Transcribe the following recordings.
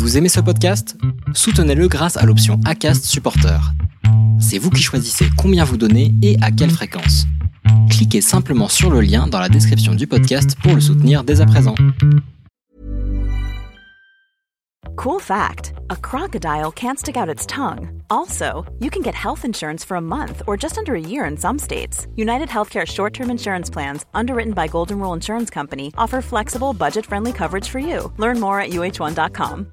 Vous aimez ce podcast? Soutenez-le grâce à l'option ACAST Supporter. C'est vous qui choisissez combien vous donnez et à quelle fréquence. Cliquez simplement sur le lien dans la description du podcast pour le soutenir dès à présent. Cool fact a crocodile can't stick out its tongue. Also, you can get health insurance for a month or just under a year in some states. United Healthcare short term insurance plans, underwritten by Golden Rule Insurance Company, offer flexible, budget friendly coverage for you. Learn more at uh1.com.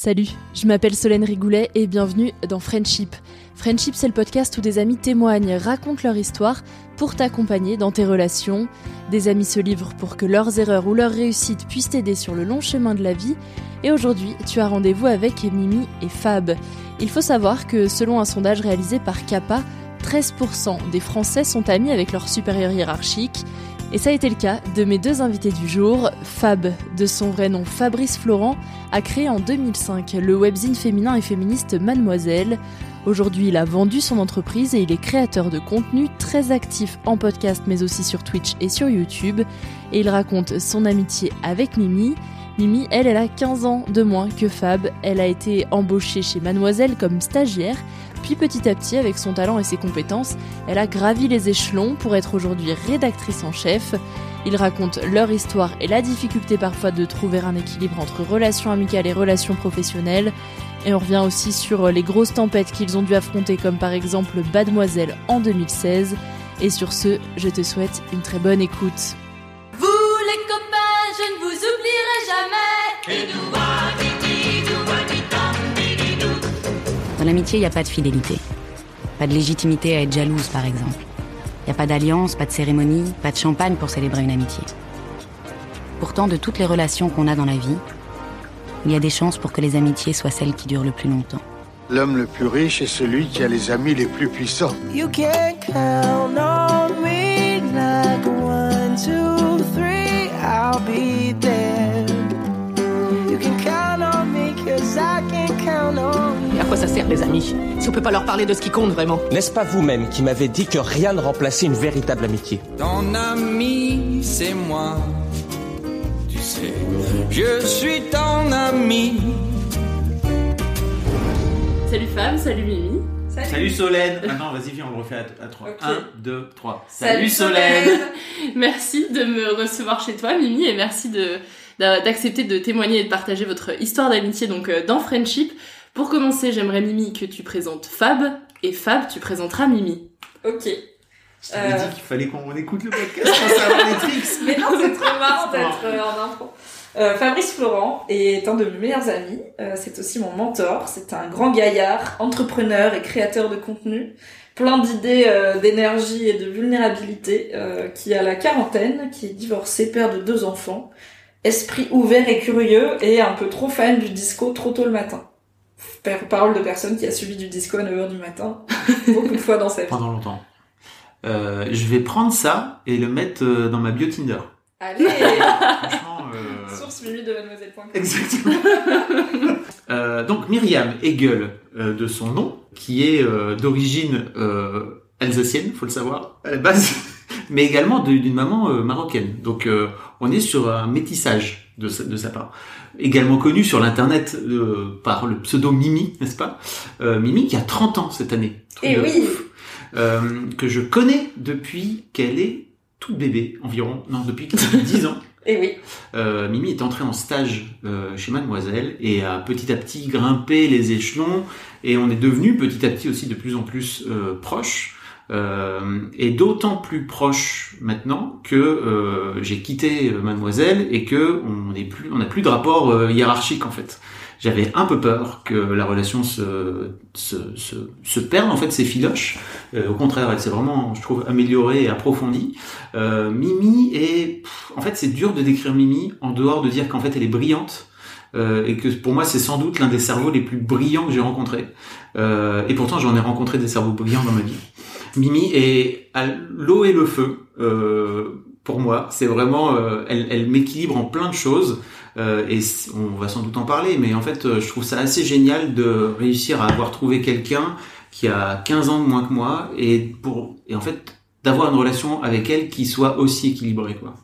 Salut, je m'appelle Solène Rigoulet et bienvenue dans Friendship. Friendship, c'est le podcast où des amis témoignent, racontent leur histoire pour t'accompagner dans tes relations. Des amis se livrent pour que leurs erreurs ou leurs réussites puissent t'aider sur le long chemin de la vie. Et aujourd'hui, tu as rendez-vous avec Mimi et Fab. Il faut savoir que selon un sondage réalisé par Kappa, 13% des Français sont amis avec leur supérieur hiérarchique. Et ça a été le cas de mes deux invités du jour. Fab, de son vrai nom Fabrice Florent, a créé en 2005 le webzine féminin et féministe Mademoiselle. Aujourd'hui, il a vendu son entreprise et il est créateur de contenu très actif en podcast mais aussi sur Twitch et sur YouTube. Et il raconte son amitié avec Mimi. Mimi, elle, elle a 15 ans de moins que Fab. Elle a été embauchée chez Mademoiselle comme stagiaire. Puis petit à petit, avec son talent et ses compétences, elle a gravi les échelons pour être aujourd'hui rédactrice en chef. Ils racontent leur histoire et la difficulté parfois de trouver un équilibre entre relations amicales et relations professionnelles. Et on revient aussi sur les grosses tempêtes qu'ils ont dû affronter, comme par exemple Mademoiselle en 2016. Et sur ce, je te souhaite une très bonne écoute. Vous les copains, je ne vous oublierai jamais. Dans l'amitié, il n'y a pas de fidélité. Pas de légitimité à être jalouse, par exemple. Il n'y a pas d'alliance, pas de cérémonie, pas de champagne pour célébrer une amitié. Pourtant, de toutes les relations qu'on a dans la vie, il y a des chances pour que les amitiés soient celles qui durent le plus longtemps. L'homme le plus riche est celui qui a les amis les plus puissants. You can count on à les amis Si on peut pas leur parler de ce qui compte vraiment N'est-ce pas vous-même qui m'avez dit que rien ne remplaçait une véritable amitié Ton ami, c'est moi. Tu sais, je suis ton ami. Salut Fab, salut Mimi. Salut, Solène. Ah non, vas-y, viens, on le refait à, 3. Ok. 1, 2, 3. Salut Solène Merci de me recevoir chez toi Mimi et merci d'accepter de témoigner et de partager votre histoire d'amitié donc euh, dans Friendship. Pour commencer, j'aimerais Mimi que tu présentes Fab et Fab tu présenteras Mimi. Ok. Je t'avais Euh. dit qu'il fallait qu'on écoute le podcast pour savoir les tricks. Mais non, c'est trop marrant d'être euh, en impro. Euh, Fabrice Florent est un de mes meilleurs amis. Euh, c'est aussi mon mentor. C'est un grand gaillard, entrepreneur et créateur de contenu, plein d'idées, euh, d'énergie et de vulnérabilité, euh, qui a la quarantaine, qui est divorcé, père de deux enfants, esprit ouvert et curieux et un peu trop fan du disco trop tôt le matin. Parole de personne qui a subi du disco à 9h du matin, beaucoup de fois dans sa vie. Pendant longtemps. Euh, je vais prendre ça et le mettre euh, dans ma bio Tinder. Allez Franchement, euh, Source Mimi de mademoiselle.com. Exactement. Euh, donc Myriam Hegel, de son nom, qui est d'origine alsacienne, faut le savoir, à la base, mais également d'une maman marocaine. Donc on est sur un métissage de sa, de sa part. Également connu sur l'internet euh, par le pseudo Mimi, n'est-ce pas? Euh, Mimi qui a 30 ans cette année. Truc Eh oui. ouf. Euh, que je connais depuis qu'elle est toute bébé environ, non depuis qu'elle a 10 ans. Et oui. Euh, Mimi est entrée en stage euh, chez Mademoiselle et a petit à petit grimpé les échelons et on est devenu petit à petit aussi de plus en plus euh, proches. Euh, et d'autant plus proche maintenant que euh, j'ai quitté euh, Mademoiselle et que on n'est plus, on n'a plus de rapport euh, hiérarchique en fait. J'avais un peu peur que la relation se se, se, se perde en fait ses filoches. Euh, au contraire, elle s'est vraiment, je trouve, améliorée et approfondie. Euh, Mimi est, pff, en fait, c'est dur de décrire Mimi en dehors de dire qu'en fait elle est brillante. Euh, et que pour moi c'est sans doute l'un des cerveaux les plus brillants que j'ai rencontrés. Euh, et pourtant j'en ai rencontré des cerveaux brillants dans ma vie. Mimi est à l'eau et le feu euh, pour moi. C'est vraiment, euh, elle, elle m'équilibre en plein de choses. Euh, et on va sans doute en parler, mais en fait, euh, je trouve ça assez génial de réussir à avoir trouvé quelqu'un qui a 15 ans de moins que moi et pour et en fait d'avoir une relation avec elle qui soit aussi équilibrée quoi.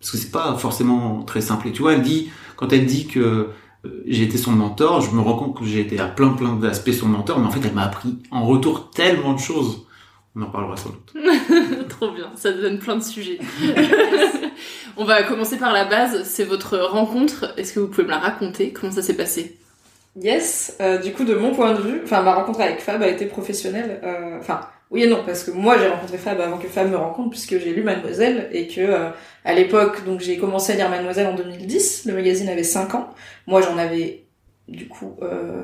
Parce que c'est pas forcément très simple. Et tu vois, elle dit quand elle dit que euh, j'ai été son mentor, je me rends compte que j'ai été à plein plein d'aspects son mentor, mais en fait, elle m'a appris en retour tellement de choses. On en parlera sans doute. Trop bien, ça donne plein de sujets. On va commencer par la base, c'est votre rencontre. Est-ce que vous pouvez me la raconter? Comment ça s'est passé? Yes, euh, du coup de mon point de vue, enfin ma rencontre avec Fab a été professionnelle. euh, Enfin oui et non parce que moi j'ai rencontré Fab avant que Fab me rencontre puisque j'ai lu Mademoiselle et que euh, à l'époque donc j'ai commencé à lire Mademoiselle en 2010. Le magazine avait 5 ans. Moi j'en avais du coup euh,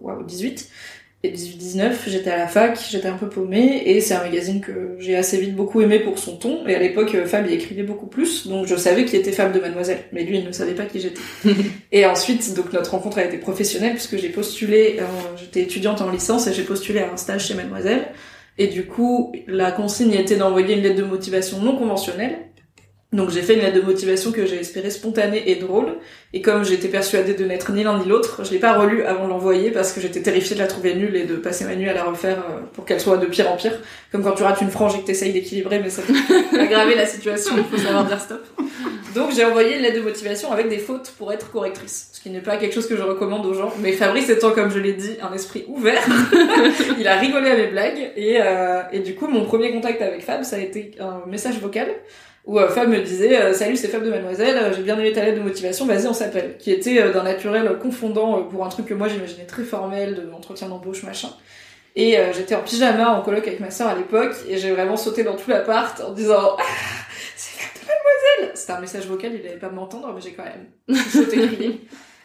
waouh, 18 et 18-19. J'étais à la fac, j'étais un peu paumée et c'est un magazine que j'ai assez vite beaucoup aimé pour son ton. Et à l'époque euh, Fab y écrivait beaucoup plus donc je savais qui était Fab de Mademoiselle mais lui il ne savait pas qui j'étais. Et ensuite, donc notre rencontre a été professionnelle puisque j'ai postulé, euh, j'étais étudiante en licence et j'ai postulé à un stage chez Mademoiselle. Et du coup, la consigne était d'envoyer une lettre de motivation non conventionnelle. Donc j'ai fait une lettre de motivation que j'ai espéré spontanée et drôle. Et comme j'étais persuadée de n'être ni l'un ni l'autre, je l'ai pas relue avant de l'envoyer parce que j'étais terrifiée de la trouver nulle et de passer ma nuit à la refaire euh, pour qu'elle soit de pire en pire. Comme quand tu rates une frange et que t'essayes d'équilibrer, mais ça peut aggraver la situation, il faut savoir dire stop. Donc j'ai envoyé une lettre de motivation avec des fautes pour être correctrice, ce qui n'est pas quelque chose que je recommande aux gens. Mais Fabrice étant, comme je l'ai dit, un esprit ouvert, il a rigolé à mes blagues et, euh, et du coup mon premier contact avec Fab ça a été un message vocal où euh, Fab me disait euh, salut c'est Fab de Mademoiselle, euh, j'ai bien aimé ta lettre de motivation, vas-y on s'appelle, qui était euh, d'un naturel confondant euh, pour un truc que moi j'imaginais très formel, de entretien d'embauche machin. Et euh, j'étais en pyjama en coloc avec ma sœur à l'époque et j'ai vraiment sauté dans tout l'appart en disant ah, c'est Fab de Mademoiselle. C'était un message vocal, il allait pas m'entendre mais j'ai quand même sauté crié.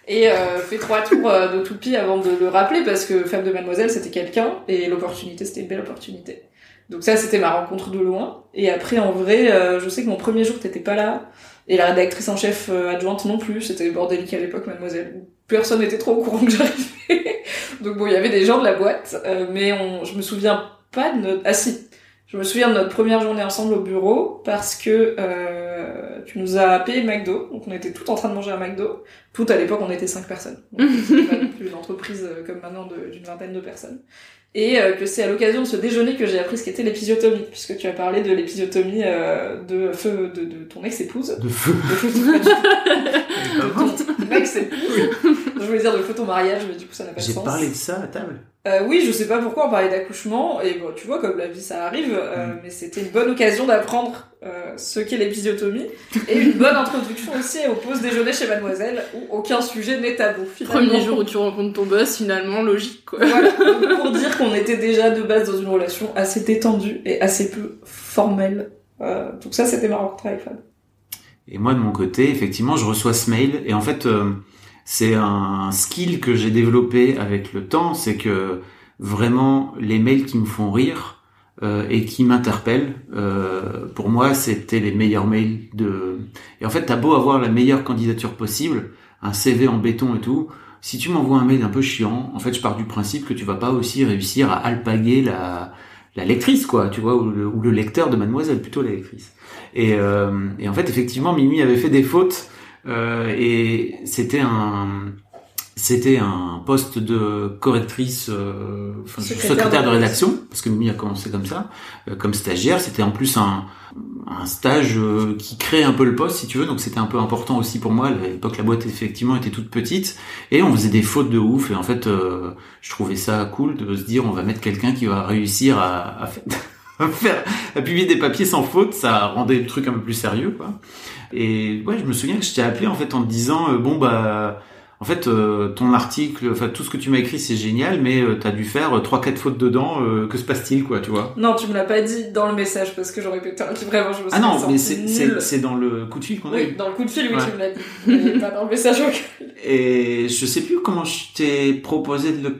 Et fait trois tours de toupie avant de le rappeler parce que Femme de Mademoiselle c'était quelqu'un et l'opportunité c'était une belle opportunité. Donc ça c'était ma rencontre de loin. Et après en vrai, euh, je sais que mon premier jour t'étais pas là et la rédactrice en chef euh, adjointe non plus. C'était bordélique à l'époque Mademoiselle. Personne n'était trop au courant que j'arrivais. Donc bon il y avait des gens de la boîte, euh, mais on, je me souviens pas de notre. Ah si. Je me souviens de notre première journée ensemble au bureau parce que euh, tu nous as payé McDo, donc on était tout en train de manger à McDo. Tout à l'époque, on était cinq personnes. Donc c'était pas non plus une entreprise comme maintenant d'une vingtaine de personnes. Et euh, que c'est à l'occasion de ce déjeuner que j'ai appris ce qu'était l'épisiotomie, puisque tu as parlé de l'épisiotomie euh, de feu de, de ton ex-épouse. De feu. De feu de ton ex-épouse. Je voulais dire de feu ton mariage, mais du coup ça n'a pas de J'ai sens. parlé de ça à table. Euh, oui, je sais pas pourquoi on parlait d'accouchement, et bon, tu vois, comme la vie ça arrive, euh, mais c'était une bonne occasion d'apprendre euh, ce qu'est l'épisiotomie, et une bonne introduction aussi au pause déjeuner chez Mademoiselle, où aucun sujet n'est tabou. Finalement. Premier jour où tu rencontres ton boss, finalement, logique quoi. Voilà, donc pour dire qu'on était déjà de base dans une relation assez détendue et assez peu formelle. Euh, donc ça, c'était ma rencontre avec Fab. Et moi, de mon côté, effectivement, je reçois ce mail. Et en fait, euh, c'est un skill que j'ai développé avec le temps. C'est que vraiment, les mails qui me font rire euh, et qui m'interpellent, euh, pour moi, c'était les meilleurs mails de... Et en fait, t'as beau avoir la meilleure candidature possible, un CV en béton et tout. Si tu m'envoies un mail un peu chiant, en fait, je pars du principe que tu vas pas aussi réussir à alpaguer la, la lectrice, quoi, tu vois, ou le, ou le lecteur de Mademoiselle, plutôt la lectrice. Et, euh, et en fait, effectivement, Mimi avait fait des fautes euh, et c'était un c'était un poste de correctrice, euh, enfin, Secrétaire secrétaire, de rédaction, parce que Mimi a commencé comme ça, euh, comme stagiaire. C'était en plus un, un stage euh, qui crée un peu le poste, si tu veux. Donc c'était un peu important aussi pour moi. À l'époque, la boîte effectivement était toute petite et on faisait des fautes de ouf. Et en fait, euh, je trouvais ça cool de se dire on va mettre quelqu'un qui va réussir à, à faire, à publier des papiers sans faute, ça rendait le truc un peu plus sérieux, quoi. Et ouais, je me souviens que je t'ai appelé en fait en te disant, euh, bon bah, en fait, euh, ton article, enfin tout ce que tu m'as écrit, c'est génial, mais euh, t'as dû faire euh, trois, quatre fautes dedans. euh, que se passe-t-il, quoi, tu vois? Non, tu me l'as pas dit dans le message parce que j'aurais pu te vraiment je me suis Ah non, mais c'est c'est nulle. c'est dans le coup de fil qu'on a Oui, eu. dans le coup de fil, oui, Ouais. tu me l'as dit. Mais pas dans le message vocal. Et je sais plus comment je t'ai proposé de le,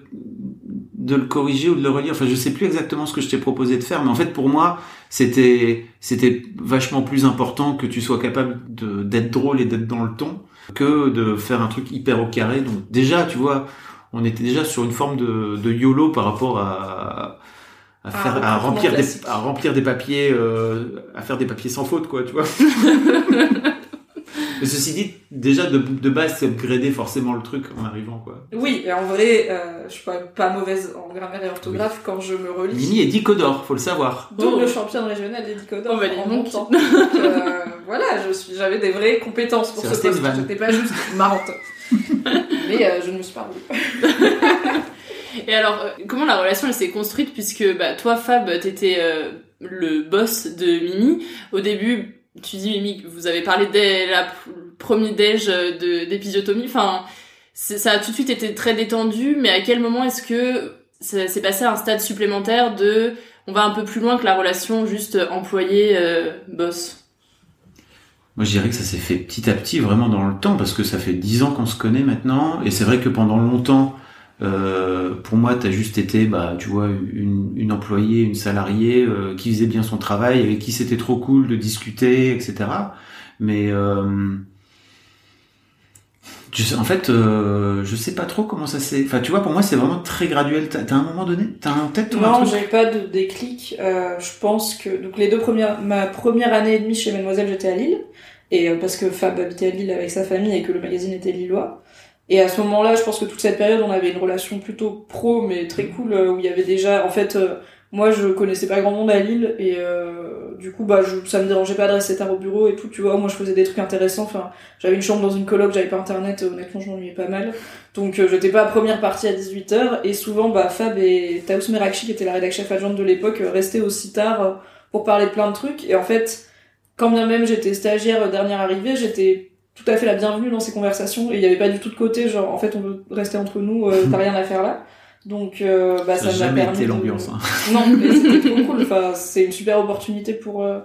de le corriger ou de le relire. Enfin, je sais plus exactement ce que je t'ai proposé de faire, mais en fait, pour moi, c'était, c'était vachement plus important que tu sois capable de, d'être drôle et d'être dans le ton que de faire un truc hyper au carré. Donc, déjà, tu vois, on était déjà sur une forme de, de YOLO par rapport à, à faire, à remplir des, à remplir des papiers, euh, à faire des papiers sans faute, quoi, tu vois. Mais ceci dit, déjà de, de base, c'est upgrader forcément le truc en arrivant, quoi. Oui, et en vrai, euh, je suis pas, pas mauvaise en grammaire et orthographe quand je me relis. Mimi est dicodore, faut le savoir. Double championne régionale des Dicodor Oh, bah, en donc. montant. Donc, euh, voilà, je suis, j'avais des vraies compétences pour ce poste. J'étais pas juste marrante. Mais euh, je ne me suis pas roulée. Et alors, euh, comment la relation elle s'est construite puisque bah, toi, Fab, t'étais euh, le boss de Mimi. Au début, tu dis Mimi, vous avez parlé dès la pr- premier déj de d'épisiotomie. Enfin, c'est- ça a tout de suite été très détendu. Mais à quel moment est-ce que ça s'est passé à un stade supplémentaire de on va un peu plus loin que la relation juste employé-boss Moi, je dirais que ça s'est fait petit à petit, vraiment dans le temps, parce que ça fait dix ans qu'on se connaît maintenant, et c'est vrai que pendant longtemps, euh, pour moi, t'as juste été, bah, tu vois, une, une employée, une salariée euh, qui faisait bien son travail, avec qui c'était trop cool de discuter, etc. Mais euh, sais- en fait, je sais pas trop comment ça s'est. Enfin, tu vois, pour moi, c'est vraiment très graduel. T'as t'as un moment donné, t'as en tête toi, Non, j'ai pas de déclic. Je pense que donc les deux premières, ma première année et demie chez Mademoiselle, j'étais à Lille, et parce que Fab habitait à Lille avec sa famille et que le magazine était lillois. Et à ce moment-là, je pense que toute cette période, on avait une relation plutôt pro, mais très cool, euh, où il y avait déjà, en fait, euh, moi, je connaissais pas grand monde à Lille, et euh, du coup, bah, je, ça me dérangeait pas de rester tard au bureau et tout, tu vois. Moi, je faisais des trucs intéressants. Enfin, j'avais une chambre dans une coloc, j'avais pas internet, honnêtement, je m'ennuyais pas mal. Donc, euh, j'étais pas à première partie à 18h, et souvent, bah, Fab et Taous Merakchi, qui était la rédac chef adjointe de l'époque, restaient aussi tard pour parler de plein de trucs. Et en fait, quand bien même j'étais stagiaire dernière arrivée, j'étais tout à fait la bienvenue dans ces conversations et il y avait pas du tout de côté genre en fait on veut rester entre nous euh, t'as rien à faire là. Donc euh, bah Ça ça a m'a jamais permis été de- l'ambiance, hein. non mais c'était trop cool. Enfin c'est une super opportunité pour euh,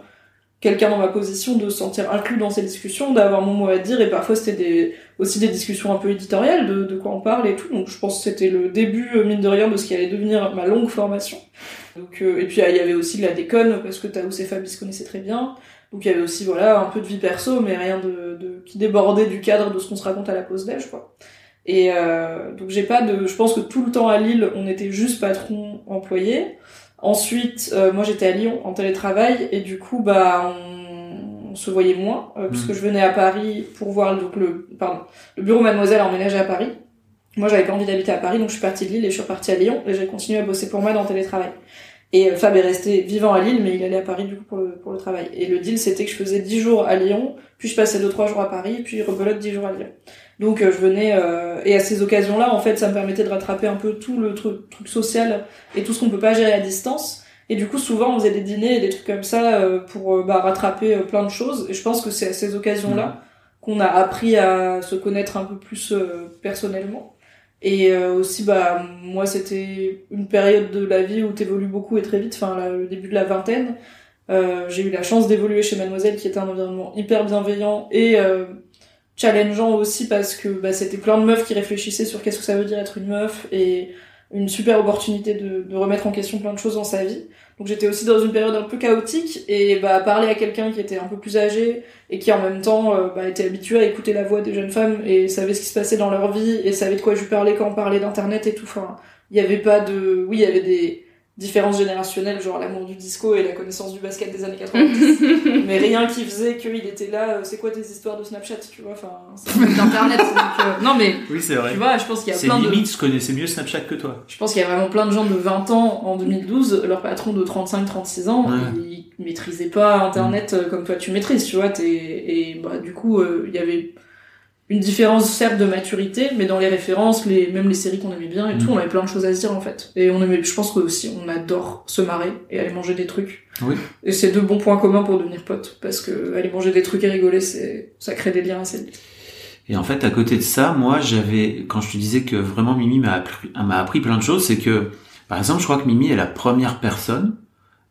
quelqu'un dans ma position de se sentir inclus dans ces discussions d'avoir mon mot à dire et parfois c'était des aussi des discussions un peu éditoriales de, de quoi on parle et tout. Donc je pense que c'était le début euh, mine de rien de ce qui allait devenir ma longue formation. Donc euh, et puis il y avait aussi de la déconne parce que Taous et Fab ils se connaissaient très bien donc il y avait aussi voilà un peu de vie perso mais rien de, de qui débordait du cadre de ce qu'on se raconte à la pause déj quoi. Et euh, donc j'ai pas de je pense que tout le temps à Lille on était juste patron employé. Ensuite euh, moi j'étais à Lyon en télétravail et du coup bah on, on se voyait moins euh, puisque je venais à Paris pour voir donc le pardon le bureau Mademoiselle a emménagé à Paris. Moi j'avais pas envie d'habiter à Paris donc je suis partie de Lille et je suis repartie à Lyon et j'ai continué à bosser pour moi dans le télétravail et euh, Fab est resté vivant à Lille, mais il allait à Paris du coup pour le, pour le travail. Et le deal, c'était que je faisais 10 jours à Lyon, puis je passais 2-3 jours à Paris, puis rebelote 10 jours à Lyon. Donc euh, je venais... euh, et à ces occasions-là, en fait, ça me permettait de rattraper un peu tout le truc, truc social et tout ce qu'on peut pas gérer à distance. Et du coup, souvent, on faisait des dîners et des trucs comme ça euh, pour euh, bah, rattraper plein de choses. Et je pense que c'est à ces occasions-là qu'on a appris à se connaître un peu plus euh, personnellement. Et euh, aussi, bah, moi, c'était une période de la vie où t'évolues beaucoup et très vite, enfin, le début de la vingtaine. Euh, j'ai eu la chance d'évoluer chez Mademoiselle, qui était un environnement hyper bienveillant et euh, challengeant aussi parce que bah, c'était plein de meufs qui réfléchissaient sur qu'est-ce que ça veut dire être une meuf et une super opportunité de, de remettre en question plein de choses dans sa vie. Donc j'étais aussi dans une période un peu chaotique et bah parler à quelqu'un qui était un peu plus âgé et qui en même temps euh, bah, était habitué à écouter la voix des jeunes femmes et savait ce qui se passait dans leur vie et savait de quoi je parlais quand on parlait d'internet et tout. Enfin, il y avait pas de, oui, il y avait des différences générationnelles, genre l'amour du disco et la connaissance du basket des années 90, mais rien qui faisait qu'il était là. euh, C'est quoi tes histoires de Snapchat, tu vois Enfin, c'est d'internet. donc, euh, non mais Oui, c'est vrai. tu vois, je pense qu'il y a C'est plein de limite, je connaissais mieux Snapchat que toi. je pense qu'il y a vraiment plein de gens de 20 ans en 2012, leur patron de 35-36 ans, Ouais. ils maîtrisaient pas Internet euh, comme toi tu maîtrises, tu vois. t'es- Et bah, du coup, euh, il y avait une différence certes de maturité, mais dans les références, les même les séries qu'on aimait bien et tout, Mhm. on avait plein de choses à se dire en fait. Et on aimait, je pense que aussi on adore se marrer et aller manger des trucs. Oui. Et c'est deux bons points communs pour devenir potes, parce que aller manger des trucs et rigoler, c'est ça crée des liens assez. Et en fait, à côté de ça, moi, j'avais, quand je te disais que vraiment Mimi m'a appris, m'a appris plein de choses, c'est que, par exemple, je crois que Mimi est la première personne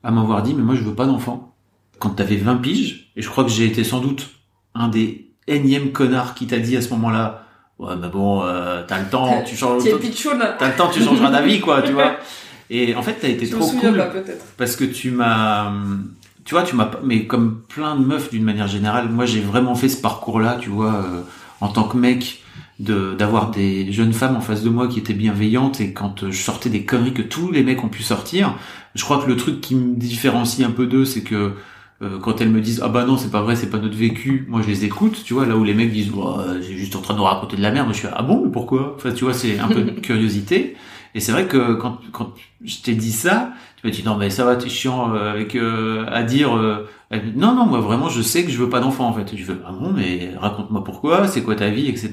à m'avoir dit, mais moi, je veux pas d'enfant. Quand t'avais 20 piges, et je crois que j'ai été sans doute un des énièmes connards qui t'a dit à ce moment-là, ouais, mais bon, euh, t'as le temps, tu changes, t'as le temps, tu changeras d'avis, quoi, tu vois. Et en fait, t'as été Je trop cool pas, peut-être. parce que tu m'as, tu vois, tu m'as, mais comme plein de meufs d'une manière générale, moi j'ai vraiment fait ce parcours-là, tu vois, euh, en tant que mec, de d'avoir des jeunes femmes en face de moi qui étaient bienveillantes et quand euh, je sortais des conneries que tous les mecs ont pu sortir, je crois que le truc qui me différencie un peu d'eux, c'est que euh, quand elles me disent ah bah non c'est pas vrai c'est pas notre vécu moi je les écoute tu vois là où les mecs disent oh, c'est juste en train de nous raconter de la merde moi je suis ah bon mais pourquoi? Enfin tu vois c'est un peu de curiosité. Et c'est vrai que quand quand je t'ai dit ça tu m'as dit non mais ça va t'es chiant euh, avec euh, à dire euh, non non moi vraiment je sais que je veux pas d'enfant en fait. Je fais ah bon mais raconte-moi pourquoi c'est quoi ta vie etc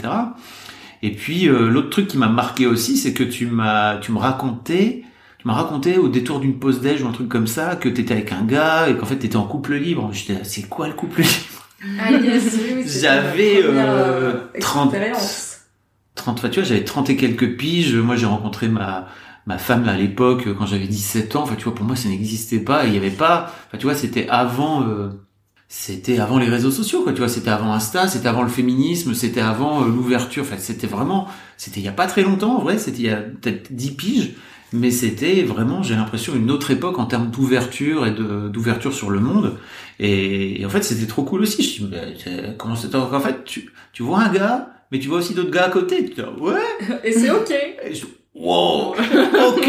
et puis euh, l'autre truc qui m'a marqué aussi c'est que tu m'as tu me racontais tu m'as raconté au détour d'une pause déj ou un truc comme ça que t'étais avec un gars et qu'en fait t'étais en couple libre. J'étais là, c'est quoi le couple libre? Ah yes, oui, J'avais euh, euh, 30, expérience. 30, enfin, tu vois, j'avais 30 et quelques piges. Moi, j'ai rencontré ma ma femme à l'époque quand j'avais 17 ans. Enfin, tu vois, pour moi, ça n'existait pas. Il y avait pas. Enfin, tu vois, c'était avant. euh, c'était avant les réseaux sociaux, quoi. Tu vois, c'était avant Insta, c'était avant le féminisme, c'était avant euh, l'ouverture. Enfin, c'était vraiment. C'était il y a pas très longtemps, en vrai. C'était il y a peut-être 10 piges. Mais c'était vraiment, j'ai l'impression, une autre époque en termes d'ouverture et d'ouverture sur le monde. Et, et en fait, c'était trop cool aussi. Je me suis dit, comment c'est En fait, tu, tu vois un gars, mais tu vois aussi d'autres gars à côté. Tu dis, ouais. Et c'est ok. Et je- wow, ok.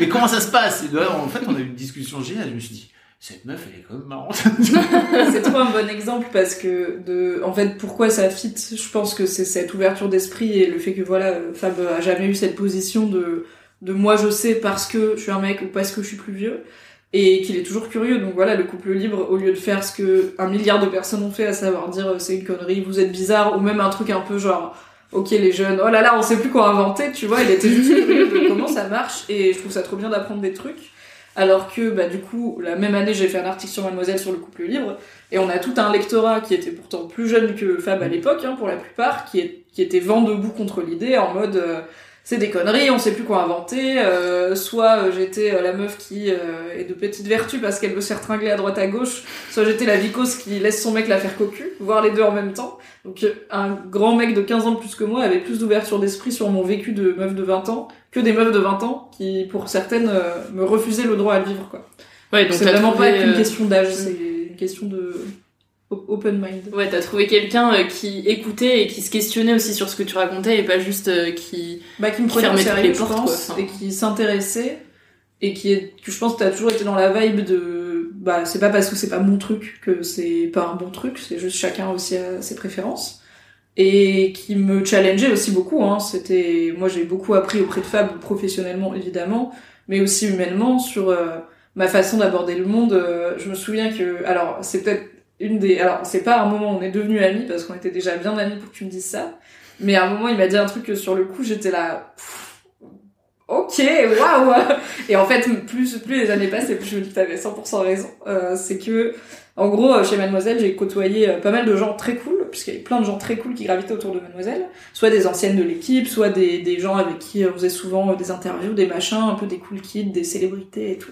Mais comment ça se passe? Et là, En fait, on a eu une discussion géniale. Je me suis dit, cette meuf, elle est quand même marrante. c'est trop un bon exemple parce que de en fait pourquoi ça fit? Je pense que c'est cette ouverture d'esprit et le fait que voilà Fab a jamais eu cette position de de moi je sais parce que je suis un mec ou parce que je suis plus vieux et qu'il est toujours curieux. Donc voilà le couple libre au lieu de faire ce que un milliard de personnes ont fait à savoir dire euh, c'est une connerie vous êtes bizarre ou même un truc un peu genre ok les jeunes oh là là on sait plus quoi inventer tu vois il était juste curieux de comment ça marche et je trouve ça trop bien d'apprendre des trucs. Alors que, bah, du coup, la même année, j'ai fait un article sur Mademoiselle sur le couple libre, et on a tout un lectorat qui était pourtant plus jeune que Fab à l'époque, hein, pour la plupart, qui, est, qui était vent debout contre l'idée, en mode, euh, c'est des conneries, on sait plus quoi inventer, euh, soit euh, j'étais euh, la meuf qui euh, est de petite vertu parce qu'elle veut se faire tringler à droite à gauche, soit j'étais la vicose qui laisse son mec la faire cocu, voire les deux en même temps. Donc euh, un grand mec de 15 ans de plus que moi avait plus d'ouverture d'esprit sur mon vécu de meuf de 20 ans que des meufs de 20 ans qui, pour certaines, euh, me refusaient le droit à le vivre, quoi. Ouais, donc c'est vraiment pas euh, question d'âge, c'est une question de open mind. Ouais, t'as trouvé quelqu'un euh, qui écoutait et qui se questionnait aussi sur ce que tu racontais et pas juste euh, qui, Bah, qui me prenait au fermait toutes les portes, pense, quoi. Enfin, et qui s'intéressait, et qui est, que je pense t'as toujours été dans la vibe de, bah, c'est pas parce que c'est pas mon truc que c'est pas un bon truc, c'est juste chacun aussi a ses préférences. Et qui me challengeait aussi beaucoup, hein. C'était, moi j'ai beaucoup appris auprès de Fab, professionnellement évidemment, mais aussi humainement sur euh, ma façon d'aborder le monde. Euh, je me souviens que, alors, c'est peut-être une des, alors, c'est pas un moment on est devenus amis, parce qu'on était déjà bien amis pour que tu me dises ça, mais à un moment, il m'a dit un truc que sur le coup, j'étais là, ok, waouh Et en fait, plus, plus les années passent, et plus je me dis que t'avais 100% raison. Euh, c'est que, en gros, euh, chez Mademoiselle, j'ai côtoyé euh, pas mal de gens très cool, puisqu'il y avait plein de gens très cool qui gravitaient autour de Mademoiselle, soit des anciennes de l'équipe, soit des, des gens avec qui on faisait souvent euh, des interviews, des machins, un peu des cool kids, des célébrités et tout.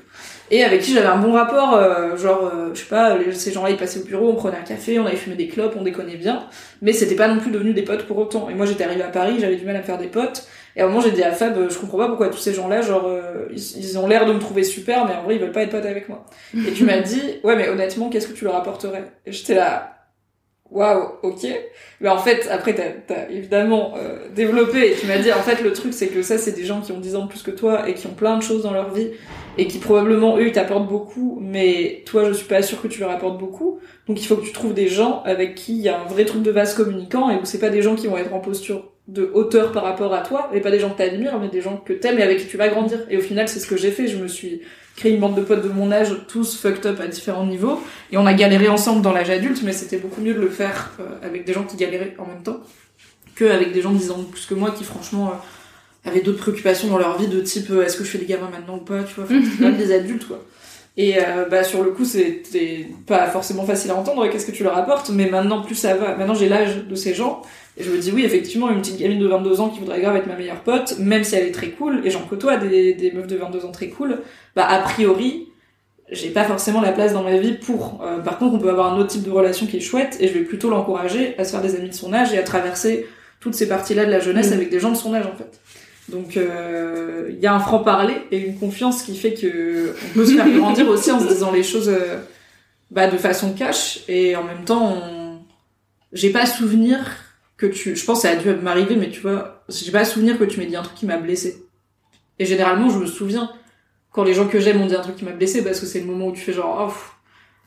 Et avec qui j'avais un bon rapport, euh, genre, euh, je sais pas, ces gens-là ils passaient au bureau, on prenait un café, on avait fumé des clopes, on déconnait bien, mais c'était pas non plus devenu des potes pour autant. Et moi j'étais arrivée à Paris, j'avais du mal à faire des potes, et à un moment j'ai dit à Fab, euh, je comprends pas pourquoi tous ces gens-là, genre, euh, ils, ils ont l'air de me trouver super, mais en vrai ils veulent pas être potes avec moi. Et tu m'as dit, ouais mais honnêtement, qu'est-ce que tu leur apporterais? Et j'étais là, waouh, ok. Mais en fait, après, t'as as évidemment euh, développé et tu m'as dit, en fait, le truc, c'est que ça, c'est des gens qui ont 10 ans de plus que toi et qui ont plein de choses dans leur vie et qui probablement, eux, ils t'apportent beaucoup, mais toi, je suis pas sûre que tu leur apportes beaucoup. Donc, il faut que tu trouves des gens avec qui il y a un vrai truc de vase communicant et où c'est pas des gens qui vont être en posture de hauteur par rapport à toi, et pas des gens que t'admires, mais des gens que t'aimes et avec qui tu vas grandir. Et au final, c'est ce que j'ai fait. Je me suis créé une bande de potes de mon âge, tous fucked up à différents niveaux, et on a galéré ensemble dans l'âge adulte, mais c'était beaucoup mieux de le faire euh, avec des gens qui galéraient en même temps. que avec des gens de 10 ans de plus que moi qui franchement euh, avaient d'autres préoccupations dans leur vie de type euh, est-ce que je fais des gamins maintenant ou pas, tu vois, enfin, des adultes quoi. Et euh, bah sur le coup c'était pas forcément facile à entendre qu'est-ce que tu leur apportes, mais maintenant plus ça va, maintenant j'ai l'âge de ces gens et je me dis oui effectivement une petite gamine de 22 ans qui voudrait grave être ma meilleure pote, même si elle est très cool et j'en côtoie des, des meufs de 22 ans très cool, bah a priori j'ai pas forcément la place dans ma vie pour. Euh, par contre, on peut avoir un autre type de relation qui est chouette et je vais plutôt l'encourager à se faire des amis de son âge et à traverser toutes ces parties-là de la jeunesse Mm. avec des gens de son âge en fait. Donc euh, il y a un franc parler et une confiance qui fait que on peut se faire grandir aussi en se disant les choses euh, bah, de façon cash et en même temps on... j'ai pas souvenir que tu je pense que ça a dû m'arriver mais tu vois j'ai pas souvenir que tu m'aies dit un truc qui m'a blessé et généralement je me souviens quand les gens que j'aime ont dit un truc qui m'a blessé parce que c'est le moment où tu fais genre oh,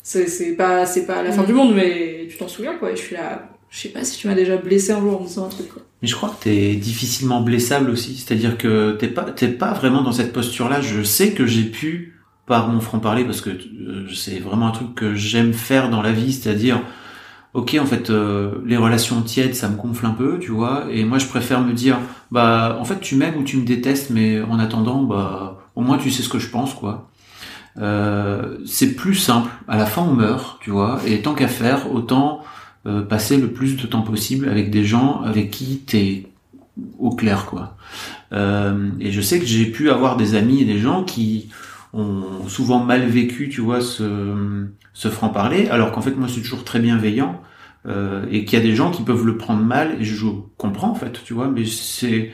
c'est c'est pas c'est pas la fin Mm. du monde mais tu t'en souviens quoi et je suis là je sais pas si tu m'as déjà blessé un jour en me disant un truc quoi Mais je crois que t'es difficilement blessable aussi. C'est-à-dire que t'es pas, t'es pas vraiment dans cette posture-là. Je sais que j'ai pu, par mon franc-parler, parce que euh, c'est vraiment un truc que j'aime faire dans la vie, c'est-à-dire, ok, en fait, euh, les relations tièdes, ça me gonfle un peu, tu vois, et moi, je préfère me dire, bah, en fait, tu m'aimes ou tu me détestes, mais en attendant, bah, au moins, tu sais ce que je pense, quoi. Euh, c'est plus simple. À la fin, on meurt, tu vois, et tant qu'à faire, autant euh, passer le plus de temps possible avec des gens avec qui t'es au clair, quoi. Euh, et je sais que j'ai pu avoir des amis et des gens qui ont souvent mal vécu, tu vois, ce, ce franc-parler, alors qu'en fait, moi, je suis toujours très bienveillant, euh, et qu'il y a des gens qui peuvent le prendre mal, et je comprends, en fait, tu vois, mais c'est...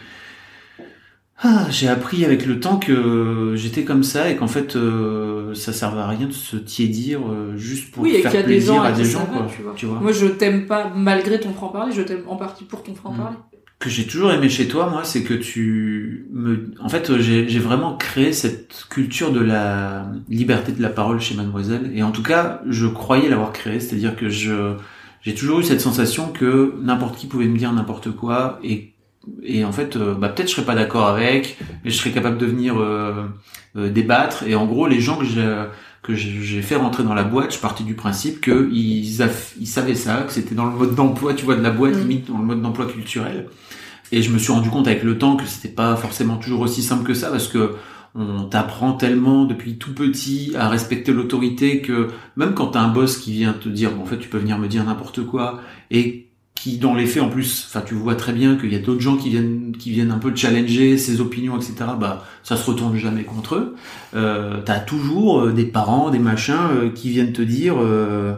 Ah, j'ai appris avec le temps que j'étais comme ça et qu'en fait euh, ça servait à rien de se tiédir euh, juste pour oui faire des plaisir gens à à des gens va, quoi. tu vois. tu vois. moi je t'aime pas malgré ton franc parler je t'aime en partie pour ton franc parler que j'ai toujours aimé chez toi, moi, c'est que tu me, en fait, j'ai vraiment créé cette culture de la liberté de la parole chez Mademoiselle. Et en tout cas, je croyais l'avoir créée, c'est-à-dire que je, j'ai toujours eu cette sensation que n'importe qui pouvait me dire n'importe quoi et et en fait, euh, bah, peut-être je serais pas d'accord avec, mais je serais capable de venir euh, euh, débattre. Et en gros, les gens que j'ai que j'ai fait rentrer dans la boîte, je partais du principe que ils, aff- ils savaient ça, que c'était dans le mode d'emploi, tu vois, de la boîte, Mm. limite dans le mode d'emploi culturel. Et je me suis rendu compte avec le temps que c'était pas forcément toujours aussi simple que ça, parce que on t'apprend tellement depuis tout petit à respecter l'autorité que même quand t'as un boss qui vient te dire, bon, en fait, tu peux venir me dire n'importe quoi, et qui dans les faits en plus, enfin tu vois très bien qu'il y a d'autres gens qui viennent qui viennent un peu challenger ses opinions, etc. Bah ça se retourne jamais contre eux. Euh, T'as toujours euh, des parents, des machins euh, qui viennent te dire. euh,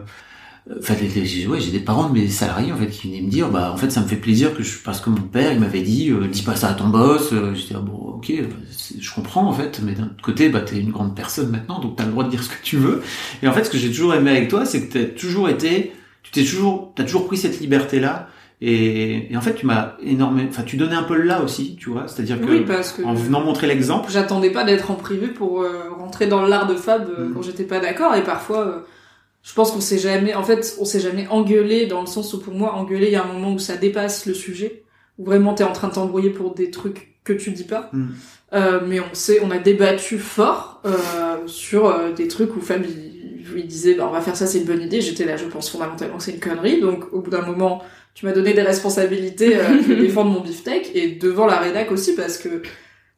Enfin, j'ai- ouais, j'ai des parents de mes salariés en fait qui venaient me dire, bah en fait ça me fait plaisir que je, parce que mon père il m'avait dit, euh, dis pas ça à ton boss. Euh, J'étais ah, bon, ok, bah, je comprends en fait, mais d'un autre côté, bah t'es une grande personne maintenant, donc t'as le droit de dire ce que tu veux. Et en fait, ce que j'ai toujours aimé avec toi, c'est que t'as toujours été, tu t'es toujours, t'as toujours pris cette liberté là. Et, et en fait, tu m'as énormément, enfin, tu donnais un peu le là aussi, tu vois. C'est-à-dire que, Oui, parce que- en venant montrer l'exemple, J'attendais pas d'être en privé pour euh, rentrer dans l'art de Fab euh, Mm. quand j'étais pas d'accord et parfois euh, je pense qu'on s'est jamais en fait on s'est jamais engueulé dans le sens où pour moi engueuler il y a un moment où ça dépasse le sujet où vraiment t'es en train de t'embrouiller pour des trucs que tu dis pas Mm. Euh, mais on sait on a débattu fort euh, sur euh, des trucs où Fab il, il disait bah on va faire ça c'est une bonne idée. J'étais là je pense fondamentalement que c'est une connerie. Donc au bout d'un moment tu m'as donné des responsabilités euh, de défendre mon beefsteak et devant la rédac aussi parce que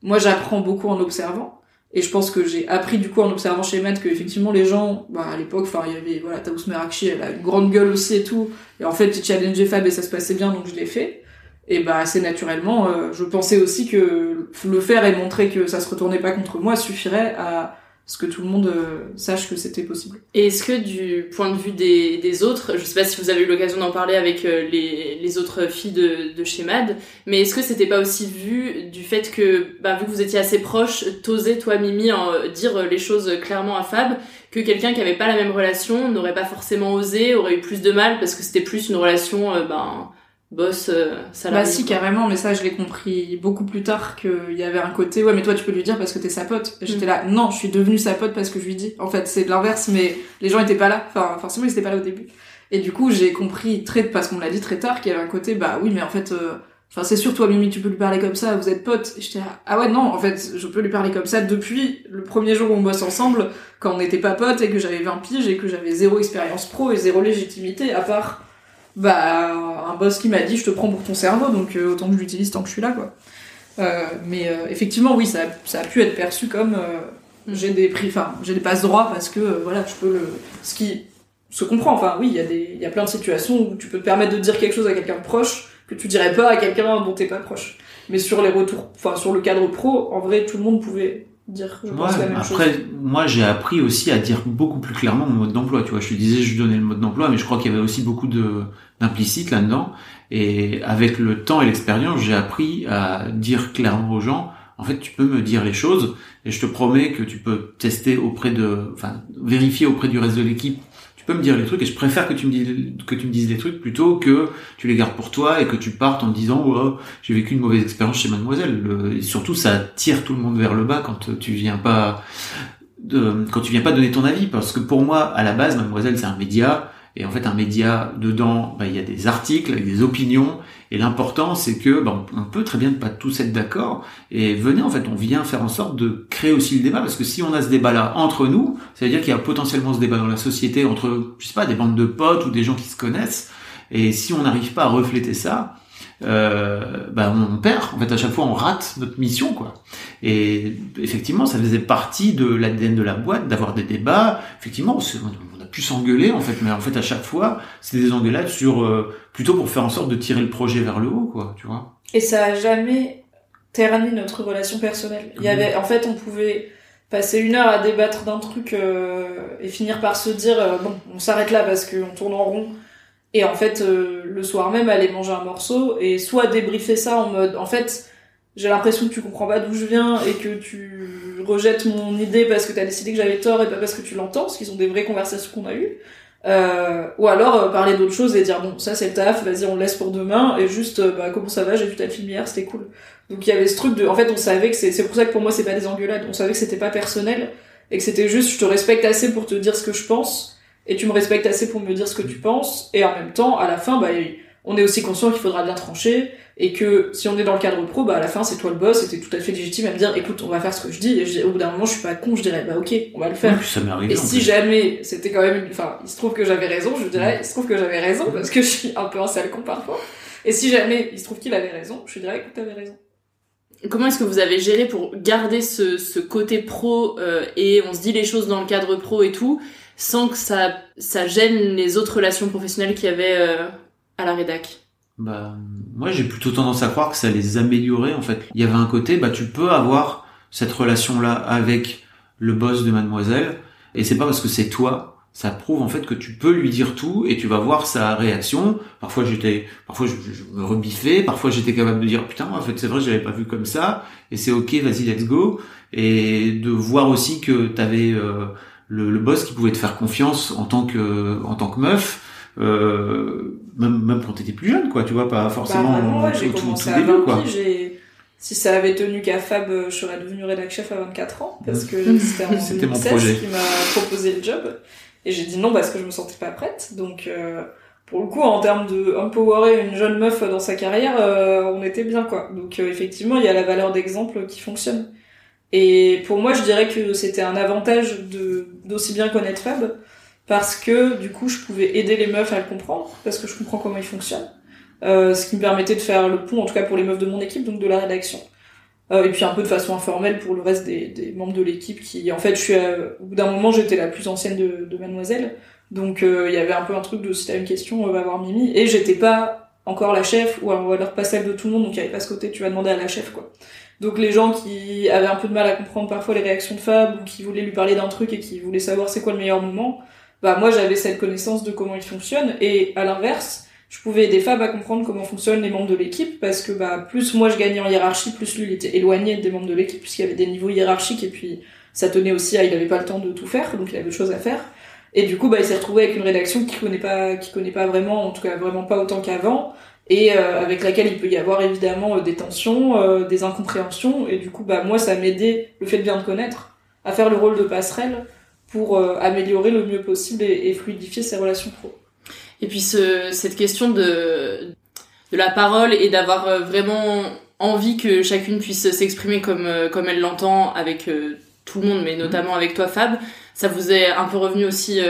moi j'apprends beaucoup en observant. Et je pense que j'ai appris du coup en observant chez Matt que effectivement les gens bah à l'époque enfin il y avait voilà Taous Merakchi elle a une grande gueule aussi et tout. Et en fait il challengeait Fab et ça se passait bien donc je l'ai fait. Et bah assez naturellement euh, je pensais aussi que le faire et montrer que ça se retournait pas contre moi suffirait à ce que tout le monde euh, sache que c'était possible? Et est-ce que du point de vue des, des autres, je sais pas si vous avez eu l'occasion d'en parler avec euh, les, les autres filles de, de chez Mad, mais est-ce que c'était pas aussi vu du fait que, bah, vu que vous étiez assez proches, t'osais toi Mimi en, euh, dire les choses clairement à Fab, que quelqu'un qui avait pas la même relation n'aurait pas forcément osé, aurait eu plus de mal parce que c'était plus une relation, ben, boss, euh, salarié. Bah si carrément, mais ça je l'ai compris beaucoup plus tard qu'il y avait un côté ouais mais toi tu peux lui dire parce que t'es sa pote. J'étais Mm. là non je suis devenue sa pote parce que je lui dis. En fait c'est de l'inverse mais les gens étaient pas là. Enfin forcément ils étaient pas là au début. Et du coup j'ai compris très parce qu'on me l'a dit très tard qu'il y avait un côté bah oui mais en fait euh, enfin c'est sûr toi Mimi tu peux lui parler comme ça vous êtes potes. Et j'étais là ah ouais non en fait je peux lui parler comme ça depuis le premier jour où on bosse ensemble quand on n'était pas potes et que j'avais 20 piges et que j'avais zéro expérience pro et zéro légitimité à part bah un boss qui m'a dit je te prends pour ton cerveau, donc euh, autant que je l'utilise tant que je suis là, quoi. Euh, mais euh, effectivement, oui, ça, ça a pu être perçu comme j'ai des prix, enfin j'ai des passe droits parce que voilà, je peux le, ce qui se comprend. Enfin oui, il y a des, il y a plein de situations où tu peux te permettre de dire quelque chose à quelqu'un de proche que tu dirais pas à quelqu'un dont t'es pas proche. Mais sur les retours, enfin sur le cadre pro, en vrai, tout le monde pouvait dire, je pense, Ouais, la même après, chose. moi, j'ai appris aussi à dire beaucoup plus clairement mon mode d'emploi. Tu vois, je te disais, je donnais le mode d'emploi, mais je crois qu'il y avait aussi beaucoup de d'implicite là-dedans. Et avec le temps et l'expérience, j'ai appris à dire clairement aux gens, en fait, tu peux me dire les choses, et je te promets que tu peux tester auprès de, enfin, vérifier auprès du reste de l'équipe. Tu peux me dire les trucs, et je préfère que tu me dises que tu me dises les trucs plutôt que tu les gardes pour toi et que tu partes en disant, oh, j'ai vécu une mauvaise expérience chez Mademoiselle. Surtout, ça tire tout le monde vers le bas quand tu viens pas quand tu viens pas donner ton avis, parce que pour moi, à la base, Mademoiselle, c'est un média, et en fait, un média, dedans, bah, il y a des articles avec des opinions, et l'important, c'est que, bah, on peut très bien ne pas tous être d'accord, et venez, en fait, on vient faire en sorte de créer aussi le débat, parce que si on a ce débat-là entre nous, ça veut dire qu'il y a potentiellement ce débat dans la société entre, je sais pas, des bandes de potes ou des gens qui se connaissent, et si on n'arrive pas à refléter ça, euh, bah on perd. En fait, à chaque fois, on rate notre mission, quoi. Et effectivement, ça faisait partie de l'ADN de la boîte d'avoir des débats. Effectivement, on se- a pu s'engueuler, en fait, mais en fait, à chaque fois, c'était des engueulades sur euh, plutôt pour faire en sorte de tirer le projet vers le haut, quoi. Tu vois. Et ça a jamais terni notre relation personnelle. Il y avait, en fait, on pouvait passer une heure à débattre d'un truc euh, et finir par se dire euh, bon, on s'arrête là parce qu'on tourne en rond. Et en fait, le soir même, aller manger un morceau et soit débriefer ça en mode, en fait, j'ai l'impression que tu comprends pas d'où je viens et que tu rejettes mon idée parce que t'as décidé que j'avais tort et pas parce que tu l'entends, parce qu'ils ont des vraies conversations qu'on a eues. Euh, ou alors euh, parler d'autre chose et dire bon ça c'est le taf, vas-y on le laisse pour demain et juste euh, bah comment ça va, j'ai vu ta film hier, c'était cool. Donc il y avait ce truc de, en fait on savait que c'est, c'est pour ça que pour moi c'est pas des engueulades, on savait que c'était pas personnel et que c'était juste je te respecte assez pour te dire ce que je pense et tu me respectes assez pour me dire ce que tu penses et en même temps à la fin bah on est aussi conscient qu'il faudra bien trancher et que si on est dans le cadre pro bah à la fin c'est toi le boss et t'es tout à fait légitime à me dire écoute on va faire ce que je dis et je dis- au bout d'un moment je suis pas con je dirais bah ok on va le faire ça arrivé. et si plus. jamais c'était quand même une... Enfin, il se trouve que j'avais raison, je dirais, il se trouve que j'avais raison, parce que je suis un peu un sale con parfois. Et si jamais il se trouve qu'il avait raison, je dirais, écoute, t'avais raison. Comment est-ce que vous avez géré pour garder ce, ce côté pro euh, et on se dit les choses dans le cadre pro et tout, sans que ça, ça gêne les autres relations professionnelles qu'il y avait euh, à la rédac? Bah, moi, j'ai plutôt tendance à croire que ça les améliorait, en fait. Il y avait un côté, bah, tu peux avoir cette relation-là avec le boss de mademoiselle, et c'est pas parce que c'est toi, ça prouve, en fait, que tu peux lui dire tout, et tu vas voir sa réaction. Parfois, j'étais, parfois, je, me rebiffais, parfois, j'étais capable de dire, putain, en fait, c'est vrai, je pas vu comme ça, et c'est ok, vas-y, let's go. Et de voir aussi que t'avais, euh, le, le boss qui pouvait te faire confiance en tant que, en tant que meuf, euh, même, même quand t'étais plus jeune, quoi, tu vois, pas forcément bah, vraiment, ouais, tout, commencé tout à début, 20 quoi. si ça avait tenu qu'à Fab, euh, je serais devenue rédac chef à 24 ans, parce que c'était en C'était mon 2016 projet. qui m'a proposé le job. Et j'ai dit non parce que je me sentais pas prête. Donc, euh, pour le coup, en termes de empowerer une jeune meuf dans sa carrière, euh, on était bien, quoi. Donc, euh, effectivement, il y a la valeur d'exemple qui fonctionne. Et pour moi, je dirais que c'était un avantage de d'aussi bien connaître Fab, parce que du coup, je pouvais aider les meufs à le comprendre, parce que je comprends comment il fonctionne. Euh, ce qui me permettait de faire le pont, en tout cas pour les meufs de mon équipe, donc de la rédaction. Euh, et puis un peu de façon informelle pour le reste des, des membres de l'équipe qui, en fait, je suis à- au bout d'un moment, j'étais la plus ancienne de, de Mademoiselle, donc euh, il y avait un peu un truc de si t'as une question, euh, va voir Mimi, et j'étais pas encore la chef, ou alors pas celle de tout le monde, donc il y avait pas ce côté, tu vas demander à la chef, quoi. Donc les gens qui avaient un peu de mal à comprendre parfois les réactions de Fab, ou qui voulaient lui parler d'un truc et qui voulaient savoir c'est quoi le meilleur moment, bah moi j'avais cette connaissance de comment il fonctionne, et à l'inverse, je pouvais aider Fab à comprendre comment fonctionnent les membres de l'équipe parce que bah plus moi je gagnais en hiérarchie, plus lui il était éloigné des membres de l'équipe puisqu'il y avait des niveaux hiérarchiques et puis ça tenait aussi à il avait pas le temps de tout faire donc il avait des choses à faire. Et du coup bah il s'est retrouvé avec une rédaction qui connaît pas qui connaît pas vraiment en tout cas vraiment pas autant qu'avant et euh, avec laquelle il peut y avoir évidemment euh, des tensions, euh, des incompréhensions et du coup bah moi ça m'aidait le fait de bien te connaître à faire le rôle de passerelle pour euh, améliorer le mieux possible et, et fluidifier ses relations pro. Et puis ce, cette question de, de la parole et d'avoir euh, vraiment envie que chacune puisse s'exprimer comme, euh, comme elle l'entend avec tout le monde, mais notamment avec toi Fab, ça vous est un peu revenu aussi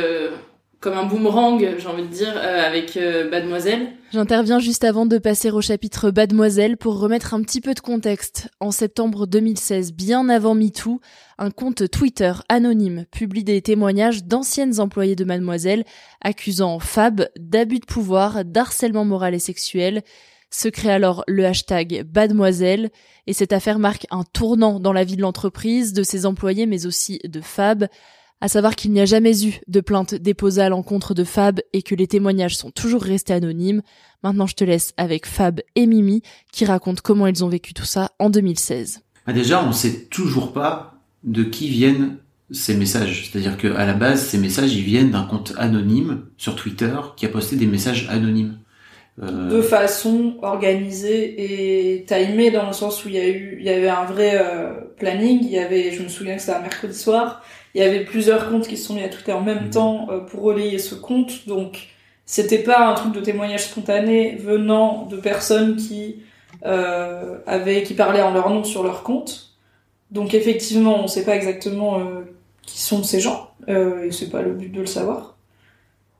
comme un boomerang, j'ai envie de dire, euh, avec euh, Mademoiselle. J'interviens juste avant de passer au chapitre Mademoiselle pour remettre un petit peu de contexte. En septembre 2016, bien avant MeToo, un compte Twitter anonyme publie des témoignages d'anciennes employées de Mademoiselle accusant Fab d'abus de pouvoir, d'harcèlement moral et sexuel. Se crée alors le hashtag Mademoiselle et cette affaire marque un tournant dans la vie de l'entreprise, de ses employés mais aussi de Fab à savoir qu'il n'y a jamais eu de plainte déposée à l'encontre de Fab et que les témoignages sont toujours restés anonymes. Maintenant, je te laisse avec Fab et Mimi qui racontent comment ils ont vécu tout ça en 2016. Bah déjà, on sait toujours pas de qui viennent ces messages. C'est-à-dire que à la base, ces messages, ils viennent d'un compte anonyme sur Twitter qui a posté des messages anonymes. Euh... De façon organisée et timée dans le sens où il y a eu, il y avait un vrai euh, planning. Il y avait, je me souviens que c'était un mercredi soir il y avait plusieurs comptes qui se sont mis à Twitter en même mhm. temps euh, pour relayer ce compte, donc c'était pas un truc de témoignage spontané venant de personnes qui euh, avaient, qui parlaient en leur nom sur leur compte. Donc effectivement, on sait pas exactement euh, qui sont ces gens, euh, et c'est pas le but de le savoir.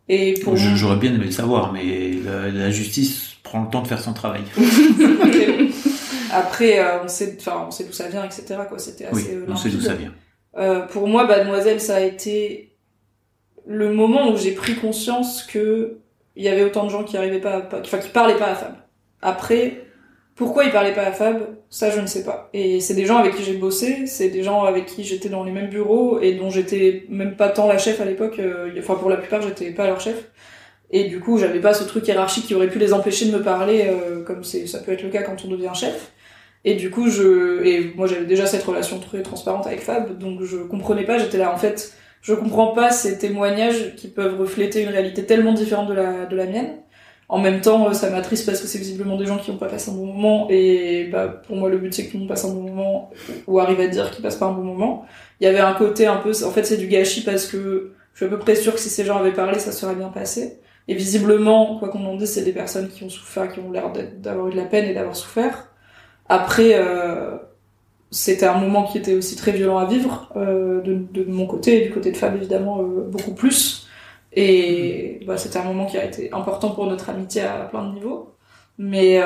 Et pour j'aurais bien aimé le savoir, mais la, justice prend le temps de faire son travail. Après, on sait, enfin, on sait d'où ça vient, etc. Quoi, c'était assez. Oui, on sait d'où ça vient. Euh, pour moi, Mademoiselle, ça a été le moment où j'ai pris conscience que il y avait autant de gens qui arrivaient pas, à, enfin qui parlaient pas à Fab. Après, pourquoi ils parlaient pas à Fab, ça je ne sais pas. Et c'est des gens avec qui j'ai bossé, c'est des gens avec qui j'étais dans les mêmes bureaux et dont j'étais même pas tant la chef à l'époque. Euh, enfin pour la plupart j'étais pas leur chef. Et du coup j'avais pas ce truc hiérarchique qui aurait pu les empêcher de me parler euh, comme c'est ça peut être le cas quand on devient chef. Et du coup, je, et moi j'avais déjà cette relation très transparente avec Fab, donc je comprenais pas, j'étais là en fait, je comprends pas ces témoignages qui peuvent refléter une réalité tellement différente de la, de la mienne. En même temps, ça m'attriste parce que c'est visiblement des gens qui ont pas passé un bon moment, et bah, pour moi le but c'est que tout le monde passe un bon moment, ou arrive à dire qu'ils passent pas un bon moment. Il y avait un côté un peu, en fait c'est du gâchis parce que je suis à peu près sûre que si ces gens avaient parlé, ça serait bien passé. Et visiblement, quoi qu'on en dise, c'est des personnes qui ont souffert, qui ont l'air d'avoir eu de la peine et d'avoir souffert. Après, euh, c'était un moment qui était aussi très violent à vivre, euh, de, de, mon côté et du côté de Fab évidemment euh, beaucoup plus. Et bah, c'était un moment qui a été important pour notre amitié à plein de niveaux. Mais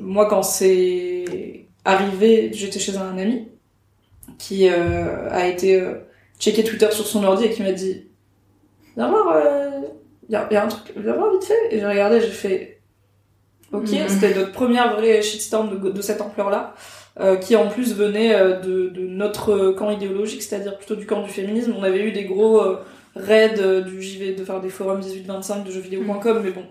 moi, quand c'est arrivé, j'étais chez un ami qui a été checker Twitter sur son ordi et qui m'a dit Viens voir, il y a, y, a, un truc, viens voir vite fait. Et j'ai regardé, j'ai fait Ok, mhm. c'était notre première vraie shitstorm de, de cette ampleur-là, euh, qui en plus venait euh, de, de, notre camp idéologique, c'est-à-dire plutôt du camp du féminisme. On avait eu des gros euh, raids euh, du JV, de faire des forums 18-25 de jeuxvideo.com, mhm. mais bon,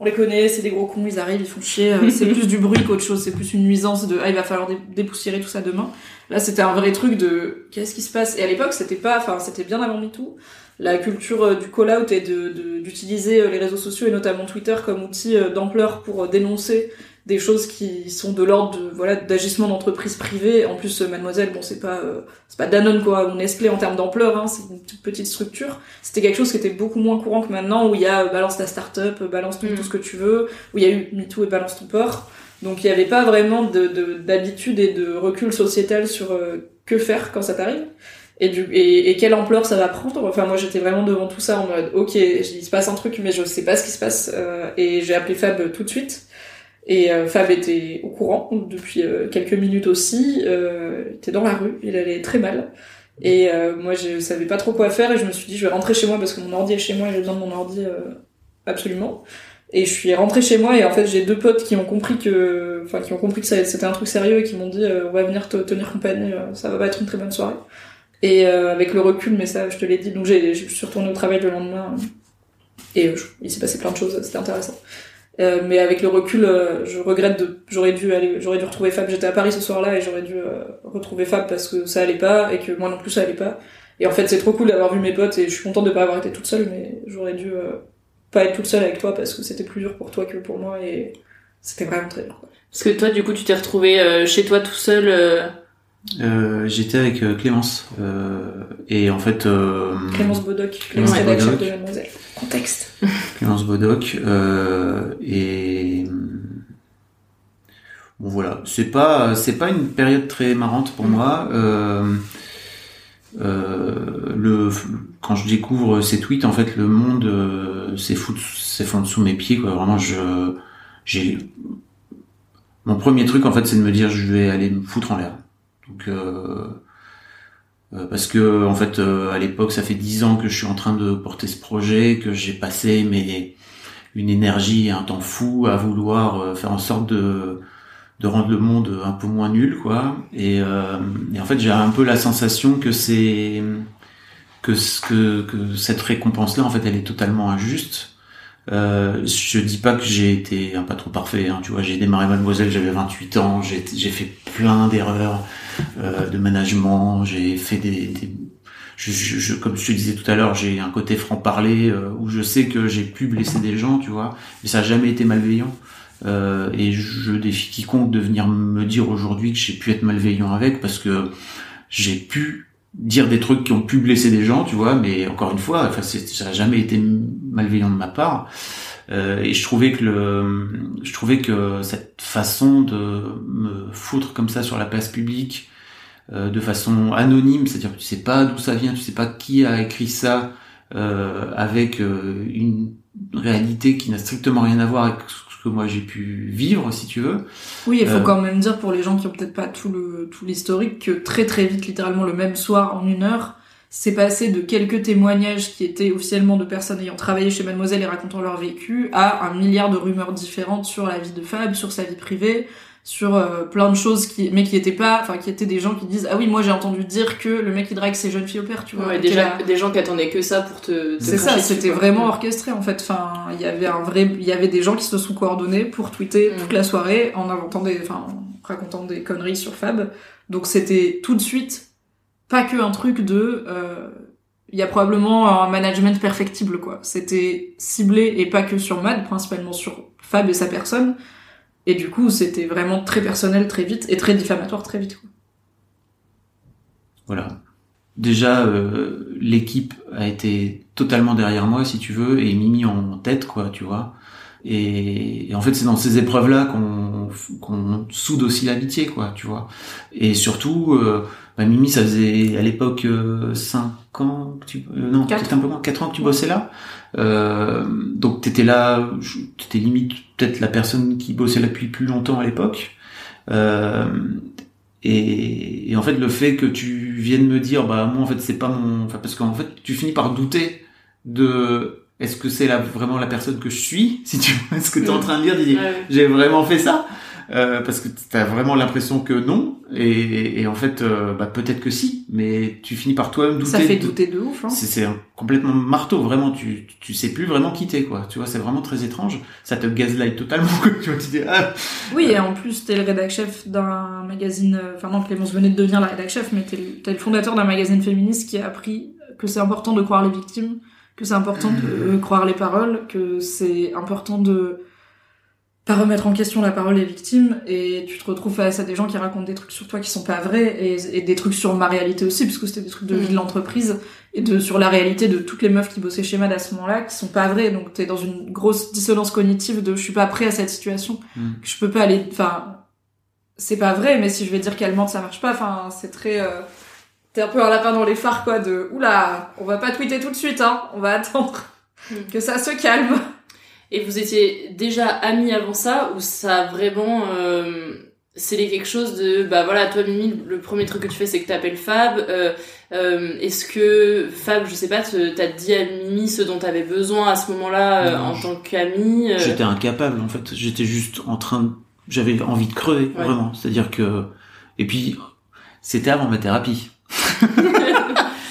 on les connaît, c'est des gros cons, ils arrivent, ils font chier, c'est plus du bruit qu'autre chose, c'est plus une nuisance de ah il va falloir dépoussiérer tout ça demain. Là c'était un vrai truc de qu'est-ce qui se passe? Et à l'époque c'était pas, enfin c'était bien avant MeToo, la culture euh, du call-out et de, d'utiliser euh, les réseaux sociaux et notamment Twitter comme outil euh, d'ampleur pour dénoncer des choses qui sont de l'ordre de voilà d'agissement d'entreprise privée en plus mademoiselle bon c'est pas c'est pas Danone quoi ou Nestlé en termes d'ampleur hein, c'est une toute petite structure. C'était quelque chose qui était beaucoup moins courant que maintenant où il y a balance ta start-up balance tout, mm. tout ce que tu veux où il y a eu MeToo et balance ton port donc il n'y avait pas vraiment de, d'habitude et de recul sociétal sur que faire quand ça t'arrive et, du, et, et, quelle ampleur ça va prendre? Enfin, moi, j'étais vraiment devant tout ça en mode, ok, il se passe un truc, mais je sais pas ce qui se passe. Euh, et j'ai appelé Fab tout de suite. Et euh, Fab était au courant depuis euh, quelques minutes aussi. il était dans la rue, il allait très mal. Et moi, je savais pas trop quoi faire et je me suis dit, je vais rentrer chez moi parce que mon ordi est chez moi et j'ai besoin de mon ordi absolument. Et je suis rentrée chez moi et en fait j'ai deux potes qui ont compris que, enfin qui ont compris que c'était un truc sérieux et qui m'ont dit on va venir te tenir compagnie, ça va pas être une très bonne soirée. Et euh, avec le recul, mais ça, je te l'ai dit, donc je suis retournée au travail le lendemain. Et euh, il s'est passé plein de choses, c'était intéressant. Euh, mais avec le recul, euh, je regrette j'aurais dû aller, j'aurais dû retrouver Fab. J'étais à Paris ce soir-là et j'aurais dû retrouver Fab parce que ça allait pas et que moi non plus ça allait pas. Et en fait, c'est trop cool d'avoir vu mes potes et je suis contente de pas avoir été toute seule, mais j'aurais dû pas être toute seule avec toi parce que c'était plus dur pour toi que pour moi et c'était vraiment très dur. Parce que toi, du coup, tu t'es retrouvé chez toi tout seul euh, J'étais avec euh, Clémence euh, et en fait euh, Clémence Bodoc, Clémence Bodoc. de Mademoiselle. Contexte. Clémence Bodoc euh, et bon voilà, c'est pas c'est pas une période très marrante pour moi. euh, le quand je découvre ces tweets, en fait, le monde euh, s'effondre sous mes pieds. Quoi. Vraiment, je j'ai mon premier truc, en fait, c'est de me dire je vais aller me foutre en l'air. Donc euh, euh, parce que en fait, euh, à l'époque, ça fait dix ans que je suis en train de porter ce projet, que j'ai passé mais une énergie et un temps fou à vouloir faire en sorte de de rendre le monde un peu moins nul, quoi. Et, et en fait, j'ai un peu la sensation que c'est que, que, que cette récompense-là, en fait, elle est totalement injuste. Euh, je dis pas que j'ai été un pas trop parfait, hein, tu vois, j'ai démarré Mademoiselle, j'avais 28 ans, j'ai fait plein d'erreurs euh, de management, j'ai fait des, des je, je, comme je te disais tout à l'heure, j'ai un côté franc-parler euh, où je sais que j'ai pu blesser des gens, tu vois, mais ça a jamais été malveillant. Euh, et je défie quiconque de venir me dire aujourd'hui que j'ai pu être malveillant avec parce que j'ai pu dire des trucs qui ont pu blesser des gens, tu vois, mais encore une fois, enfin, ça n'a jamais été malveillant de ma part. Euh, et je trouvais que le, je trouvais que cette façon de me foutre comme ça sur la place publique, euh, de façon anonyme, c'est-à-dire que tu sais pas d'où ça vient, tu sais pas qui a écrit ça, euh, avec euh, une réalité qui n'a strictement rien à voir avec que moi j'ai pu vivre, si tu veux. Oui, il faut Euh, quand même dire pour les gens qui ont peut-être pas tout le tout l'historique que très très vite, littéralement le même soir, en une heure, c'est passé de quelques témoignages qui étaient officiellement de personnes ayant travaillé chez Mademoiselle et racontant leur vécu à un milliard de rumeurs différentes sur la vie de Fab, sur sa vie privée, sur euh, plein de choses qui mais qui étaient pas enfin qui étaient des gens qui disent ah oui moi j'ai entendu dire que le mec il drague ses jeunes filles au père tu vois Ouais, déjà, des gens qui attendaient que ça pour te. te c'est ça, c'était vraiment orchestré en fait. Enfin, il y avait un vrai, il y avait des gens qui se sont coordonnés pour tweeter toute la soirée en inventant des, enfin, en racontant des conneries sur Fab. Donc c'était tout de suite pas que un truc de, euh, il y a probablement un management perfectible quoi. C'était ciblé et pas que sur Mad, principalement sur Fab et sa personne. Et du coup, c'était vraiment très personnel très vite et très diffamatoire très vite. Quoi. Voilà. Déjà, euh, l'équipe a été totalement derrière moi, si tu veux, et Mimi en tête, quoi, tu vois. Et, et en fait, c'est dans ces épreuves-là qu'on qu'on soude aussi l'amitié, quoi, tu vois. Et surtout, euh, bah, Mimi, ça faisait à l'époque euh, 5 ans, que tu, euh, non, peut-être un peu moins, 4 ans que tu bossais là. Euh, donc t'étais là, t'étais limite peut-être la personne qui bossait là depuis plus longtemps à l'époque. Euh, et, et en fait, le fait que tu viennes me dire, bah moi en fait c'est pas mon, enfin parce qu'en fait tu finis par douter de, est-ce que c'est la, vraiment la personne que je suis, si tu vois ce que tu es en train de dire, tu dis, j'ai vraiment fait ça, Euh, parce que t'as vraiment l'impression que non, et, et en fait euh, bah peut-être que si, mais tu finis par toi-même douter. Ça fait douter de ouf. Hein. c'est complètement marteau, vraiment. Tu, tu sais plus vraiment quitter, quoi. Tu vois, c'est vraiment très étrange. Ça te gaslight totalement, quoi. Tu vois, tu dis, ah. Oui, et en plus, t'es le rédac chef d'un magazine. euh, Enfin, non, Clémence venait de devenir la rédac chef, mais t'es le, t'es le fondateur d'un magazine féministe qui a appris que c'est important de croire les victimes, que c'est important de croire les paroles, que c'est important de pas remettre en question la parole des victimes, et tu te retrouves face à des gens qui racontent des trucs sur toi qui sont pas vrais, et, et des trucs sur ma réalité aussi, parce que c'était des trucs de vie de l'entreprise, et de sur la réalité de toutes les meufs qui bossaient chez Mad à ce moment-là, qui sont pas vraies. Donc t'es dans une grosse dissonance cognitive de je suis pas prêt à cette situation, Mm. que je peux pas aller, enfin, c'est pas vrai, mais si je vais dire qu'elle mente, ça marche pas. Enfin, c'est très. euh, T'es un peu un lapin dans les phares, quoi, de oula, on va pas tweeter tout de suite, hein, on va attendre que ça se calme. Et vous étiez déjà amis avant ça ou ça a vraiment euh, scellé quelque chose de bah voilà toi Mimi le premier truc que tu fais c'est que t'appelles Fab euh, euh, est-ce que Fab je sais pas t'as dit à Mimi ce dont t'avais besoin à ce moment-là euh, en je- tant qu'ami euh, J'étais incapable, en fait. J'étais juste en train de, j'avais envie de crever, Ouais. vraiment. C'est-à-dire que, et puis, c'était avant ma thérapie.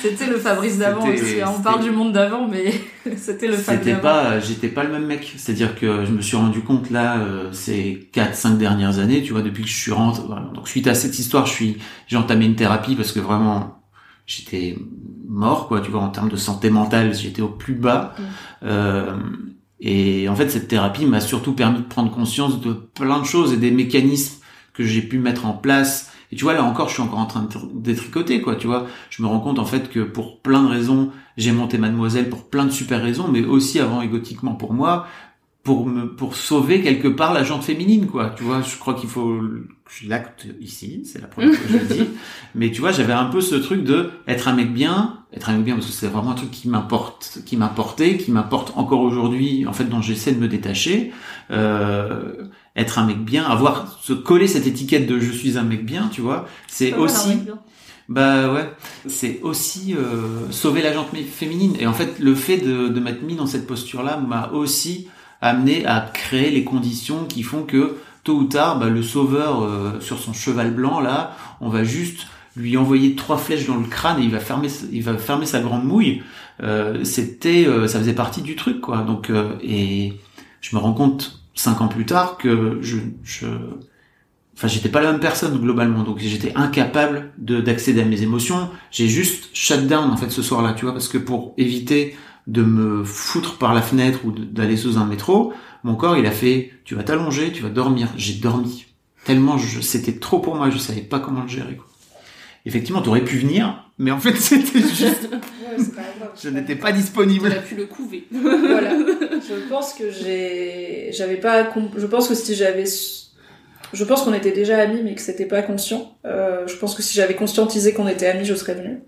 C'était le Fabrice d'avant aussi. hein. On parle du monde d'avant, mais c'était le Fab C'était d'avant. pas, j'étais pas le même mec. C'est-à-dire que je me suis rendu compte là, euh, ces 4 5 dernières années, tu vois, depuis que je suis rentré. voilà. Donc suite à cette histoire, je suis, j'ai entamé une thérapie parce que vraiment, j'étais mort, quoi. Tu vois, en termes de santé mentale, j'étais au plus bas. Euh, et en fait, cette thérapie m'a surtout permis de prendre conscience de plein de choses et des mécanismes que j'ai pu mettre en place. Et tu vois, là encore, je suis encore en train de tr- détricoter, quoi, tu vois. Je me rends compte, en fait, que pour plein de raisons, j'ai monté Mademoiselle pour plein de super raisons, mais aussi avant égotiquement pour moi, pour me pour sauver quelque part la jante féminine quoi. Tu vois je crois qu'il faut je l'acte ici c'est la première fois que je le dis. Mais tu vois j'avais un peu ce truc de être un mec bien être un mec bien parce que c'est vraiment un truc qui m'importe qui m'importait qui m'importe encore aujourd'hui en fait dont j'essaie de me détacher. Euh, être un mec bien avoir se coller cette étiquette de je suis un mec bien tu vois c'est aussi bah ouais, c'est aussi euh, sauver la jante féminine. Et en fait, le fait de, de m'être mis dans cette posture-là m'a aussi amené à créer les conditions qui font que tôt ou tard, bah, le sauveur euh, sur son cheval blanc là, on va juste lui envoyer trois flèches dans le crâne et il va fermer, il va fermer sa grande mouille. Euh, c'était, euh, ça faisait partie du truc quoi. Donc et je me rends compte cinq ans plus tard que je, je enfin j'étais pas la même personne globalement donc j'étais incapable de d'accéder à mes émotions j'ai juste shut down en fait ce soir-là tu vois parce que pour éviter de me foutre par la fenêtre ou d'aller sous un métro mon corps il a fait tu vas t'allonger tu vas dormir j'ai dormi tellement c'était trop pour moi je savais pas comment le gérer quoi. effectivement t'aurais pu venir mais en fait c'était juste je n'étais pas disponible. Tu as pu le couver. voilà. Je pense que j'ai, j'avais pas, je pense que si j'avais je pense qu'on était déjà amis, mais que c'était pas conscient. Euh, je pense que si j'avais conscientisé qu'on était amis, je serais venue.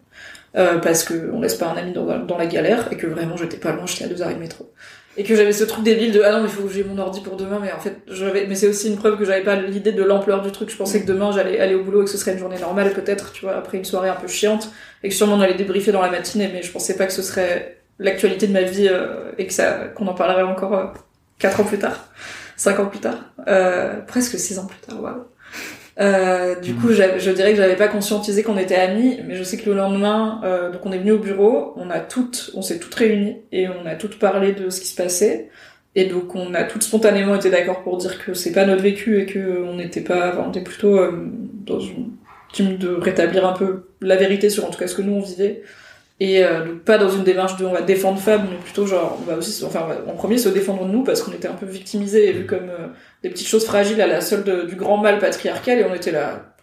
Euh, parce que on laisse pas un ami dans, la galère, et que vraiment j'étais pas loin, j'étais à deux arrêts de métro. Et que j'avais ce truc débile de ah non mais il faut que j'ai mon ordi pour demain, mais en fait j'avais, mais c'est aussi une preuve que j'avais pas l'idée de l'ampleur du truc. Je pensais que demain j'allais aller au boulot et que ce serait une journée normale peut-être, tu vois, après une soirée un peu chiante, et que sûrement on allait débriefer dans la matinée, mais je pensais pas que ce serait l'actualité de ma vie euh, et que ça, qu'on en parlerait encore euh, quatre ans plus tard cinq ans plus tard, euh, presque six ans plus tard, waouh. Euh, du coup, je dirais que j'avais pas conscientisé qu'on était amis, mais je sais que le lendemain, euh, donc on est venu au bureau, on a toutes, on s'est toutes réunies et on a toutes parlé de ce qui se passait. Et donc on a toutes spontanément été d'accord pour dire que c'est pas notre vécu et que on n'était pas, enfin, on était plutôt euh, dans une team de rétablir un peu la vérité sur en tout cas ce que nous on vivait et euh, donc pas dans une démarche de on va défendre Fab mais plutôt genre on va aussi enfin on va en premier se défendre nous parce qu'on était un peu victimisés et vu comme euh, des petites choses fragiles à la solde du grand mal patriarcal et on était là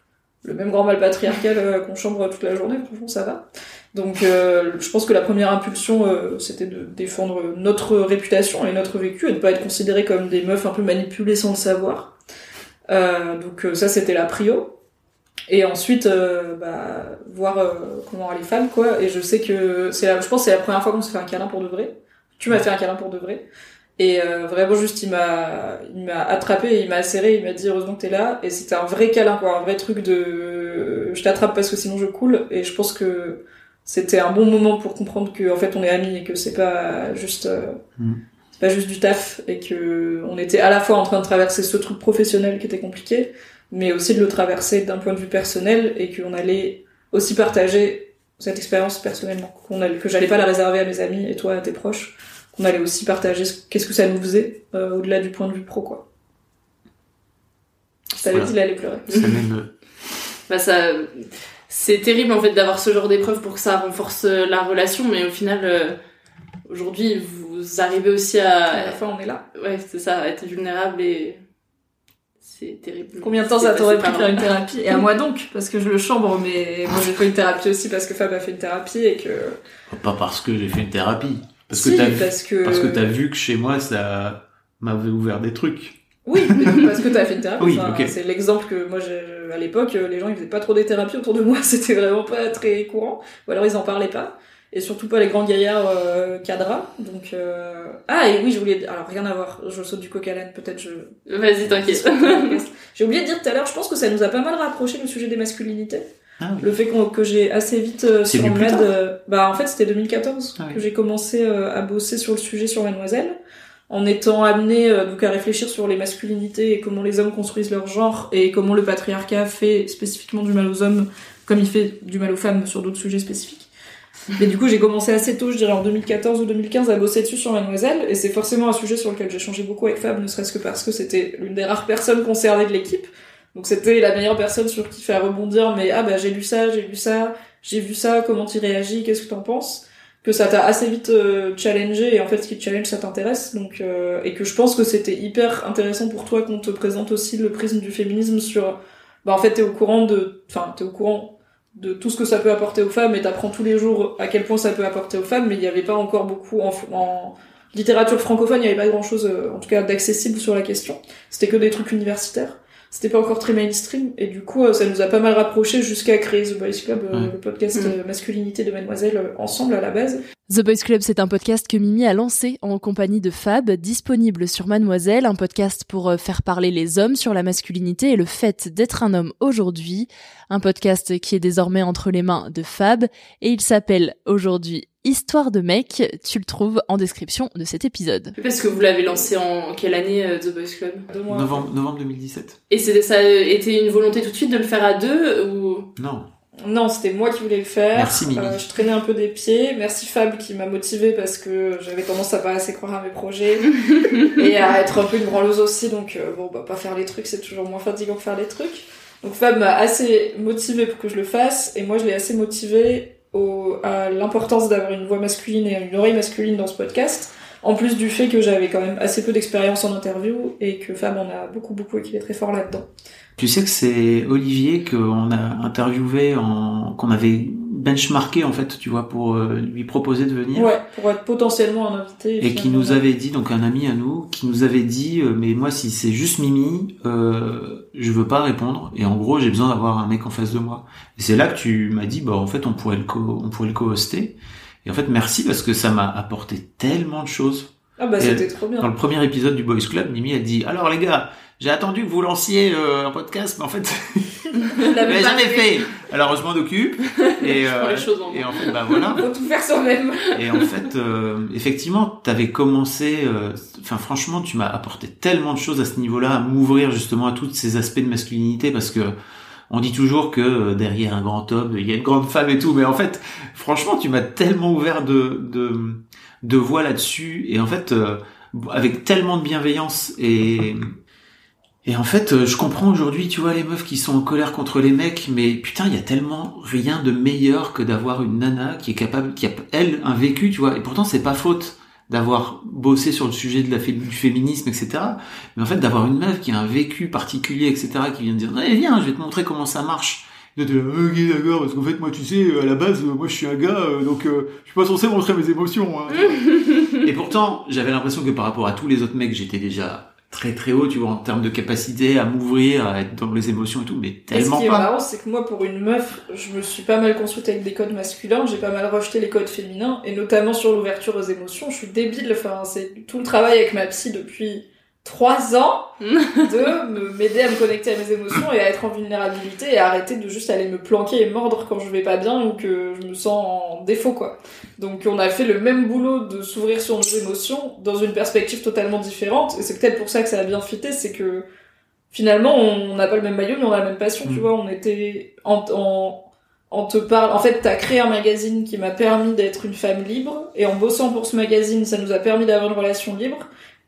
le même grand mal patriarcal euh, qu'on chambre toute la journée franchement ça va. Donc je pense que la première impulsion c'était de défendre notre réputation et notre vécu et de pas être considérés comme des meufs un peu manipulées sans le savoir. Donc ça c'était la prio. Et ensuite euh, bah, voir euh, comment les femmes quoi. Et je sais que c'est je pense c'est la première fois qu'on se fait un câlin pour de vrai. Tu m'as fait un câlin pour de vrai et euh, vraiment juste il m'a il m'a attrapé il m'a serré il m'a dit heureusement que t'es là. Et c'était un vrai câlin quoi un vrai truc de je t'attrape parce que sinon je coule. Et je pense que c'était un bon moment pour comprendre que en fait on est amis et que c'est pas juste mm. c'est pas juste du taf et que on était à la fois en train de traverser ce truc professionnel qui était compliqué mais aussi de le traverser d'un point de vue personnel et qu'on allait aussi partager cette expérience personnellement, qu'on que j'allais pas la réserver à mes amis et toi à tes proches, qu'on allait aussi partager qu'est-ce que ça nous faisait euh, au-delà du point de vue pro quoi. Je t'avais dit il allait pleurer. Ça même... bah ça c'est terrible en fait d'avoir ce genre d'épreuve pour que ça renforce euh, la relation mais au final euh, aujourd'hui vous arrivez aussi à à la fin on est là. Ouais, c'est ça, à être vulnérable et c'est terrible. Combien de temps ça t'aurait pris de faire une thérapie? Et à moi donc, parce que je le chambre, mais moi j'ai fait une thérapie aussi parce que Fab a fait une thérapie et que. Pas parce que j'ai fait une thérapie. Parce que t'as parce que... parce que t'as vu que chez moi ça m'avait ouvert des trucs. Oui, parce que t'as fait une thérapie. Oui, C'est l'exemple que moi, à l'époque, les gens ils faisaient pas trop des thérapies autour de moi, c'était vraiment pas très courant, ou alors ils en parlaient pas et surtout pas les grands gaillards euh, cadras. Donc euh... ah et oui, je voulais alors rien à voir. Je saute du coq à l'âne, peut-être je. Vas-y, t'inquiète. j'ai oublié de dire tout à l'heure. Je pense que ça nous a pas mal rapproché le sujet des masculinités. Ah, oui. Le fait que j'ai assez vite euh, sur Med, euh, bah en fait c'était 2014 ah, que j'ai commencé euh, à bosser sur le sujet sur Mademoiselle, en étant amené donc à réfléchir sur les masculinités et comment les hommes construisent leur genre et comment le patriarcat fait spécifiquement du mal aux hommes comme il fait du mal aux femmes sur d'autres sujets spécifiques. Mais du coup, j'ai commencé assez tôt, je dirais en 2014 ou 2015, à bosser dessus sur Mademoiselle, et c'est forcément un sujet sur lequel j'ai changé beaucoup avec Fab, ne serait-ce que parce que c'était l'une des rares personnes concernées de l'équipe. Donc c'était la meilleure personne sur qui faire rebondir, mais ah bah j'ai lu ça, j'ai lu ça, j'ai vu ça, comment tu réagis, qu'est-ce que t'en penses? Que ça t'a assez vite euh, challengé, et en fait ce qui te challenge ça t'intéresse, donc euh, et que je pense que c'était hyper intéressant pour toi qu'on te présente aussi le prisme du féminisme sur... Bah en fait t'es au courant de... Enfin t'es au courant de tout ce que ça peut apporter aux femmes et t'apprends tous les jours à quel point ça peut apporter aux femmes mais il n'y avait pas encore beaucoup en, littérature francophone, il y avait pas grand chose, en tout cas, d'accessible sur la question. C'était que des trucs universitaires c'était pas encore très mainstream et du coup euh, ça nous a pas mal rapprochés jusqu'à créer The Boys Club, euh, Ouais. le podcast Mm. euh, masculinité de Mademoiselle ensemble à la base. The Boys Club, c'est un podcast que Mimi a lancé en compagnie de Fab, disponible sur Mademoiselle, un podcast pour euh, faire parler les hommes sur la masculinité et le fait d'être un homme aujourd'hui, un podcast qui est désormais entre les mains de Fab et il s'appelle aujourd'hui Histoire de mec, tu le trouves en description de cet épisode. Parce que vous l'avez lancé en quelle année, euh, The Boys Club? Novembre, novembre 2017. Et ça a été une volonté tout de suite de le faire à deux ou? Non. Non, c'était moi qui voulais le faire. Merci, Mimi. Euh, je traînais un peu des pieds. Merci Fab qui m'a motivée parce que j'avais tendance à pas assez croire à mes projets et à être un peu une branleuse aussi. Donc euh, bon, bah pas faire les trucs, c'est toujours moins fatigant que faire les trucs. Donc Fab m'a assez motivée pour que je le fasse et moi je l'ai assez motivée au, à l'importance d'avoir une voix masculine et une oreille masculine dans ce podcast. En plus du fait que j'avais quand même assez peu d'expérience en interview et que Fab en a beaucoup beaucoup et qu'il est très fort là-dedans. Tu sais que c'est Olivier qu'on a interviewé, en... qu'on avait benchmarké en fait, tu vois, pour euh, lui proposer de venir. Ouais, pour être potentiellement un invité. Et qui nous avait dit, donc un ami à nous, qui nous avait dit, euh, mais moi si c'est juste Mimi, euh, je veux pas répondre. Et en gros, j'ai besoin d'avoir un mec en face de moi. Et c'est là que tu m'as dit, bah en fait, on pourrait le co, on pourrait le co-hoster. Et en fait, merci parce que ça m'a apporté tellement de choses. Ah bah c'était trop bien. Dans le premier épisode du Boys Club, Mimi a dit, alors les gars, j'ai attendu que vous lanciez euh, un podcast, mais en fait, je l'avais jamais fait. Alors je m'en occupe. Et, les choses en et en fait, bah voilà. Faut tout faire soi-même. Et en fait, euh, effectivement, t'avais commencé. euh, Enfin, franchement, tu m'as apporté tellement de choses à ce niveau-là, à m'ouvrir justement à tous ces aspects de masculinité, parce que on dit toujours que euh, derrière un grand homme, il y a une grande femme et tout, mais en fait, franchement, tu m'as tellement ouvert de de, de voix là-dessus, et en fait, euh, avec tellement de bienveillance et et en fait, euh, je comprends aujourd'hui, tu vois, les meufs qui sont en colère contre les mecs, mais putain, il y a tellement rien de meilleur que d'avoir une nana qui est capable, qui a, elle, un vécu, tu vois, et pourtant, c'est pas faute d'avoir bossé sur le sujet de la fé- du féminisme, etc. Mais en fait, d'avoir une meuf qui a un vécu particulier, etc., qui vient de dire, allez, viens, je vais te montrer comment ça marche. Et de ok, d'accord, parce qu'en fait, moi, tu sais, à la base, moi, je suis un gars, euh, donc euh, je suis pas censé montrer mes émotions. Hein, et pourtant, j'avais l'impression que par rapport à tous les autres mecs, j'étais déjà très très haut, tu vois, en termes de capacité à m'ouvrir, à être dans les émotions et tout, mais Et ce tellement qui est pas. marrant, c'est que moi, pour une meuf, je me suis pas mal construite avec des codes masculins, j'ai pas mal rejeté les codes féminins, et notamment sur l'ouverture aux émotions. Je suis débile, enfin, c'est tout le travail avec ma psy depuis trois ans de me- m'aider à me connecter à mes émotions et à être en vulnérabilité et à arrêter de juste aller me planquer et mordre quand je vais pas bien ou que je me sens en défaut, quoi. Donc on a fait le même boulot de s'ouvrir sur nos émotions dans une perspective totalement différente, et c'est peut-être pour ça que ça a bien fité, c'est que finalement on n'a pas le même maillot mais on a la même passion tu Mm. vois. On était en, en, en te parle en fait t'as créé un magazine qui m'a permis d'être une femme libre. Et en bossant pour ce magazine ça nous a permis d'avoir une relation libre.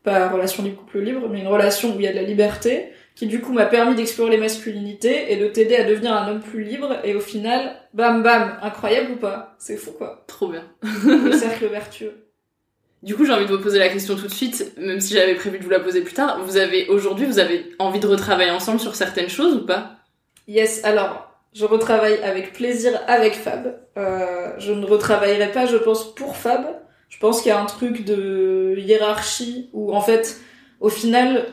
Pas relation libre couple libre mais une relation où il y a de la liberté qui du coup m'a permis d'explorer les masculinités et de t'aider à devenir un homme plus libre et au final bam bam incroyable ou pas? C'est fou quoi Trop bien. le cercle vertueux Du coup, j'ai envie de vous poser la question tout de suite, même si j'avais prévu de vous la poser plus tard. Vous avez aujourd'hui, vous avez envie de retravailler ensemble sur certaines choses ou pas? Yes, alors, je retravaille avec plaisir avec Fab. Euh, je ne retravaillerai pas, je pense, pour Fab. Je pense qu'il y a un truc de hiérarchie où, en fait, au final,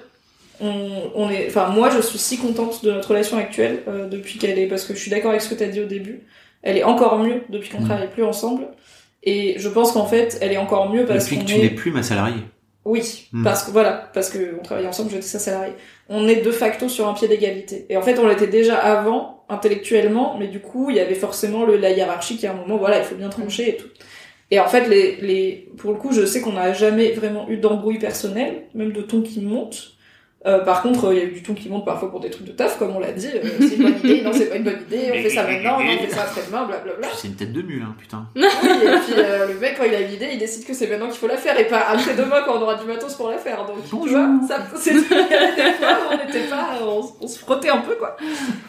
on, on est, enfin, moi, je suis si contente de notre relation actuelle euh, depuis qu'elle est, parce que je suis d'accord avec ce que t'as dit au début. Elle est encore mieux depuis qu'on Mm. travaille plus ensemble. Et je pense qu'en fait, elle est encore mieux parce Depuis que tu est... n'es plus ma salariée. Oui, Mm. parce que voilà, parce que on travaille ensemble, j'étais sa salariée. On est de facto sur un pied d'égalité. Et en fait, on l'était déjà avant, intellectuellement, mais du coup, il y avait forcément le, la hiérarchie qui à un moment, voilà, il faut bien trancher et tout. Et en fait, les, les, pour le coup, je sais qu'on n'a jamais vraiment eu d'embrouille personnelle, même de ton qui monte. Euh, par contre, il y a eu du ton qui monte parfois pour des trucs de taf, comme on l'a dit. euh, c'est une bonne idée, non, c'est pas une bonne idée, on fait ça maintenant, non, on fait ça après-demain, blablabla. C'est une tête de mule, hein, putain. Oui, et puis euh, le mec, quand il a une idée, il décide que c'est maintenant qu'il faut la faire et pas après-demain quand on aura du matos pour la faire. Donc, tu vois, ça, c'est on n'était pas, on, on se frottait un peu, quoi.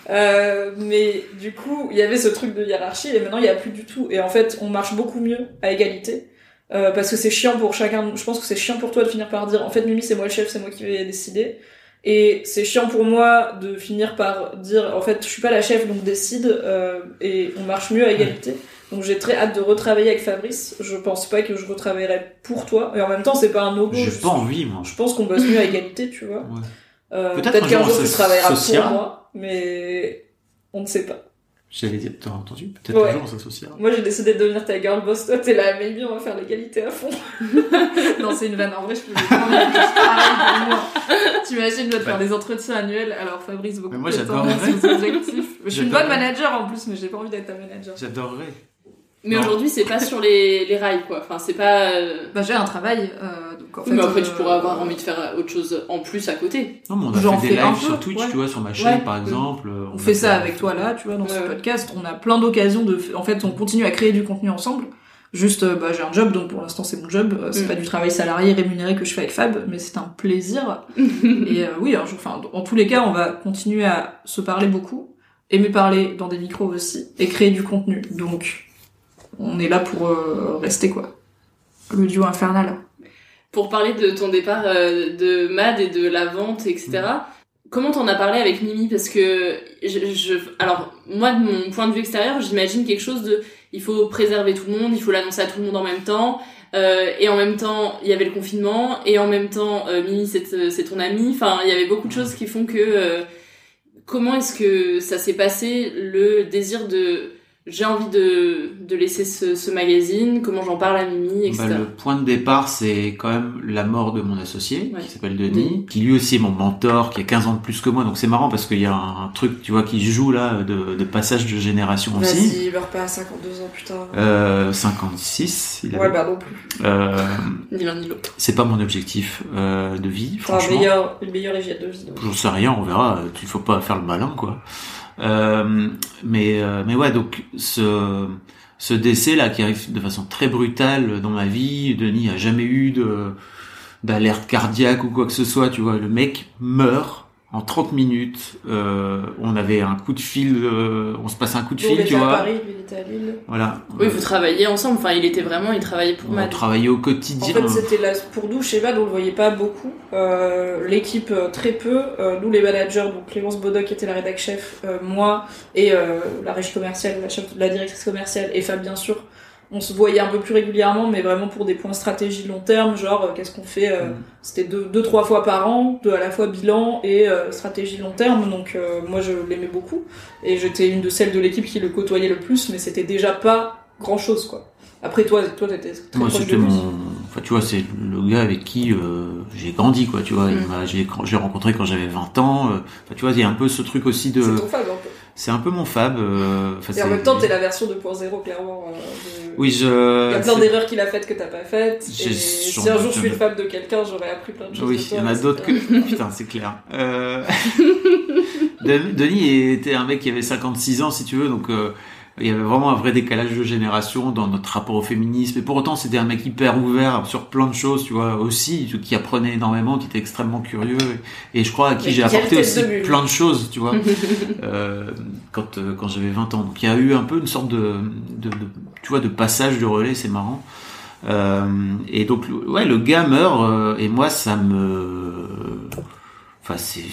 Euh, mais du coup, il y avait ce truc de hiérarchie et maintenant il y a plus du tout. Et en fait, on marche beaucoup mieux à égalité. Euh, parce que c'est chiant pour chacun. Je pense que c'est chiant pour toi de finir par dire en fait Mimi c'est moi le chef, c'est moi qui vais décider. Et c'est chiant pour moi de finir par dire en fait je suis pas la chef donc décide euh, et on marche mieux à égalité. Donc j'ai très hâte de retravailler avec Fabrice. Je pense pas que je retravaillerai pour toi. Et en même temps, c'est pas un no J'ai pas envie, moi. Je pense qu'on bosse mieux à égalité, tu vois. Euh, Peut-être Peut-être un qu'un jour, tu travailleras s'associera. pour moi, mais on ne sait pas. J'allais dire, t'as entendu Peut-être Ouais. un jour on s'associera. Moi j'ai décidé de devenir ta girl boss, toi t'es là, maybe on va faire l'égalité à fond. non, c'est une vanne, en vrai je peux le prendre, mais. T'imagines, je dois te faire des entretiens annuels, alors Fabrice, beaucoup Mais moi, de temps j'adorerais. sur ses objectifs. Je suis une bonne manager en plus, mais j'ai pas envie d'être ta manager. J'adorerais. Mais aujourd'hui, c'est pas sur les, les rails, quoi. Enfin, c'est pas. euh, Bah j'ai un travail, euh, donc en fait... mais après, euh, tu pourrais avoir envie de faire autre chose en plus à côté. Non, mais on a J'en fait des fais un lives sur Twitch, ouais. tu vois, sur ma chaîne Ouais. par exemple. euh, On fait ça avec toi là, tu vois, dans ce podcast. On a plein d'occasions de. En fait, on continue à créer du contenu ensemble. Juste, euh, bah, j'ai un job, donc pour l'instant c'est mon job. Euh, C'est Mm. pas du travail salarié rémunéré que je fais avec Fab, mais c'est un plaisir. Et euh, oui, un jour, enfin, en tous les cas, on va continuer à se parler beaucoup, aimer parler dans des micros aussi, et créer du contenu. Donc, on est là pour euh, rester quoi. Le duo infernal. Pour parler de ton départ euh, de MAD et de la vente, etc. Comment t'en as parlé avec Mimi? Parce que je, je- alors moi de mon point de vue extérieur, j'imagine quelque chose de, il faut préserver tout le monde, il faut l'annoncer à tout le monde en même temps, euh, et en même temps il y avait le confinement, et en même temps euh, Mimi c'est c'est ton amie. Enfin, il y avait beaucoup de choses qui font que euh, comment est-ce que ça s'est passé le désir de j'ai envie de, de laisser ce, ce magazine, comment j'en parle à Mimi, etc. Bah, le point de départ, c'est quand même la mort de mon associé, Ouais. qui s'appelle Denis, qui lui aussi est mon mentor, qui a 15 ans de plus que moi. Donc c'est marrant parce qu'il y a un, truc, tu vois, qui joue là de, de passage de génération aussi. Vas-y, meurs pas à 52 ans, putain. Euh, 56, il avait. Ouais, bah non plus. Euh, Ni l'un ni l'autre. c'est pas mon objectif euh, de vie, Enfin, franchement. meilleur, une meilleure de vie. J'en sais rien, on verra. Il faut pas faire le malin, quoi. Euh, mais euh, mais ouais, donc ce ce décès là qui arrive de façon très brutale dans ma vie, Denis a jamais eu de d'alerte cardiaque ou quoi que ce soit, tu vois. Le mec meurt en 30 minutes. Euh, on avait un coup de fil, euh, on se passe un coup de Nous, on fil, était tu à vois. Paris, il était à Lille. Voilà. Oui, vous travaillez ensemble. Enfin, il était vraiment, il travaillait pour on Mad. travaillait au En quotidien. fait, c'était là pour nous chez Mad, on le voyait pas beaucoup. Euh, L'équipe très peu. Euh, nous, les managers, donc Clémence Bodoc qui était la rédac chef, euh, moi et euh, la régie commerciale, la, chef, la directrice commerciale et Fab bien sûr. On se voyait un peu plus régulièrement, mais vraiment pour des points stratégie long terme, genre euh, qu'est-ce qu'on fait. euh, C'était deux, deux trois fois par an, de à la fois bilan et euh, stratégie long terme. Donc euh, moi, je l'aimais beaucoup et j'étais une de celles de l'équipe qui le côtoyait le plus, mais c'était déjà pas grand chose quoi. Après toi, toi t'étais très Moi, proche c'était de lui. mon, enfin, tu vois, c'est le gars avec qui j'ai grandi, quoi. Tu vois, Mm. j'ai, rencontré quand j'avais 20 ans. enfin, tu vois, il y a un peu ce truc aussi de. C'est ton Fab un peu. C'est un peu mon fab. euh, Et en même temps, t'es la version 2.0, clairement. euh, de- Oui, je. Il y a plein d'erreurs qu'il a faites que t'as pas faites. Et si un jour je suis le fab de quelqu'un, j'aurais appris plein de choses. Oui, il y en a d'autres que. Putain, c'est clair. Euh... Den- Denis était un mec qui avait 56 ans, si tu veux, donc euh, il y avait vraiment un vrai décalage de génération dans notre rapport au féminisme. Et pour autant, c'était un mec hyper ouvert sur plein de choses, tu vois, aussi, qui apprenait énormément, qui était extrêmement curieux. Et, je crois à qui j'ai apporté aussi de plein de choses, tu vois, euh, quand, euh, quand j'avais 20 ans. Donc il y a eu un peu une sorte de, de, de- tu vois, de passage de relais, c'est marrant. Euh, et donc, ouais, le gars meurt, euh, et moi, ça me, enfin, c'est,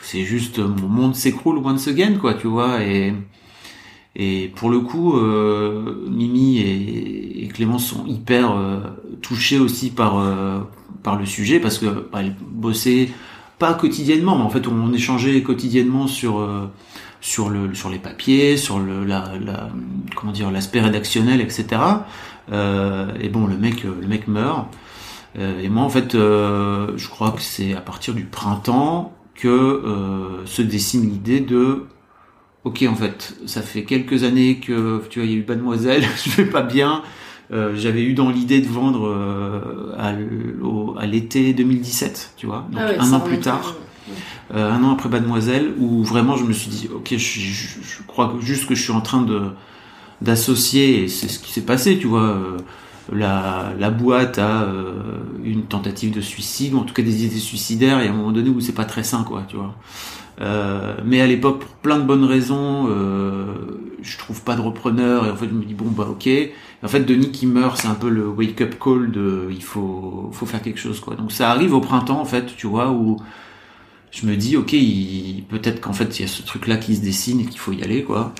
c'est juste mon monde s'écroule once again, quoi, tu vois. Et et pour le coup, euh, Mimi et, et Clémence sont hyper euh, touchés aussi par euh, par le sujet parce que bah, elles bossaient pas quotidiennement, mais en fait, on échangeait quotidiennement sur euh, sur le sur les papiers, sur le la, la comment dire l'aspect rédactionnel, etc. Euh, et bon, le mec le mec meurt. Euh, et moi, en fait, euh, je crois que c'est à partir du printemps que euh, se dessine l'idée de ok en fait ça fait quelques années que tu vois il y a eu Mademoiselle je vais pas bien. Euh, j'avais eu dans l'idée de vendre euh, à, au- à l'été 2017 tu vois donc Ah ouais, un an plus tard. ouais. euh, un an après Mademoiselle où vraiment je me suis dit ok je, je, je crois juste que je suis en train de d'associer et c'est ce qui s'est passé tu vois la, la boîte a euh, une tentative de suicide ou en tout cas des idées suicidaires et à un moment donné où c'est pas très sain quoi tu vois euh, mais à l'époque, pour plein de bonnes raisons, euh, je trouve pas de repreneur et en fait je me dis bon bah ok. En fait Denis qui meurt, c'est un peu le wake up call de il faut faut faire quelque chose quoi. Donc ça arrive au printemps en fait, tu vois où je me dis ok peut-être qu'en fait il y a ce truc là qui se dessine et qu'il faut y aller quoi.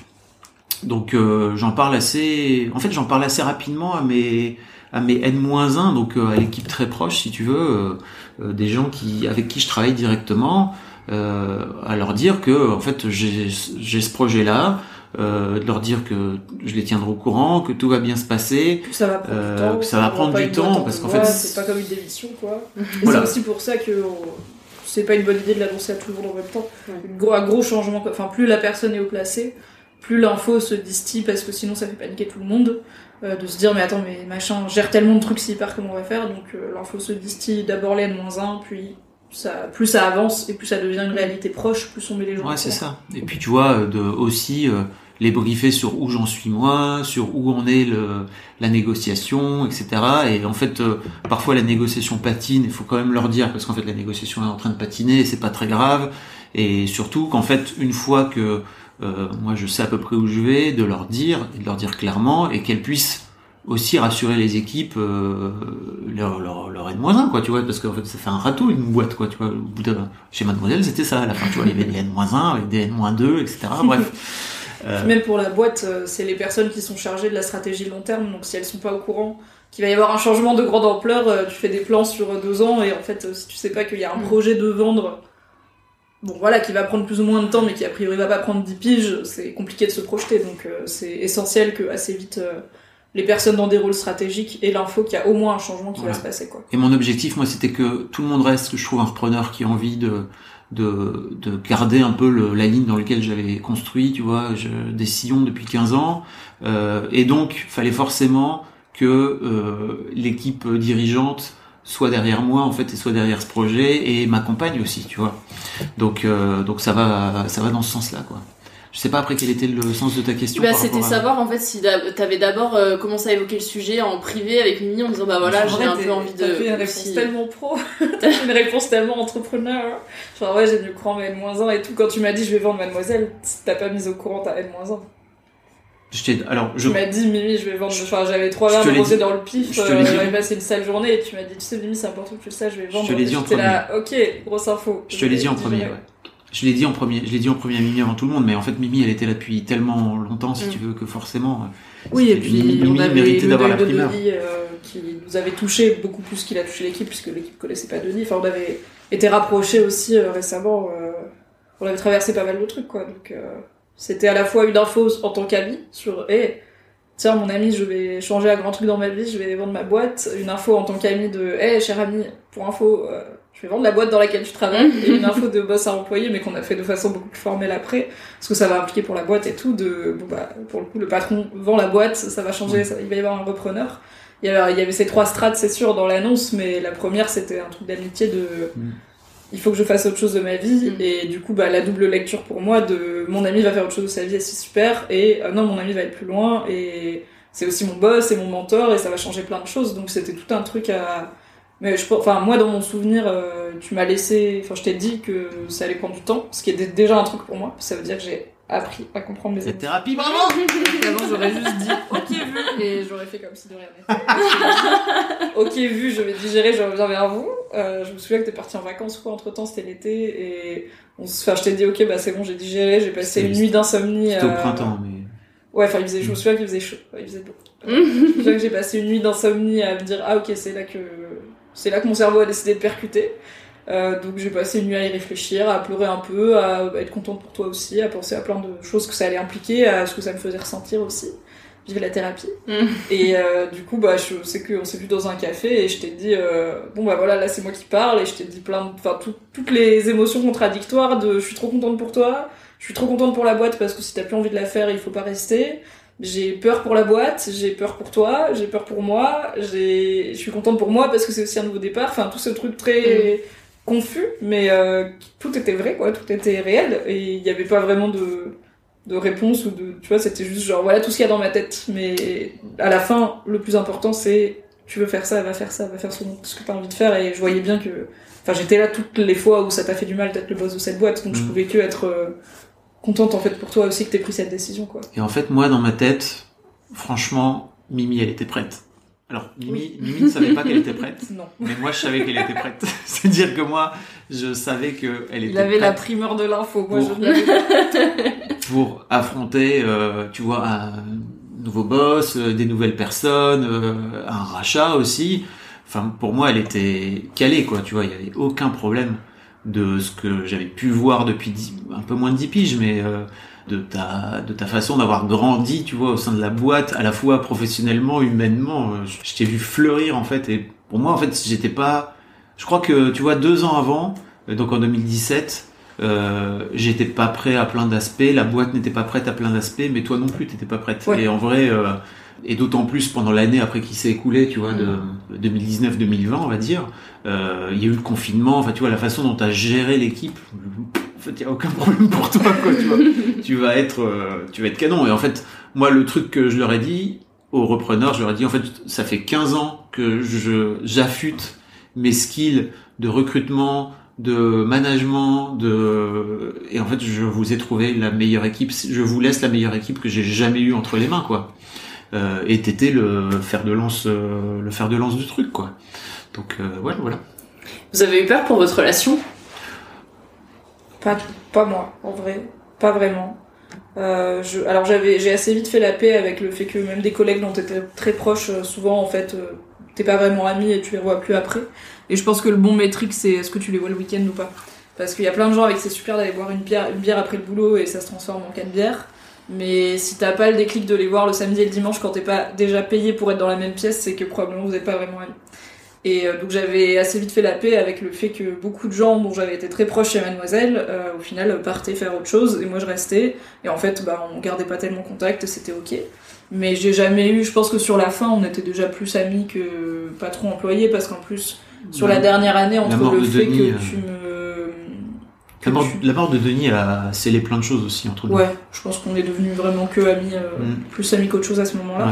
donc euh, j'en parle assez, en fait j'en parle assez rapidement à mes à mes N-1, donc euh, à l'équipe très proche si tu veux, euh, euh, des gens qui avec qui je travaille directement, euh, à leur dire que en fait j'ai ce projet là. Euh, de leur dire que je les tiendrai au courant, que tout va bien se passer, Que ça va prendre euh, du temps. que ça va prendre du temps parce qu'en fait c'est pas comme une démission quoi. Voilà. c'est aussi pour ça que on- c'est pas une bonne idée de l'annoncer à tout le monde en même temps. Un gros changement, quoi. enfin plus la personne est haut placée, plus l'info se distille parce que sinon ça fait paniquer tout le monde. Euh, de se dire mais attends mais machin gère tellement de trucs c'est hyper comment on va faire donc euh, l'info se distille d'abord les N-1 puis ça plus ça avance et plus ça devient une réalité proche plus on met les gens Ouais, c'est ça. Et puis tu vois, euh, de aussi euh, les briefer sur où j'en suis moi, sur où en est le, la négociation, etc. Et en fait, euh, parfois la négociation patine. Il faut quand même leur dire parce qu'en fait la négociation est en train de patiner, et c'est pas très grave. Et surtout qu'en fait, une fois que euh, moi je sais à peu près où je vais, de leur dire, et de leur dire clairement, et qu'elles puissent aussi rassurer les équipes, euh, leur, leur, leur N-1, quoi, tu vois, parce qu'en fait, ça fait un râteau, une boîte, quoi, tu vois, au bout de, chez Mademoiselle, c'était ça, à la fin, tu vois, il y avait des N-1, avec des N-2, etc., bref. Euh, même pour la boîte, euh, c'est les personnes qui sont chargées de la stratégie long terme, donc si elles sont pas au courant qu'il va y avoir un changement de grande ampleur, euh, tu fais des plans sur deux ans, et en fait, si tu sais pas qu'il y a un Mm. projet de vendre, bon voilà, qui va prendre plus ou moins de temps, mais qui a priori va pas prendre 10 piges, c'est compliqué de se projeter, donc euh, c'est essentiel que assez vite euh, les personnes dans des rôles stratégiques aient l'info qu'il y a au moins un changement qui Voilà. va se passer, quoi. Et mon objectif, moi, c'était que tout le monde reste, que je trouve un repreneur qui a envie de de, de garder un peu le, la ligne dans laquelle j'avais construit, tu vois, je, des sillons depuis 15 ans. Euh, et donc, fallait forcément que euh, l'équipe dirigeante soit derrière moi en fait et soit derrière ce projet et m'accompagne aussi, tu vois. Donc euh, donc ça va ça va dans ce sens-là quoi. Je sais pas après quel était le sens de ta question. Bah, c'était à- savoir en fait si t'avais d'abord euh, commencé à évoquer le sujet en privé avec Mimi en disant bah voilà j'ai un peu envie de T'as fait une réponse aussi- tellement pro, t'as fait une réponse tellement entrepreneur. Genre, ouais, j'ai dû prendre N-1 et tout. Quand tu m'as dit je vais vendre Mademoiselle, t'as pas mis au courant ta N-1. Je t'ai alors je Tu m'as dit Mimi, je vais vendre. Enfin, j'avais trois je verres te de l'ai rosé dit. dans le pif, Je euh, j'avais passé une sale journée et tu m'as dit tu sais, Mimi, c'est important que tu le saches, je vais vendre. te l'ai dit en premier. là, ok, grosse info. Je te l'ai dit en premier, ouais. Je l'ai dit en premier, je l'ai dit en premier à Mimi avant tout le monde, mais en fait Mimi elle était là depuis tellement longtemps si Mm. tu veux que forcément. euh, Oui, et puis Mimi, on avait méritait d'avoir la de primeur. Denis euh, qui nous avait touché beaucoup plus qu'il a touché l'équipe, puisque l'équipe connaissait pas Denis. Enfin, on avait été rapprochés aussi euh, récemment. euh, on avait traversé pas mal de trucs, quoi. Donc, c'était à la fois une info en tant qu'ami sur, hé, tiens, mon ami, je vais changer un grand truc dans ma vie, je vais vendre ma boîte. Une info en tant qu'ami de, hé, cher ami, pour info, je vais vendre la boîte dans laquelle tu travailles. et une info de boss à employé, mais qu'on a fait de façon beaucoup plus formelle après parce que ça va impliquer pour la boîte et tout de bon bah pour le coup le patron vend la boîte ça va changer ça- il va y avoir un repreneur. Il y avait, il y avait ces trois strates c'est sûr dans l'annonce mais la première c'était un truc d'amitié de Mm. il faut que je fasse autre chose de ma vie. Et du coup bah la double lecture pour moi de mon ami va faire autre chose de sa vie et c'est super. Et euh, non mon ami va être plus loin et c'est aussi mon boss et mon mentor et ça va changer plein de choses. Donc c'était tout un truc à mais je pense- enfin moi dans mon souvenir euh, tu m'as laissé enfin je t'ai dit que ça allait prendre du temps ce qui était déjà un truc pour moi ça veut dire que j'ai appris à comprendre mes Cette thérapie, bravo Avant j'aurais juste dit ok vu et j'aurais fait comme si de rien n'était. ok vu je vais digérer je reviens vers vous Euh, je me souviens que t'es parti en vacances quoi entre temps c'était l'été et on enfin je t'ai dit ok bah c'est bon j'ai digéré j'ai passé une nuit d'insomnie C'était au euh, printemps, mais. Ouais, enfin, il faisait, je me souviens qu'il faisait chaud. Il faisait beau. Je me souviens que j'ai passé une nuit d'insomnie à me dire, ah ok, c'est là que, c'est là que mon cerveau a décidé de percuter. Euh, donc j'ai passé une nuit à y réfléchir, à pleurer un peu, à être contente pour toi aussi, à penser à plein de choses que ça allait impliquer, à ce que ça me faisait ressentir aussi. Vive la thérapie. Et euh, du coup, bah, je sais qu'on s'est vu dans un café et je t'ai dit, euh, bon bah voilà, là c'est moi qui parle et je t'ai dit plein de, enfin tout- toutes les émotions contradictoires de, je suis trop contente pour toi, je suis trop contente pour la boîte parce que si t'as plus envie de la faire, il faut pas rester. J'ai peur pour la boîte, j'ai peur pour toi, j'ai peur pour moi, j'ai, je suis contente pour moi parce que c'est aussi un nouveau départ. Enfin, tout ce truc très confus, mais euh, tout était vrai, quoi, tout était réel et il n'y avait pas vraiment de de réponse ou de, tu vois, c'était juste genre voilà tout ce qu'il y a dans ma tête. Mais à la fin, le plus important c'est tu veux faire ça, va faire ça, va faire ce, ce que t'as envie de faire et je voyais bien que, enfin, j'étais là toutes les fois où ça t'a fait du mal d'être le boss de cette boîte, donc je Mm. pouvais que être euh, contente en fait pour toi aussi que t'aies pris cette décision, quoi. Et en fait, moi, dans ma tête, franchement, Mimi, elle était prête. Alors, Mimi, Mimi ne savait pas qu'elle était prête. Non. Mais moi, je savais qu'elle était prête. C'est-à-dire que moi, je savais qu'elle était Il avait la primeur de l'info, moi Pour- je pour affronter, euh, tu vois, un nouveau boss, euh, des nouvelles personnes, euh, un rachat aussi. Enfin, pour moi, elle était calée, quoi. Tu vois, il y avait aucun problème de ce que j'avais pu voir depuis un peu moins de 10 piges, mais euh, de ta de ta façon d'avoir grandi, tu vois, au sein de la boîte, à la fois professionnellement, humainement. Euh, Je, je t'ai vu fleurir en fait, et pour moi, en fait, j'étais pas. Je crois que tu vois, deux ans avant, euh, donc en 2017. Euh, j'étais pas prêt à plein d'aspects, la boîte n'était pas prête à plein d'aspects, mais toi non plus t'étais pas prête. Ouais. Et en vrai, euh, et d'autant plus pendant l'année après qui s'est écoulée, tu vois, de Mm. 2019-2020, on va dire, euh, il y a eu le confinement, enfin tu vois, la façon dont tu as géré l'équipe, en fait, il y a aucun problème pour toi, quoi, tu vois. tu vas être, euh, tu vas être canon. Et en fait, moi, le truc que je leur ai dit aux repreneurs, je leur ai dit, en fait, ça fait 15 ans que je j'affûte mes skills de recrutement, de management, de et en fait, je vous ai trouvé la meilleure équipe. Je vous laisse la meilleure équipe que j'ai jamais eu entre les mains, quoi. Euh, et t'étais le fer de lance, euh, le fer de lance du truc, quoi. Donc euh, voilà, voilà. Vous avez eu peur pour votre relation? Pas, pas moi, en vrai. Pas vraiment. Euh, je, alors j'avais, j'ai assez vite fait la paix avec le fait que même des collègues dont t'étais très proche, souvent en fait, euh, t'es pas vraiment ami et tu les vois plus après. Et je pense que le bon métrique c'est est-ce que tu les vois le week-end ou pas? Parce qu'il y a plein de gens avec qui c'est super d'aller boire une bière, une bière après le boulot et ça se transforme en quatre bières. Mais si t'as pas le déclic de les voir le samedi et le dimanche quand t'es pas déjà payé pour être dans la même pièce, c'est que probablement vous êtes pas vraiment amis. Et euh, donc j'avais assez vite fait la paix avec le fait que beaucoup de gens dont j'avais été très proche chez Mademoiselle, euh, au final partaient faire autre chose et moi je restais. Et en fait, bah, on gardait pas tellement contact c'était ok. Mais j'ai jamais eu, je pense que sur la fin, on était déjà plus amis que patron employé parce qu'en plus, sur la La- dernière année, entre le de fait Denis, que euh, tu me. La mort, la mort de Denis a scellé plein de choses aussi entre nous. Ouais, je pense qu'on est devenus vraiment que amis, euh, Mm. plus amis qu'autre chose à ce moment-là. Ouais.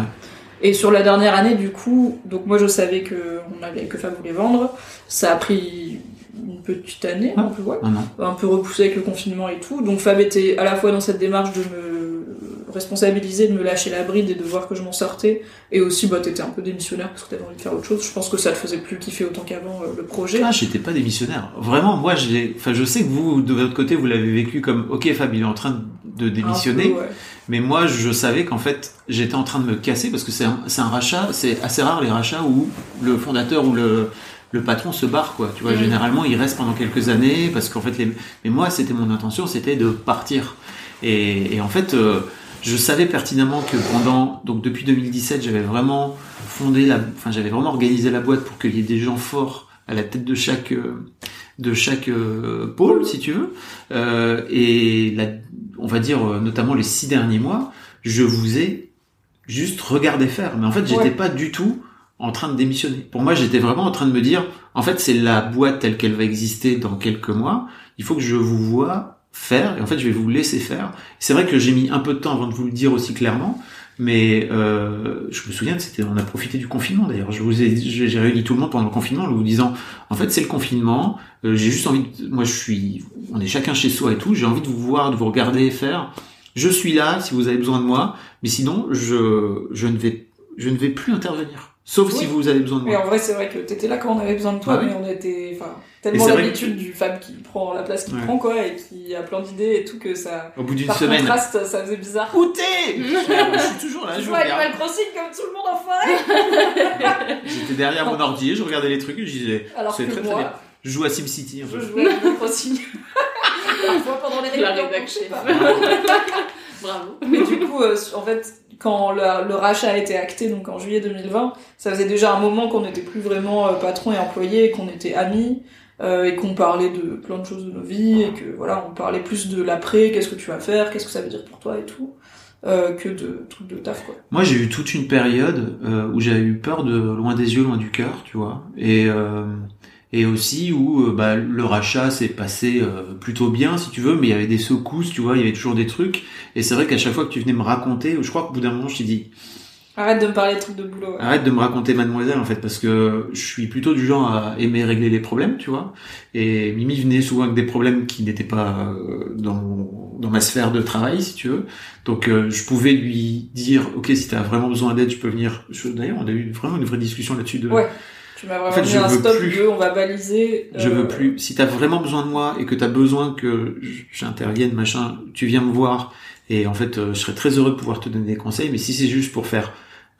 Et sur la dernière année, du coup, donc moi je savais que on allait que Fab voulait vendre. Ça a pris une petite année, un peu ouais, an. un peu repoussé avec le confinement et tout. Donc Fab était à la fois dans cette démarche de me responsabiliser, de me lâcher la bride et de voir que je m'en sortais, et aussi bah t'étais un peu démissionnaire parce que t'avais envie de faire autre chose. Je pense que ça te faisait plus kiffer autant qu'avant euh, le projet. Ah, j'étais pas démissionnaire. Vraiment, moi, j'ai, enfin, je sais que vous, de votre côté, vous l'avez vécu comme, ok, Fab, il est en train de démissionner. Un peu, ouais. Mais moi, je savais qu'en fait, j'étais en train de me casser parce que c'est un, c'est un rachat, c'est assez rare les rachats où le fondateur ou le, le patron se barre, quoi. Tu vois, généralement, il reste pendant quelques années parce qu'en fait, les, mais moi, c'était mon intention, c'était de partir. Et, et en fait, euh, je savais pertinemment que pendant, donc depuis 2017, j'avais vraiment fondé la, enfin, j'avais vraiment organisé la boîte pour qu'il y ait des gens forts à la tête de chaque, euh, de chaque euh, pôle, si tu veux. Euh, et la, on va dire euh, notamment les six derniers mois, je vous ai juste regardé faire. Mais en fait, j'étais Ouais. pas du tout en train de démissionner. Pour moi, j'étais vraiment en train de me dire, en fait, c'est la boîte telle qu'elle va exister dans quelques mois. Il faut que je vous vois faire, et en fait, je vais vous laisser faire. C'est vrai que j'ai mis un peu de temps avant de vous le dire aussi clairement, mais euh, je me souviens que c'était, on a profité du confinement d'ailleurs. Je vous ai, j'ai réuni tout le monde pendant le confinement en vous disant, en fait, c'est le confinement. euh, j'ai juste envie, de, moi, je suis, on est chacun chez soi et tout. J'ai envie de vous voir, de vous regarder faire. Je suis là si vous avez besoin de moi, mais sinon, je, je ne vais, je ne vais plus intervenir. Sauf si vous avez besoin de Mais moi. en vrai, c'est vrai que t'étais là quand on avait besoin de toi, Ah oui. mais on était, enfin, tellement l'habitude du Fab qui prend la place qu'il Ouais. prend, quoi, et qui a plein d'idées et tout, que ça. Au bout d'une par semaine. contraste, ça faisait bizarre. Où t'es? Je suis toujours là, Je je vois. Animal Crossing comme tout le monde enfoiré J'étais derrière mon ordi, je regardais les trucs et je disais, Alors c'est que très moi, très bien. Je joue à SimCity. en Je jouais à Animal Crossing. Parfois pendant les réunions, rédac je sais chef. pas. Bravo. Mais du coup, euh, en fait, quand le, le rachat a été acté, donc en juillet 2020, ça faisait déjà un moment qu'on n'était plus vraiment euh, patron et employé, qu'on était amis, euh, et qu'on parlait de plein de choses de nos vies, et que voilà, on parlait plus de l'après, qu'est-ce que tu vas faire, qu'est-ce que ça veut dire pour toi et tout, euh, que de trucs de taf, quoi. Moi, j'ai eu toute une période euh, où j'avais eu peur de loin des yeux, loin du cœur, tu vois. Et euh, et aussi où euh, bah, le rachat s'est passé euh, plutôt bien, si tu veux, mais il y avait des secousses, tu vois, il y avait toujours des trucs. Et c'est vrai qu'à chaque fois que tu venais me raconter, je crois qu'au bout d'un moment, je t'ai dit, Arrête de me parler de trucs de boulot. ouais. Arrête de me raconter mademoiselle en fait parce que je suis plutôt du genre à aimer régler les problèmes, tu vois. Et Mimi venait souvent avec des problèmes qui n'étaient pas euh, dans dans ma sphère de travail, si tu veux. Donc euh, je pouvais lui dire OK, si tu as vraiment besoin d'aide, je peux venir. D'ailleurs, on a eu vraiment une vraie discussion là-dessus de Ouais. Tu m'as vraiment En fait, je un veux stop plus. on va baliser. Je euh, veux plus. Si t'as vraiment besoin de moi et que t'as besoin que j'intervienne, machin, tu viens me voir. Et en fait, euh, je serais très heureux de pouvoir te donner des conseils. Mais si c'est juste pour faire,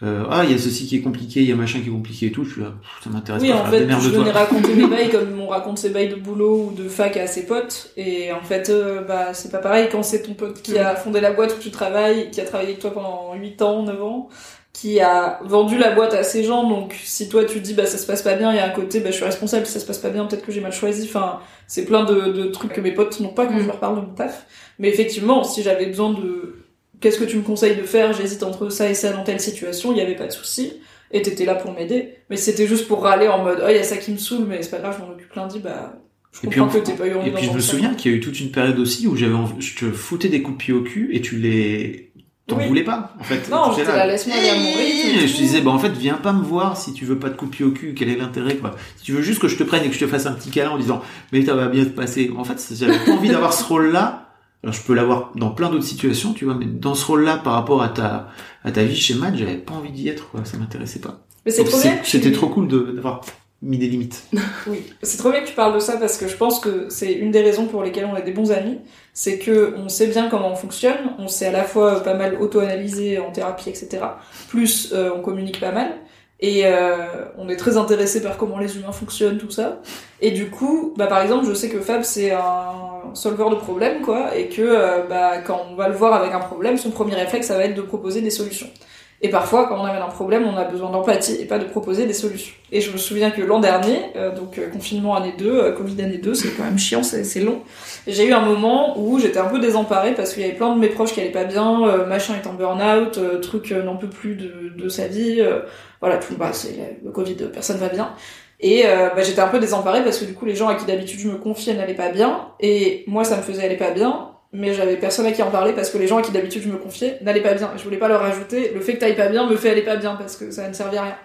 euh, ah, il y a ceci qui est compliqué, il y a machin qui est compliqué et tout, je suis là, ça m'intéresse Oui, pas. en fait, je venais raconter mes bails comme on raconte ses bails de boulot ou de fac à ses potes. Et en fait, euh, bah, c'est pas pareil quand c'est ton pote qui a fondé la boîte où tu travailles, qui a travaillé avec toi pendant 8 ans, 9 ans, qui a vendu la boîte à ses gens. Donc, si toi tu dis, bah, ça se passe pas bien, il y a un côté, bah, je suis responsable, si ça se passe pas bien, peut-être que j'ai mal choisi. Enfin, c'est plein de, de trucs que mes potes n'ont pas quand je leur parle de mon taf. Mais effectivement, si j'avais besoin de, qu'est-ce que tu me conseilles de faire, j'hésite entre ça et ça dans telle situation, il y avait pas de souci. Et t'étais là pour m'aider. Mais c'était juste pour râler en mode, oh, il y a ça qui me saoule, mais c'est pas grave, je m'en occupe lundi, bah, je Et puis, en- que pas eu envie et puis je me souviens qu'il y a eu toute une période aussi où j'avais envie- je te foutais des coups de pied au cul et tu les t'en Oui. voulais pas en fait. Non, j'étais là, laisse-moi aller à mon rythme je te disais bah en fait viens pas me voir si tu veux pas de coups de pied au cul, quel est l'intérêt quoi. Si tu veux juste que je te prenne et que je te fasse un petit câlin en disant mais ça va bien se passer. En fait, j'avais pas envie d'avoir ce rôle là. Alors je peux l'avoir dans plein d'autres situations, tu vois, mais dans ce rôle-là par rapport à ta à ta vie chez Matt, j'avais pas envie d'y être quoi, ça m'intéressait pas. Mais c'est trop bien tu- C'était trop cool de- d'avoir mis des limites. Oui, c'est trop bien que tu parles de ça parce que je pense que c'est une des raisons pour lesquelles on est des bons amis, c'est que on sait bien comment on fonctionne, on s'est à la fois pas mal auto-analysé en thérapie, etc. Plus euh, on communique pas mal et euh, on est très intéressé par comment les humains fonctionnent, tout ça. Et du coup, bah par exemple, je sais que Fab c'est un solveur de problèmes quoi, et que euh, bah quand on va le voir avec un problème, son premier réflexe ça va être de proposer des solutions. Et parfois, quand on amène un problème, on a besoin d'empathie et pas de proposer des solutions. Et je me souviens que l'an dernier, euh, donc euh, confinement année 2, euh, Covid année 2, c'est quand même chiant, c'est long. J'ai eu un moment où j'étais un peu désemparée parce qu'il y avait plein de mes proches qui allaient pas bien, euh, machin est en burn-out, euh, truc n'en peut plus de, de sa vie, voilà, tout, bah, c'est le Covid, personne va bien. Et euh, bah, j'étais un peu désemparée parce que du coup les gens à qui d'habitude je me confiais n'allaient pas bien, et moi ça me faisait aller pas bien, mais j'avais personne à qui en parler parce que les gens à qui d'habitude je me confiais n'allaient pas bien. Je voulais pas leur rajouter le fait que t'ailles pas bien me fait aller pas bien parce que ça ne servait à rien.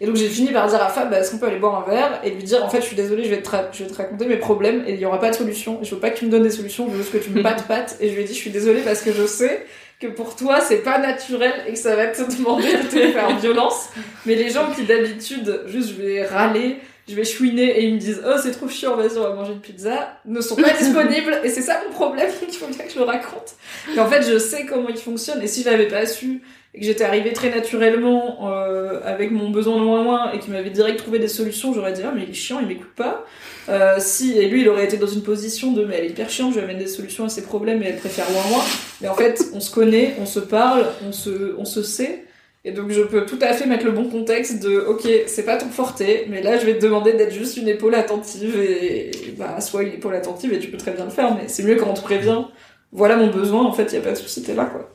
Et donc j'ai fini par dire à Fab, bah, est-ce qu'on peut aller boire un verre et lui dire en fait je suis désolée, je vais te, raconter mes problèmes et il y aura pas de solution. Je veux pas que tu me donnes des solutions, je veux juste que tu me pattes pattes. Et je lui ai dit je suis désolée parce que je sais que pour toi c'est pas naturel et que ça va te demander de te faire violence. Mais les gens qui d'habitude juste je vais râler, je vais chouiner et ils me disent oh c'est trop chiant, vas-y on va manger une pizza, ne sont pas disponibles et c'est ça mon problème, il faut bien que je le raconte. Et en fait je sais comment ils fonctionnent et si je l'avais pas su et que j'étais arrivée très naturellement euh, avec mon besoin de moins moins et qu'il m'avait direct trouvé des solutions, j'aurais dit ah mais il est chiant, il m'écoute pas. Euh, si et lui il aurait été dans une position de mais elle est hyper chiante, je lui amène des solutions à ses problèmes et elle préfère moins moins. Mais en fait on se connaît, on se parle, on se on se sait. Et donc je peux tout à fait mettre le bon contexte de ok c'est pas ton forté mais là je vais te demander d'être juste une épaule attentive et, et bah soit une épaule attentive et tu peux très bien le faire mais c'est mieux quand on te prévient. Voilà mon besoin en fait y a pas de souci t'es là quoi.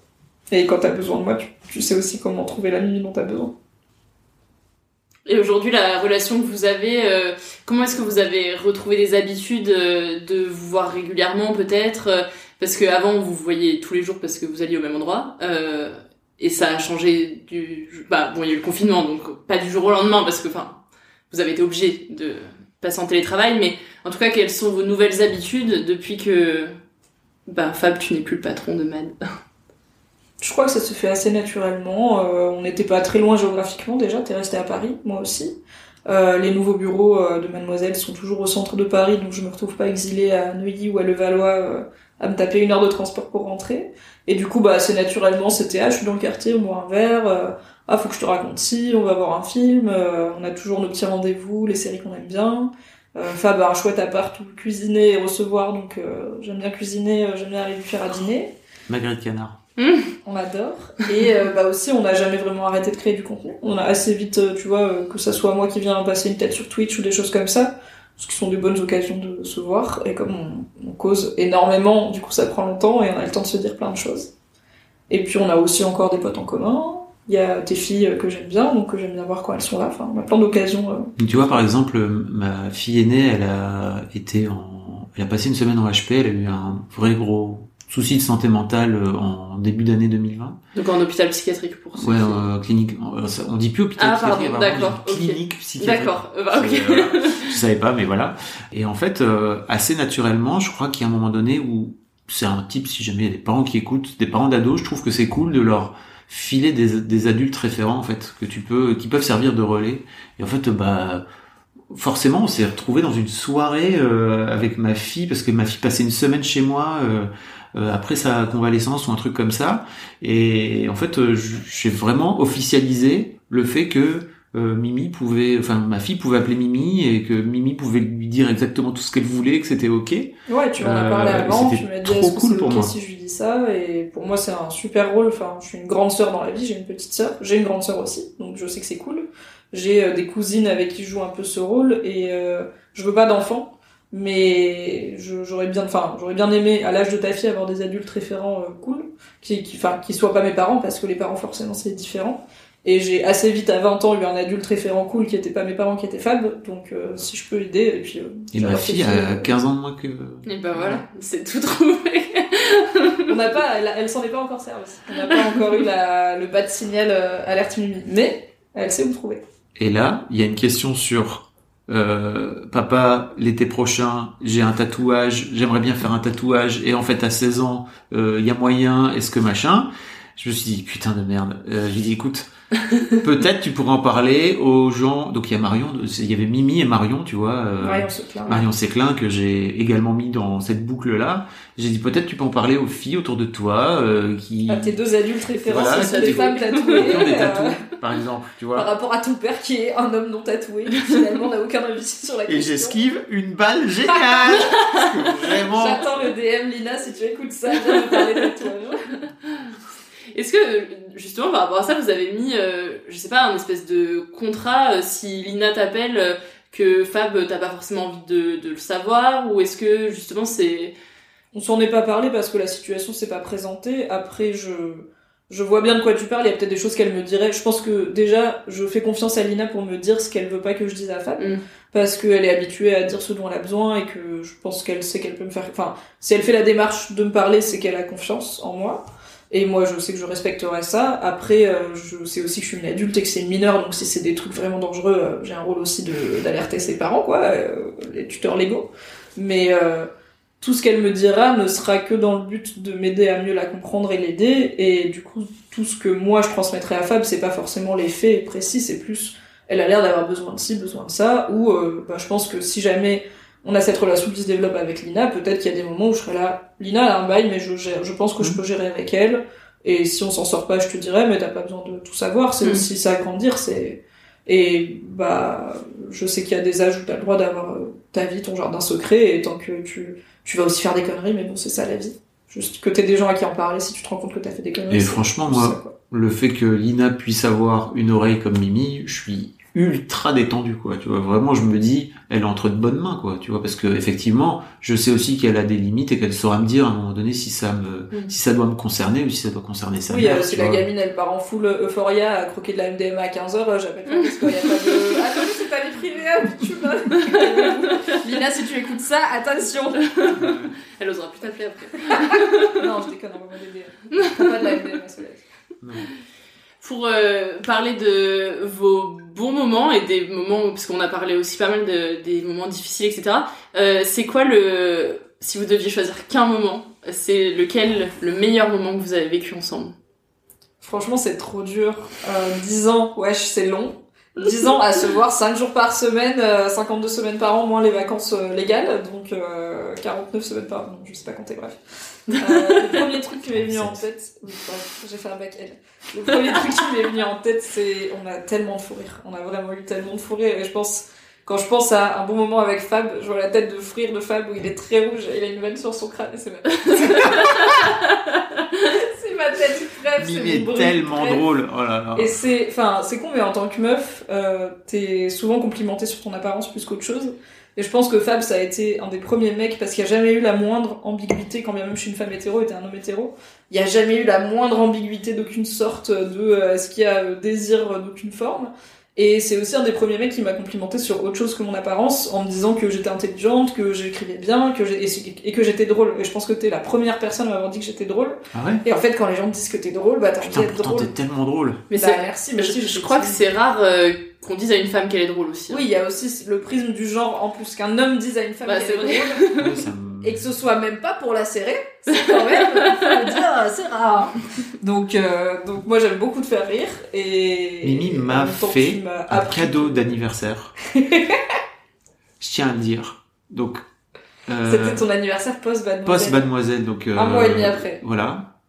Et quand t'as besoin de moi tu, sais aussi comment trouver la nuit dont t'as besoin. Et aujourd'hui, la relation que vous avez, euh, comment est-ce que vous avez retrouvé des habitudes euh, de vous voir régulièrement peut-être? Euh, Parce qu'avant, vous vous voyez tous les jours parce que vous alliez au même endroit. Et ça a changé du... Bah bon, il y a eu le confinement, donc pas du jour au lendemain parce que, enfin, vous avez été obligé de passer en télétravail. Mais en tout cas, quelles sont vos nouvelles habitudes depuis que... Bah Fab, tu n'es plus le patron de MAD. Je crois que ça se fait assez naturellement. Euh, on n'était pas très loin géographiquement déjà, t'es resté à Paris, moi aussi. Euh, les nouveaux bureaux euh, de Mademoiselle sont toujours au centre de Paris, donc je me retrouve pas exilée à Neuilly ou à Levallois à me taper une heure de transport pour rentrer. Et du coup, bah, assez naturellement, c'était ah, je suis dans le quartier, on boit un verre, euh, ah, faut que je te raconte ci, on va voir un film, euh, on a toujours nos petits rendez-vous, les séries qu'on aime bien. Euh, Fab a un chouette appart où cuisiner et recevoir, donc euh, j'aime bien cuisiner, euh, j'aime bien aller lui faire à dîner. Marguerite Canard. On adore. Et euh, bah aussi, on n'a jamais vraiment arrêté de créer du contenu. On a assez vite, euh, tu vois, euh, que ça soit moi qui viens passer une tête sur Twitch ou des choses comme ça, ce qui sont des bonnes occasions de se voir. Et comme on, cause énormément, du coup, ça prend longtemps et on a le temps de se dire plein de choses. Et puis, on a aussi encore des potes en commun. Il y a tes filles que j'aime bien, donc que j'aime bien voir quand elles sont là. Enfin, on a plein d'occasions. euh. Tu vois, par exemple, ma fille aînée, elle a été en, elle a passé une semaine en HP, elle a eu un vrai gros souci de santé mentale euh, en début d'année 2020. Donc en hôpital psychiatrique pour ceux Ouais, euh, clinique. euh, ça- On dit plus hôpital Ah, psychiatrique, pardon, d'accord, on dit ok. clinique psychiatrique. D'accord, euh, bah, ok. Voilà. je savais pas, mais voilà. Et en fait, euh, assez naturellement, je crois qu'il y a un moment donné où c'est un type, si jamais il y a des parents qui écoutent, des parents d'ados, je trouve que c'est cool de leur filer des, des adultes référents en fait que tu peux qui peuvent servir de relais et en fait bah forcément, on s'est retrouvé dans une soirée euh, avec ma fille parce que ma fille passait une semaine chez moi euh, euh, après sa convalescence ou un truc comme ça. Et en fait, euh, j'ai vraiment officialisé le fait que euh, Mimi pouvait, enfin ma fille pouvait appeler Mimi et que Mimi pouvait lui dire exactement tout ce qu'elle voulait, que c'était ok. Ouais, tu m'en as parlé Euh, avant, tu m'as dit est-ce que cool c'est pour ok moi. si je lui dis ça, et pour moi c'est un super rôle, enfin je suis une grande sœur dans la vie, j'ai une petite sœur, j'ai une grande sœur aussi, donc je sais que c'est cool. J'ai euh, des cousines avec qui je joue un peu ce rôle, et euh, je veux pas d'enfants, mais je- j'aurais bien, enfin j'aurais bien aimé à l'âge de ta fille avoir des adultes référents euh, cool, qui, qui, enfin qui soient pas mes parents, parce que les parents forcément c'est différent. Et j'ai assez vite, à 20 ans, eu un adulte référent cool qui était pas mes parents, qui était Fab. Donc, euh, si je peux aider, et puis... euh, Et ma fille a euh, 15 ans de moins que. Et ben voilà, c'est tout trouvé. On n'a pas, elle, elle s'en est pas encore servie. On n'a pas encore eu la, le bas de signal euh, alerte Mimi. Mais, elle sait où me trouver. Et là, il y a une question sur euh, papa, l'été prochain, j'ai un tatouage, j'aimerais bien faire un tatouage, et en fait à 16 ans, euh, il y a moyen, est-ce que machin? Je me suis dit, putain de merde. Euh, J'ai dit, écoute, peut-être tu pourrais en parler aux gens. Donc il y a Marion, il y avait Mimi et Marion, tu vois. euh, Marion Seclin, ouais. Marion Séclin que j'ai également mis dans cette boucle-là. J'ai dit, peut-être tu peux en parler aux filles autour de toi euh, qui... À tes deux adultes référents, Voilà, sont des femmes tatouées. Des euh, tatous, par exemple, tu vois. Par rapport à ton père qui est un homme non tatoué, qui finalement n'a aucun avis sur la Et question. j'esquive une balle géniale Parce que vraiment... J'attends le DM, Lina, si tu écoutes ça, viens me parler de tatouage. Est-ce que justement par rapport à ça, vous avez mis, euh, je sais pas, un espèce de contrat euh, si Lina t'appelle euh, que Fab euh, t'as pas forcément envie de, de le savoir ou est-ce que justement c'est On s'en est pas parlé parce que la situation s'est pas présentée. Après, je, je vois bien de quoi tu parles. Il y a peut-être des choses qu'elle me dirait. Je pense que déjà, je fais confiance à Lina pour me dire ce qu'elle veut pas que je dise à Fab. Mm. Parce qu'elle est habituée à dire ce dont elle a besoin et que je pense qu'elle sait qu'elle peut me faire, enfin, si elle fait la démarche de me parler, c'est qu'elle a confiance en moi. Et moi, je sais que je respecterai ça. Après, euh, je sais aussi que je suis une adulte et que c'est une mineure, donc si c'est des trucs vraiment dangereux, euh, j'ai un rôle aussi d'alerter ses parents, quoi, euh, les tuteurs légaux. Mais euh, tout ce qu'elle me dira ne sera que dans le but de m'aider à mieux la comprendre et l'aider. Et du coup, tout ce que moi je transmettrai à Fab, c'est pas forcément les faits précis, c'est plus, elle a l'air d'avoir besoin de ci, besoin de ça. Ou bah, je pense que si jamais on a cette relation qui se développe avec Lina, peut-être qu'il y a des moments où je serai là. Lina elle a un bail, mais je gère. Je pense que je peux gérer avec elle. Et si on s'en sort pas, je te dirai, mais t'as pas besoin de tout savoir. C'est Mm. aussi ça grandir. C'est et bah, je sais qu'il y a des âges où t'as le droit d'avoir euh, ta vie, ton jardin secret, et tant que tu, tu vas aussi faire des conneries, mais bon, c'est ça la vie. Juste que t'aies des gens à qui en parler si tu te rends compte que t'as fait des conneries. Et franchement, ça, moi, le fait que Lina puisse avoir une oreille comme Mimi, je suis ultra détendu, quoi. Tu vois, vraiment, je me dis, elle est entre de bonnes mains, quoi. Tu vois, parce que effectivement, je sais aussi qu'elle a des limites et qu'elle saura me dire à un moment donné si ça me, Mm. si ça doit me concerner ou si ça doit concerner sa Oui, euh, mère. si la vois. gamine elle part en full euphoria à croquer de la MDMA à 15h, j'appelle pas parce qu'il y a pas de. Attends, c'est ta vie privée, hein, tu. Lina, si tu écoutes ça, attention Elle osera plus t'appeler après. Non, je déconne, on va pas de la MDMA, Soleil. Pour euh, parler de vos bons moments et des moments, parce qu'on a parlé aussi pas mal de, des moments difficiles, etc. Euh, c'est quoi le, si vous deviez choisir qu'un moment, c'est lequel le meilleur moment que vous avez vécu ensemble? Franchement, c'est trop dur. Euh, 10 ans, wesh, c'est long. 10 ans à se voir 5 jours par semaine, euh, 52 semaines par an, moins les vacances euh, légales, donc euh, 49 semaines par an, je sais pas compter, bref. Euh, le premier truc qui m'est venu en tête, oui, j'ai fait un bac L. Le premier truc qui m'est venu en tête, c'est on a tellement de fou rire. On a vraiment eu tellement de fou rire et je pense quand je pense à un bon moment avec Fab, je vois la tête de frire de Fab où il est très rouge, il a une veine sur son crâne et c'est ma c'est ma tête bref, c'est est bruit, tellement bref. drôle. Oh là là. Et c'est, enfin, c'est con, mais en tant que meuf, euh, t'es souvent complimentée sur ton apparence plus qu'autre chose. Et je pense que Fab, ça a été un des premiers mecs parce qu'il n'y a jamais eu la moindre ambiguïté, quand bien même je suis une femme hétéro et t'es un homme hétéro. Il n'y a jamais eu la moindre ambiguïté d'aucune sorte de euh, est-ce qu'il y a euh, désir euh, d'aucune forme. Et c'est aussi un des premiers mecs qui m'a complimenté sur autre chose que mon apparence en me disant que j'étais intelligente, que j'écrivais bien, que j'ai, et, et que j'étais drôle. Et je pense que t'es la première personne à m'avoir dit que j'étais drôle. Ah ouais? Et en fait, quand les gens te disent que t'es drôle, bah t'as envie d'être pourtant drôle. t'es tellement drôle. Mais Bah, c'est- merci, merci, je, crois que c'est rare euh, qu'on dise à une femme qu'elle est drôle aussi. hein. Oui, il y a aussi le prisme du genre en plus qu'un homme dise à une femme Bah, qu'elle c'est est vrai. drôle ça me- et que ce soit même pas pour la serrer, c'est quand même, faut le dire, c'est rare. Donc, euh, donc moi j'aime beaucoup te faire rire et Mimi m'a fait un cadeau d'anniversaire. je tiens à le dire. Donc, euh, C'était ton anniversaire post-Mademoiselle. post-Mademoiselle, donc... Un mois et demi après. Voilà.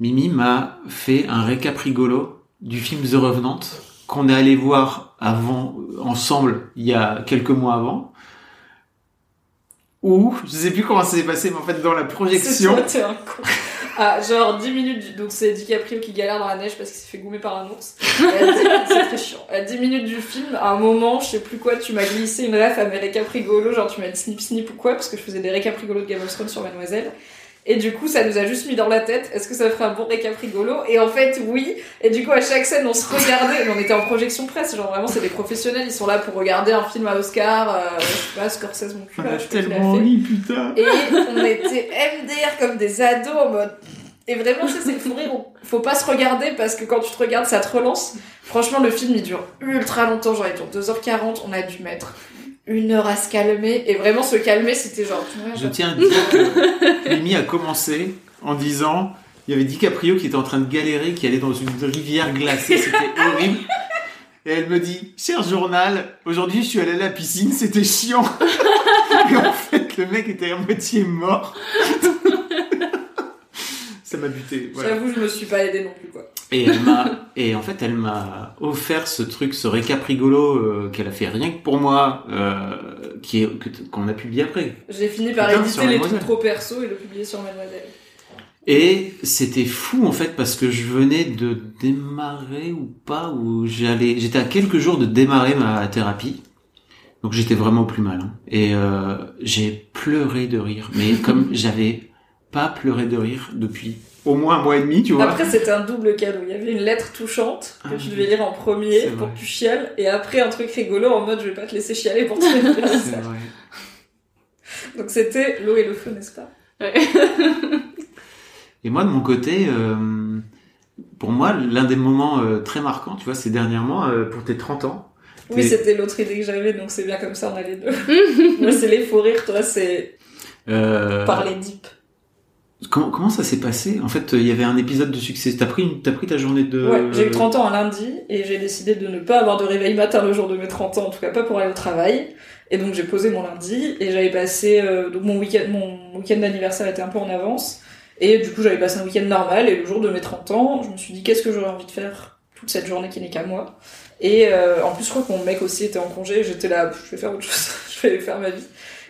Mimi m'a fait un récap rigolo du film The Revenant qu'on est allé voir avant, ensemble, il y a quelques mois avant. Où, je sais plus comment ça s'est passé, mais en fait, dans la projection... C'est un con. Ah, genre 10 minutes, donc c'est DiCaprio qui galère dans la neige parce qu'il s'est fait goumer par un ours. Et à 10 minutes- C'est très chiant. À 10 minutes du film, à un moment, je sais plus quoi, tu m'as glissé une ref à mes récaps rigolos, genre tu m'as dit snip snip ou quoi, parce que je faisais des récaps rigolos de Game of Thrones sur Mademoiselle. Et du coup, ça nous a juste mis dans la tête, est-ce que ça ferait un bon récap rigolo Et en fait, oui. Et du coup, à chaque scène, on se regardait, mais on était en projection presse, genre vraiment, c'est des professionnels, ils sont là pour regarder un film à Oscar, euh, je sais pas, Scorsese, mon cul, On là, a je tellement ri, putain Et on était MDR comme des ados en mode. Et vraiment, ça, c'est le fou rire. Faut pas se regarder parce que quand tu te regardes, ça te relance. Franchement, le film, il dure ultra longtemps. Genre, il dure 2h40. On a dû mettre une heure à se calmer. Et vraiment, se calmer, c'était genre. Je genre- tiens à dire que Mimi a commencé en disant il y avait DiCaprio qui était en train de galérer, qui allait dans une rivière glacée, c'était horrible. Et elle me dit, cher journal, aujourd'hui je suis allée à la piscine, c'était chiant. Et en fait, le mec était à moitié mort. Ça m'a buté. voilà. J'avoue, je me suis pas aidée non plus, quoi. Et elle m'a, et en fait, elle m'a offert ce truc, ce récap rigolo euh, qu'elle a fait rien que pour moi, euh, qui est qu'on a publié après. J'ai fini par Putain, éditer les trucs trop perso et le publier sur Mademoiselle. Et c'était fou en fait parce que je venais de démarrer ou pas ou j'allais j'étais à quelques jours de démarrer ma thérapie. Donc j'étais vraiment au plus mal hein. et euh, j'ai pleuré de rire mais comme j'avais pas pleuré de rire depuis au moins un mois et demi, tu vois. Après, c'était un double cadeau. Il y avait une lettre touchante que Ah, tu devais lire en premier pour vrai. que tu chiales. Et après, un truc rigolo en mode je vais pas te laisser chialer pour ton anniversaire. C'est vrai. Donc c'était l'eau et le feu, n'est-ce pas? Et moi de mon côté euh, pour moi l'un des moments euh, très marquants, tu vois, c'est dernièrement euh, pour tes 30 ans. Oui, c'était l'autre idée que j'avais, donc c'est bien comme ça, on a les deux. Moi, c'est les faux rires, toi, c'est euh, parler deep. Comment, comment ça s'est passé? En fait, il y avait un épisode de succès. T'as pris, une- pris ta journée de. Ouais, j'ai eu 30 ans un lundi et j'ai décidé de ne pas avoir de réveil matin le jour de mes 30 ans, en tout cas pas pour aller au travail. Et donc j'ai posé mon lundi et j'avais passé euh, donc mon week-end mon week-end d'anniversaire était un peu en avance et du coup j'avais passé un week-end normal et le jour de mes 30 ans, je me suis dit qu'est-ce que j'aurais envie de faire toute cette journée qui n'est qu'à moi? Et euh, en plus je crois que mon mec aussi était en congé, j'étais là je vais faire autre chose, je vais faire ma vie.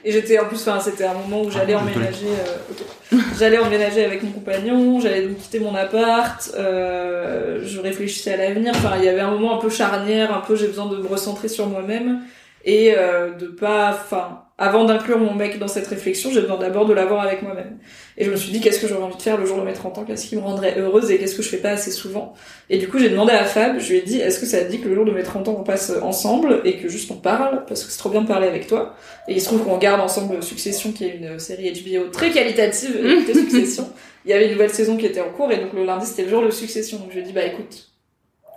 Et j'étais en plus enfin c'était un moment où j'allais Ah, je emménager euh. J'allais emménager avec mon compagnon, j'allais donc quitter mon appart, euh, je réfléchissais à l'avenir. Enfin, il y avait un moment un peu charnière, un peu j'ai besoin de me recentrer sur moi-même et euh, de pas, enfin, avant d'inclure mon mec dans cette réflexion, j'ai besoin d'abord de l'avoir avec moi-même. Et je me suis dit qu'est-ce que j'aurais envie de faire le jour de mes 30 ans, qu'est-ce qui me rendrait heureuse et qu'est-ce que je fais pas assez souvent? Et du coup, j'ai demandé à Fab, je lui ai dit est-ce que ça te dit que le jour de mes 30 ans on passe ensemble et que juste on parle? Parce que c'est trop bien de parler avec toi. Et il se trouve qu'on regarde ensemble Succession qui est une série HBO très qualitative, écoutez Succession. Il y avait une nouvelle saison qui était en cours et donc le lundi c'était le jour de Succession. Donc je lui ai dit bah écoute,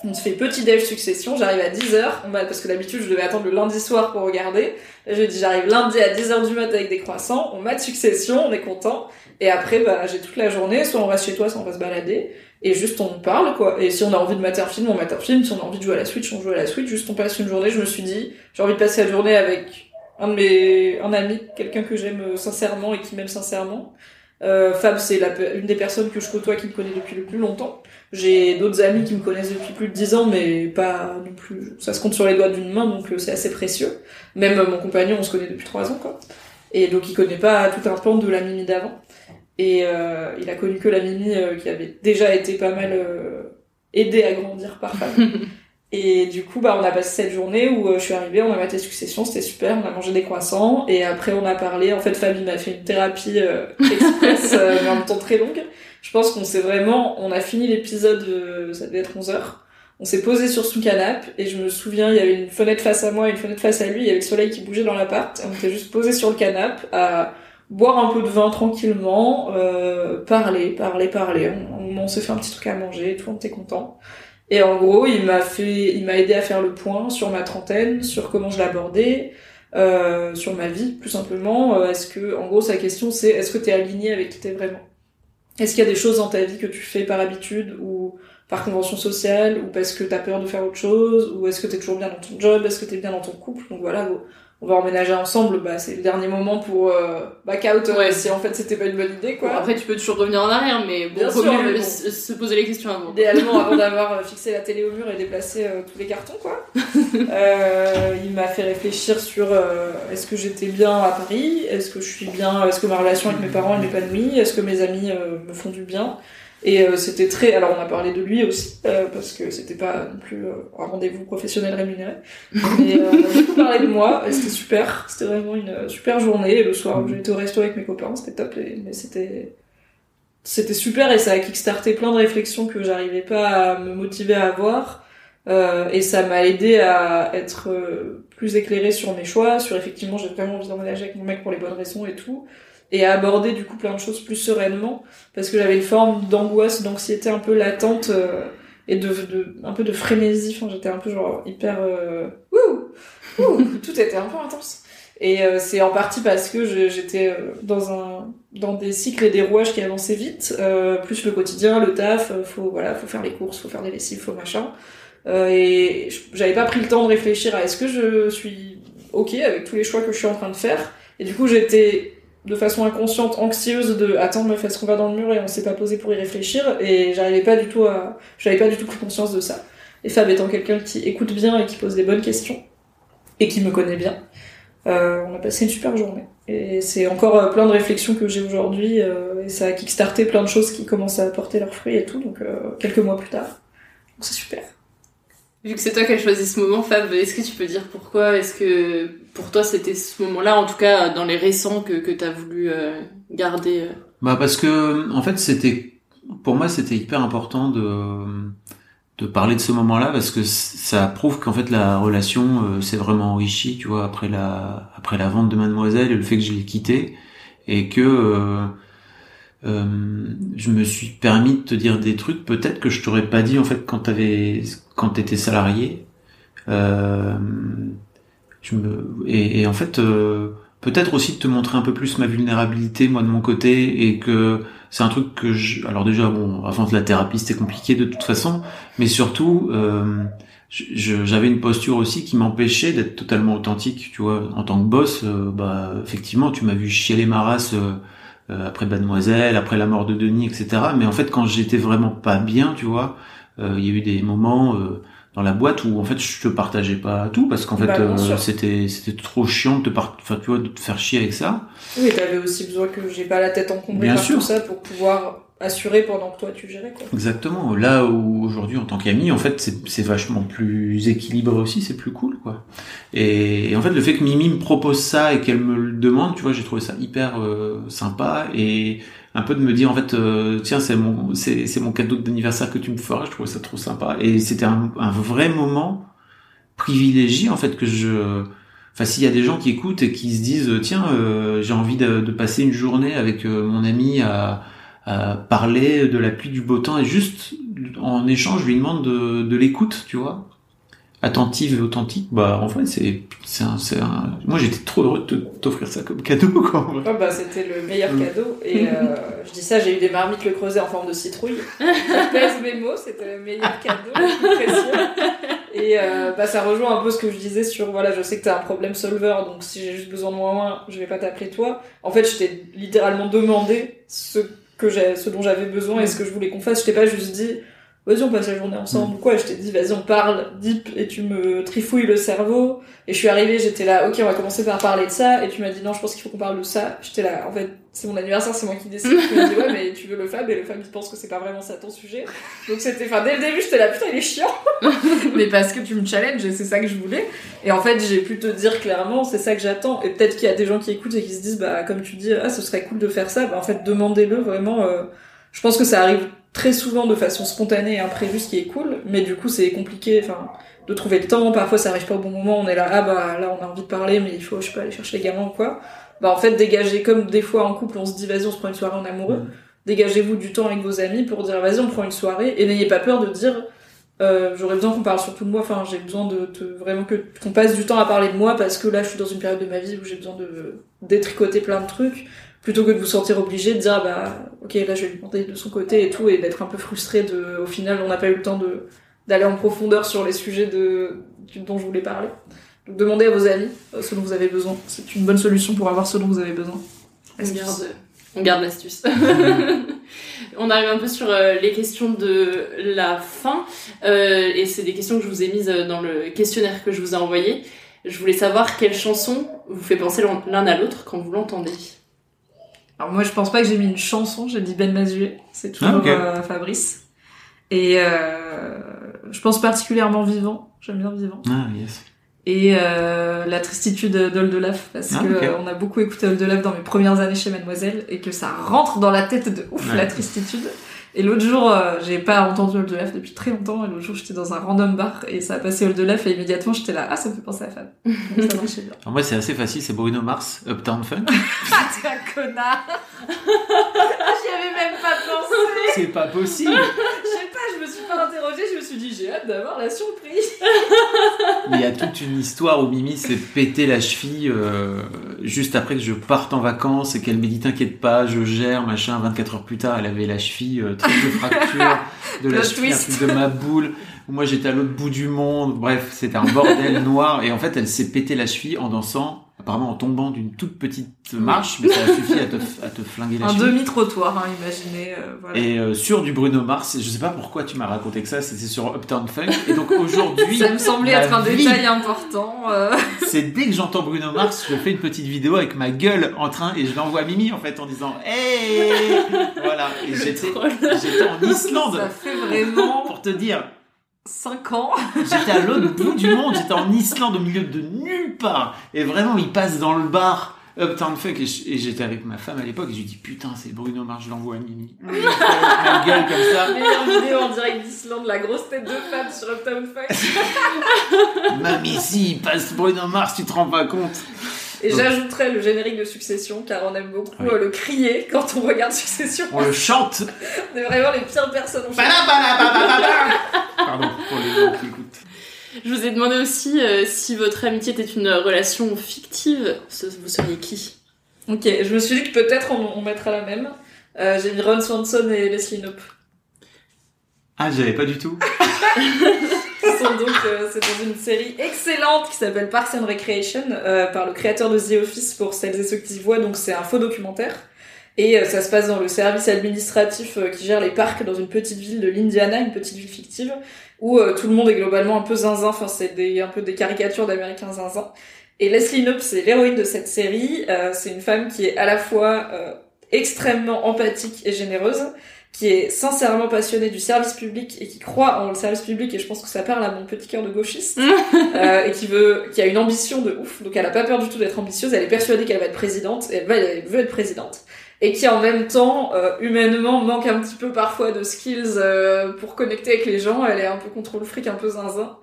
on se fait petit déj Succession, j'arrive à 10h, on va, parce que d'habitude je devais attendre le lundi soir pour regarder. Et je lui ai dit j'arrive lundi à 10h du mat avec des croissants, on mate Succession, on est content. Et après bah j'ai toute la journée, soit on reste chez toi, soit on va se balader. Et juste on parle quoi. Et si on a envie de mater un film, on mate un film. Si on a envie de jouer à la Switch, on joue à la Switch. Juste on passe une journée. Je me suis dit, j'ai envie de passer la journée avec un de mes, un ami, quelqu'un que j'aime sincèrement et qui m'aime sincèrement. Euh, Fab, c'est une des personnes que je côtoie qui me connaît depuis le plus longtemps. J'ai d'autres amis qui me connaissent depuis plus de 10 ans, mais pas non plus. Ça se compte sur les doigts d'une main, donc euh, c'est assez précieux. Même euh, mon compagnon, on se connaît depuis 3 ans, quoi. Et donc il connaît pas tout un pan de la Mimi d'avant. Et euh, il a connu que la Mimi euh, qui avait déjà été pas mal aidée à grandir par Fab. Et du coup, bah, on a passé cette journée où euh, je suis arrivée, on a maté Succession, c'était super, on a mangé des croissants, et après on a parlé, en fait Fabien m'a fait une thérapie euh, express, euh, mais en même temps très longue. Je pense qu'on s'est vraiment, on a fini l'épisode, euh, ça devait être 11 heures, on s'est posé sur son canapé, et je me souviens, il y avait une fenêtre face à moi et une fenêtre face à lui, il y avait le soleil qui bougeait dans l'appart, et on était juste posé sur le canapé à boire un peu de vin tranquillement, euh, parler, parler, parler. On, on, on s'est fait un petit truc à manger, tout le monde était content. Et en gros, il m'a fait, il m'a aidé à faire le point sur ma trentaine, sur comment je l'abordais, euh, sur ma vie, plus simplement. Euh, Est-ce que, en gros, sa question c'est, est-ce que t'es aligné avec qui t'es vraiment? Est-ce qu'il y a des choses dans ta vie que tu fais par habitude ou par convention sociale ou parce que t'as peur de faire autre chose ou est-ce que t'es toujours bien dans ton job? Est-ce que t'es bien dans ton couple? Donc voilà, on va emménager ensemble, bah c'est le dernier moment pour euh, back out euh, Ouais. si en fait c'était pas une bonne idée quoi. Bon, après, tu peux toujours revenir en arrière, mais bon, Bien faut sûr, mieux mais bon. se se poser les questions avant. Idéalement avant d'avoir euh, fixé la télé au mur et déplacé euh, tous les cartons quoi. Euh, il m'a fait réfléchir sur euh, est-ce que j'étais bien à Paris, est-ce que je suis bien, est-ce que ma relation avec mes parents est m'épanouie, est-ce que mes amis me font du bien? Et euh, c'était très. Alors on a parlé de lui aussi euh, parce que c'était pas non plus euh, un rendez-vous professionnel rémunéré. Mais euh, on a beaucoup parlé de moi et c'était super. C'était vraiment une euh, super journée. Et le soir, j'ai été au resto avec mes copains, c'était top. et- mais c'était c'était super et ça a kickstarté plein de réflexions que j'arrivais pas à me motiver à avoir. Euh, et ça m'a aidé à être euh, plus éclairée sur mes choix, sur effectivement j'ai vraiment envie d'emménager avec mon mec pour les bonnes raisons et tout, et à aborder du coup plein de choses plus sereinement, parce que j'avais une forme d'angoisse, d'anxiété un peu latente euh, et de, de un peu de frénésie. Enfin j'étais un peu genre hyper euh, ouh, ouh, tout était un peu intense. Et euh, c'est en partie parce que j'étais euh, dans un dans des cycles et des rouages qui avançaient vite, euh, plus le quotidien, le taf, euh, faut voilà, faut faire les courses, faut faire des lessives, faut machin. Et j'avais pas pris le temps de réfléchir à est-ce que je suis ok avec tous les choix que je suis en train de faire. Et du coup, j'étais de façon inconsciente anxieuse de attends meuf est-ce qu'on va dans le mur et on s'est pas posé pour y réfléchir? Et j'arrivais pas du tout à j'avais pas du tout pris conscience de ça. Et Fab étant quelqu'un qui écoute bien et qui pose des bonnes questions et qui me connaît bien euh, on a passé une super journée. Et c'est encore euh, plein de réflexions que j'ai aujourd'hui euh, et ça a kickstarté plein de choses qui commencent à porter leurs fruits et tout donc quelques mois plus tard donc c'est super. Vu que c'est toi qui as choisi ce moment, Fab, est-ce que tu peux dire pourquoi? Est-ce que pour toi c'était ce moment-là, en tout cas dans les récents, que, tu as voulu euh, garder euh Bah parce que en fait c'était pour moi c'était hyper important de de parler de ce moment-là parce que ça prouve qu'en fait la relation euh, s'est vraiment enrichie tu vois après la après la vente de Mademoiselle et le fait que je l'ai quitté et que je me suis permis de te dire des trucs peut-être que je t'aurais pas dit en fait quand t'avais quand salarié et, et en fait euh, peut-être aussi de te montrer un peu plus ma vulnérabilité moi de mon côté et que c'est un truc que je alors déjà bon avant de la thérapie c'était compliqué de toute façon mais surtout euh, j'avais une posture aussi qui m'empêchait d'être totalement authentique tu vois. En tant que boss euh, bah effectivement tu m'as vu chialer ma race euh, euh, après Mademoiselle après la mort de Denis etc mais en fait quand j'étais vraiment pas bien tu vois euh, il y a eu des moments dans la boîte où en fait je te partageais pas tout parce qu'en fait Bah, euh, c'était c'était trop chiant de te par... enfin tu vois de te faire chier avec ça oui t'avais aussi besoin que j'ai pas la tête encombrée Bien par sûr. tout ça pour pouvoir assurer pendant que toi tu gérais quoi Exactement. Là où aujourd'hui, en tant qu'ami, en fait, c'est c'est vachement plus équilibré aussi, c'est plus cool, quoi. Et, et en fait, le fait que Mimi me propose ça et qu'elle me le demande, tu vois, j'ai trouvé ça hyper euh, sympa et un peu de me dire en fait, euh, tiens, c'est mon c'est mon cadeau d'anniversaire que tu me feras. Je trouvais ça trop sympa et c'était un, un vrai moment privilégié en fait que je Enfin, s'il y a des gens qui écoutent et qui se disent, tiens, euh, j'ai envie de, de passer une journée avec euh, mon ami à, à parler de la pluie du beau temps et juste en échange, je lui demande de, de l'écoute, tu vois, attentive et authentique. Bah, en fait, c'est, c'est un, un... moi, j'étais trop heureux de t'offrir ça comme cadeau, quoi. en vrai. Ah bah, c'était le meilleur Mm. cadeau. Et euh, je dis ça, j'ai eu des marmites le creuset en forme de citrouille. Je pèse mes mots, c'était le meilleur cadeau. Et euh, bah, ça rejoint un peu ce que je disais sur, voilà, je sais que t'as un problème solver, donc si j'ai juste besoin de moi, je vais pas t'appeler toi. En fait, je t'ai littéralement demandé ce que j'ai, ce dont j'avais besoin et ce que je voulais qu'on fasse. Je t'ai pas juste dit, vas-y, on passe la journée ensemble ou quoi. Je t'ai dit, vas-y, on parle deep et tu me trifouilles le cerveau. Et je suis arrivée, j'étais là, ok, on va commencer par parler de ça. Et tu m'as dit, non, je pense qu'il faut qu'on parle de ça. J'étais là, en fait, c'est mon anniversaire, c'est moi qui décide. Tu m'as dit, ouais, mais tu veux le Fab, et le Fab, il pense que c'est pas vraiment ça ton sujet. Donc c'était, enfin, dès le début, j'étais là, putain, il est chiant. mais parce que tu me challenges et c'est ça que je voulais. Et en fait, j'ai pu te dire clairement, c'est ça que j'attends. Et peut-être qu'il y a des gens qui écoutent et qui se disent, bah, comme tu dis, ah, ce serait cool de faire ça. Bah, en fait, demandez-le vraiment. euh, je pense que ça arrive très souvent de façon spontanée et imprévue, ce qui est cool. Mais du coup, c'est compliqué, enfin, de trouver le temps. Parfois, ça arrive pas au bon moment. On est là, ah, bah, là, on a envie de parler, mais il faut, je sais pas, aller chercher les gamins ou quoi. Bah, en fait, dégagez comme des fois en couple, on se dit, vas-y, on se prend une soirée en amoureux. Dégagez-vous du temps avec vos amis pour dire, vas-y, on prend une soirée. Et n'ayez pas peur de dire, euh, j'aurais besoin qu'on parle surtout de moi. Enfin, j'ai besoin de te, vraiment que qu'on passe du temps à parler de moi parce que là, je suis dans une période de ma vie où j'ai besoin de détricoter plein de trucs plutôt que de vous sentir obligé de dire ah bah ok là je vais lui demander de son côté et tout et d'être un peu frustré de au final on n'a pas eu le temps de d'aller en profondeur sur les sujets de dont je voulais parler. demandez à vos amis euh, ce dont vous avez besoin. C'est une bonne solution pour avoir ce dont vous avez besoin. On garde, on garde l'astuce. on arrive un peu sur euh, les questions de la fin, euh, et c'est des questions que je vous ai mises dans le questionnaire que je vous ai envoyé. Je voulais savoir quelle chanson vous fait penser l'un à l'autre quand vous l'entendez. Alors moi je pense pas que j'ai mis une chanson, j'ai dit Ben Mazué, c'est toujours Ah, ok. euh, Fabrice. Et euh, je pense particulièrement Vivant, j'aime bien Vivant. Ah, yes. Et euh, la tristitude d'Oldelaf, parce Ah, que on a beaucoup écouté Oldelaf dans mes premières années chez Mademoiselle, et que ça rentre dans la tête de ouf Ouais. la tristitude. Et l'autre jour, euh, j'ai pas entendu Oldelaf depuis très longtemps, et l'autre jour j'étais dans un random bar, et ça a passé Oldelaf, et immédiatement j'étais là, ah ça me fait penser à Fab. Donc ça marchait bien. Alors moi, c'est assez facile, c'est Bruno Mars, Uptown Funk. Ah t'es un connard J'y avais même pas pensé c'est pas possible. Je sais pas, je me suis pas interrogée, je me suis dit j'ai hâte d'avoir la surprise. Il y a toute une histoire où Mimi s'est pété la cheville euh, juste après que je parte en vacances et qu'elle me dit t'inquiète pas, je gère, machin. 24 heures plus tard, elle avait la cheville, euh, triple fracture de la cheville, un twist. truc de ma boule. Moi, j'étais à l'autre bout du monde. Bref, c'était un bordel noir. Et en fait, elle s'est pété la cheville en dansant, apparemment en tombant d'une toute petite marche, mais ça a suffi à te, à te flinguer la Un demi-trottoir, hein, imaginez. euh, voilà. Et euh, sur du Bruno Mars, je sais pas pourquoi tu m'as raconté que ça, c'était sur Uptown Funk. Et donc aujourd'hui, Ça me semblait être un vie, détail important. euh. C'est dès que j'entends Bruno Mars, je fais une petite vidéo avec ma gueule en train et je l'envoie à Mimi en fait en disant Hey Voilà. Et j'étais j'étais en Islande Ça fait vraiment pour te dire. 5 ans. J'étais à l'autre bout du monde, j'étais en Islande au milieu de nulle part. Et vraiment, il passe dans le bar Uptown Funk et j'étais avec ma femme à l'époque et je lui dis putain, c'est Bruno Mars, je l'envoie à Mimi. Ma gueule comme ça. Meilleure vidéo en direct d'Islande, la grosse tête de femme sur Uptown Funk. Mamie, si, il passe Bruno Mars, tu te rends pas compte. Et Donc, j'ajouterais le générique de Succession, car on aime beaucoup Oui. euh, le crier quand on regarde Succession. On le chante. On est vraiment les pires personnes. On Pardon pour les gens qui écoutent. Je vous ai demandé aussi euh, si votre amitié était une relation fictive, vous seriez qui? Ok, je me suis dit que peut-être on, on mettrait la même. Euh, J'ai mis Ron Swanson et Leslie Knope. Ah, j'avais pas du tout. Donc, euh, c'est dans une série excellente qui s'appelle Parks and Recreation euh, par le créateur de The Office pour celles et ceux qui voient. Donc c'est un faux documentaire et euh, ça se passe dans le service administratif qui gère les parcs dans une petite ville de l'Indiana, une petite ville fictive où tout le monde est globalement un peu zinzin. Enfin c'est des, un peu des caricatures d'Américains zinzin. Et Leslie Knope, c'est l'héroïne de cette série. C'est une femme qui est à la fois extrêmement empathique et généreuse, qui est sincèrement passionnée du service public et qui croit en le service public. Et je pense que ça parle à mon petit cœur de gauchiste euh, et qui veut, qui a une ambition de ouf. Donc elle a pas peur du tout d'être ambitieuse. Elle est persuadée qu'elle va être présidente et elle, va, elle veut être présidente. Et qui en même temps, euh, humainement, manque un petit peu parfois de skills euh, pour connecter avec les gens. Elle est un peu contrôle fric, un peu zinzin.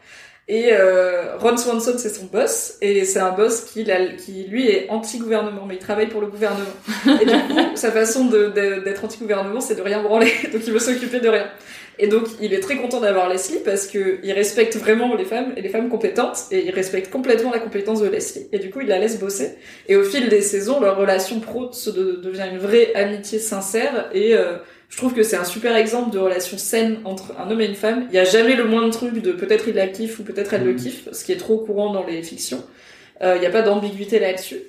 Et euh, Ron Swanson, c'est son boss, et c'est un boss qui, l'a- qui lui est anti-gouvernement, mais il travaille pour le gouvernement. Et du coup, sa façon de- de- d'être anti-gouvernement, c'est de rien branler, donc il veut s'occuper de rien. Et donc, il est très content d'avoir Leslie parce que il respecte vraiment les femmes et les femmes compétentes, et il respecte complètement la compétence de Leslie. Et du coup, il la laisse bosser. Et au fil des saisons, leur relation pro se de- devient une vraie amitié sincère, et euh, je trouve que c'est un super exemple de relation saine entre un homme et une femme. Il y a jamais le moindre truc de peut-être il la kiffe ou peut-être elle le kiffe, ce qui est trop courant dans les fictions. Euh, Il n'y a pas d'ambiguïté là-dessus.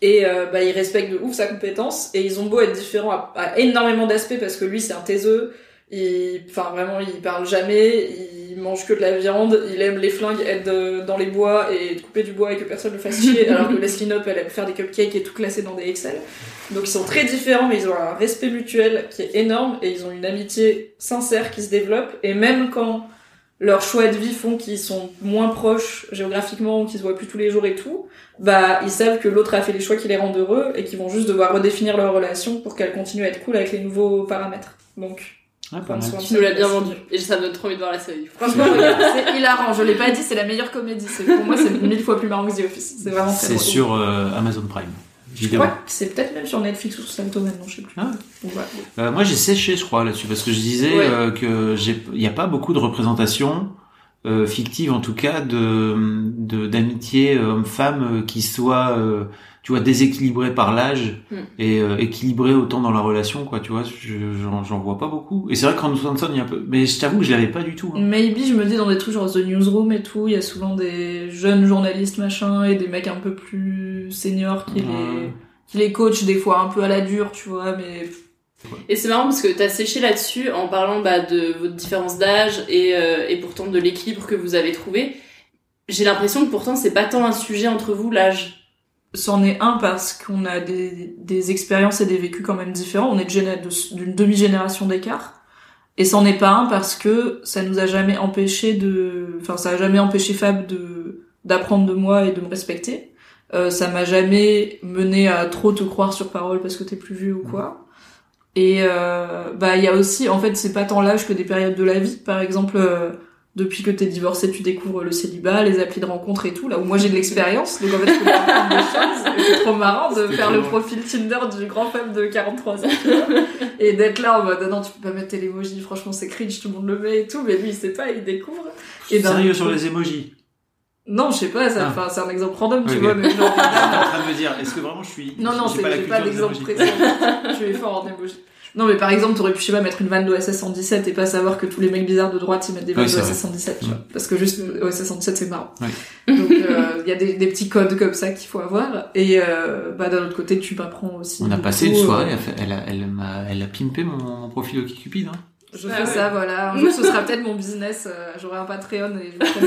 Et euh, bah, ils respectent de ouf sa compétence et ils ont beau être différents à, à énormément d'aspects parce que lui c'est un taiseux, il, enfin vraiment il parle jamais, il mange que de la viande, il aime les flingues, être dans les bois et couper du bois et que personne le fasse chier, alors que Leslie Knope elle aime faire des cupcakes et tout classer dans des Excel. Donc ils sont très différents mais ils ont un respect mutuel qui est énorme et ils ont une amitié sincère qui se développe et même quand leurs choix de vie font qu'ils sont moins proches géographiquement ou qu'ils se voient plus tous les jours et tout, bah ils savent que l'autre a fait les choix qui les rendent heureux et qu'ils vont juste devoir redéfinir leur relation pour qu'elle continue à être cool avec les nouveaux paramètres. Donc pas mal. Tu nous l'as bien vendu. Et ça me donne trop envie de voir la série. Franchement, regarde, c'est hilarant. Je l'ai pas dit, c'est la meilleure comédie. Pour moi, c'est mille fois plus marrant que The Office. C'est vraiment très C'est sur euh, Amazon Prime. Je crois que c'est peut-être même sur Netflix ou sur Salto maintenant, je sais plus. Ah. Euh, moi, j'ai séché, je crois, là-dessus, parce que je disais Ouais. euh, que j'ai, il n'y a pas beaucoup de représentation euh, fictive en tout cas de d'amitié euh, homme-femme euh, qui soit euh, tu vois déséquilibrée par l'âge Mm. et euh, équilibrée autant dans la relation quoi tu vois je- j'en j'en vois pas beaucoup et c'est vrai que Ron Swanson il y a un peu mais je t'avoue que je l'avais pas du tout hein. Maybe, je me dis dans des trucs genre The Newsroom et tout, il y a souvent des jeunes journalistes machin et des mecs un peu plus seniors qui les qui les coachent des fois un peu à la dure, tu vois, mais Et c'est marrant parce que t'as séché là-dessus en parlant bah, de votre différence d'âge et, euh, et pourtant de l'équilibre que vous avez trouvé. J'ai l'impression que pourtant c'est pas tant un sujet entre vous l'âge. c'en est un parce qu'on a des, des expériences et des vécus quand même différents. On est de géné- de- d'une demi-génération d'écart. Et c'en est pas un parce que ça nous a jamais empêché de, enfin, ça a jamais empêché Fab de, d'apprendre de moi et de me respecter. Euh, ça m'a jamais mené à trop te croire sur parole parce que t'es plus vieux ou quoi. Et euh, bah il y a aussi, en fait, c'est pas tant l'âge que des périodes de la vie. Par exemple, euh, depuis que t'es divorcé, tu découvres le célibat, les applis de rencontre et tout. Là où moi j'ai de l'expérience, donc en fait C'est trop marrant de faire le drôle. profil Tinder du grand femme de 43 ans et d'être là en mode ah non tu peux pas mettre tes emoji, franchement c'est cringe, tout le monde le met et tout, mais lui il sait pas, il découvre. Et d'un sérieux sur les emojis Non, je sais pas, ça, Ah. c'est un exemple random, tu vois, mais genre. En train de me dire est-ce que vraiment je suis Non, non, c'est pas pas d'exemple précis. tu es fort en emoji. Non, mais par exemple, t'aurais pu, je sais pas, mettre une vanne d'OSS 117 et pas savoir que tous les mecs bizarres de droite ils mettent des vannes c'est d'OSS vrai. 117, tu vois. Parce que juste OSS 117 c'est marrant. Oui. Donc il y a des, des petits codes comme ça qu'il faut avoir. Et euh, bah d'un autre côté, tu m'apprends aussi. on a beaucoup, passé une soirée euh, elle, a elle m'a elle a pimpé mon, mon profil OkCupid hein. Je Ah fais ouais. ça, voilà. Un jour, ce sera peut-être mon business. euh, J'aurai un Patreon et je.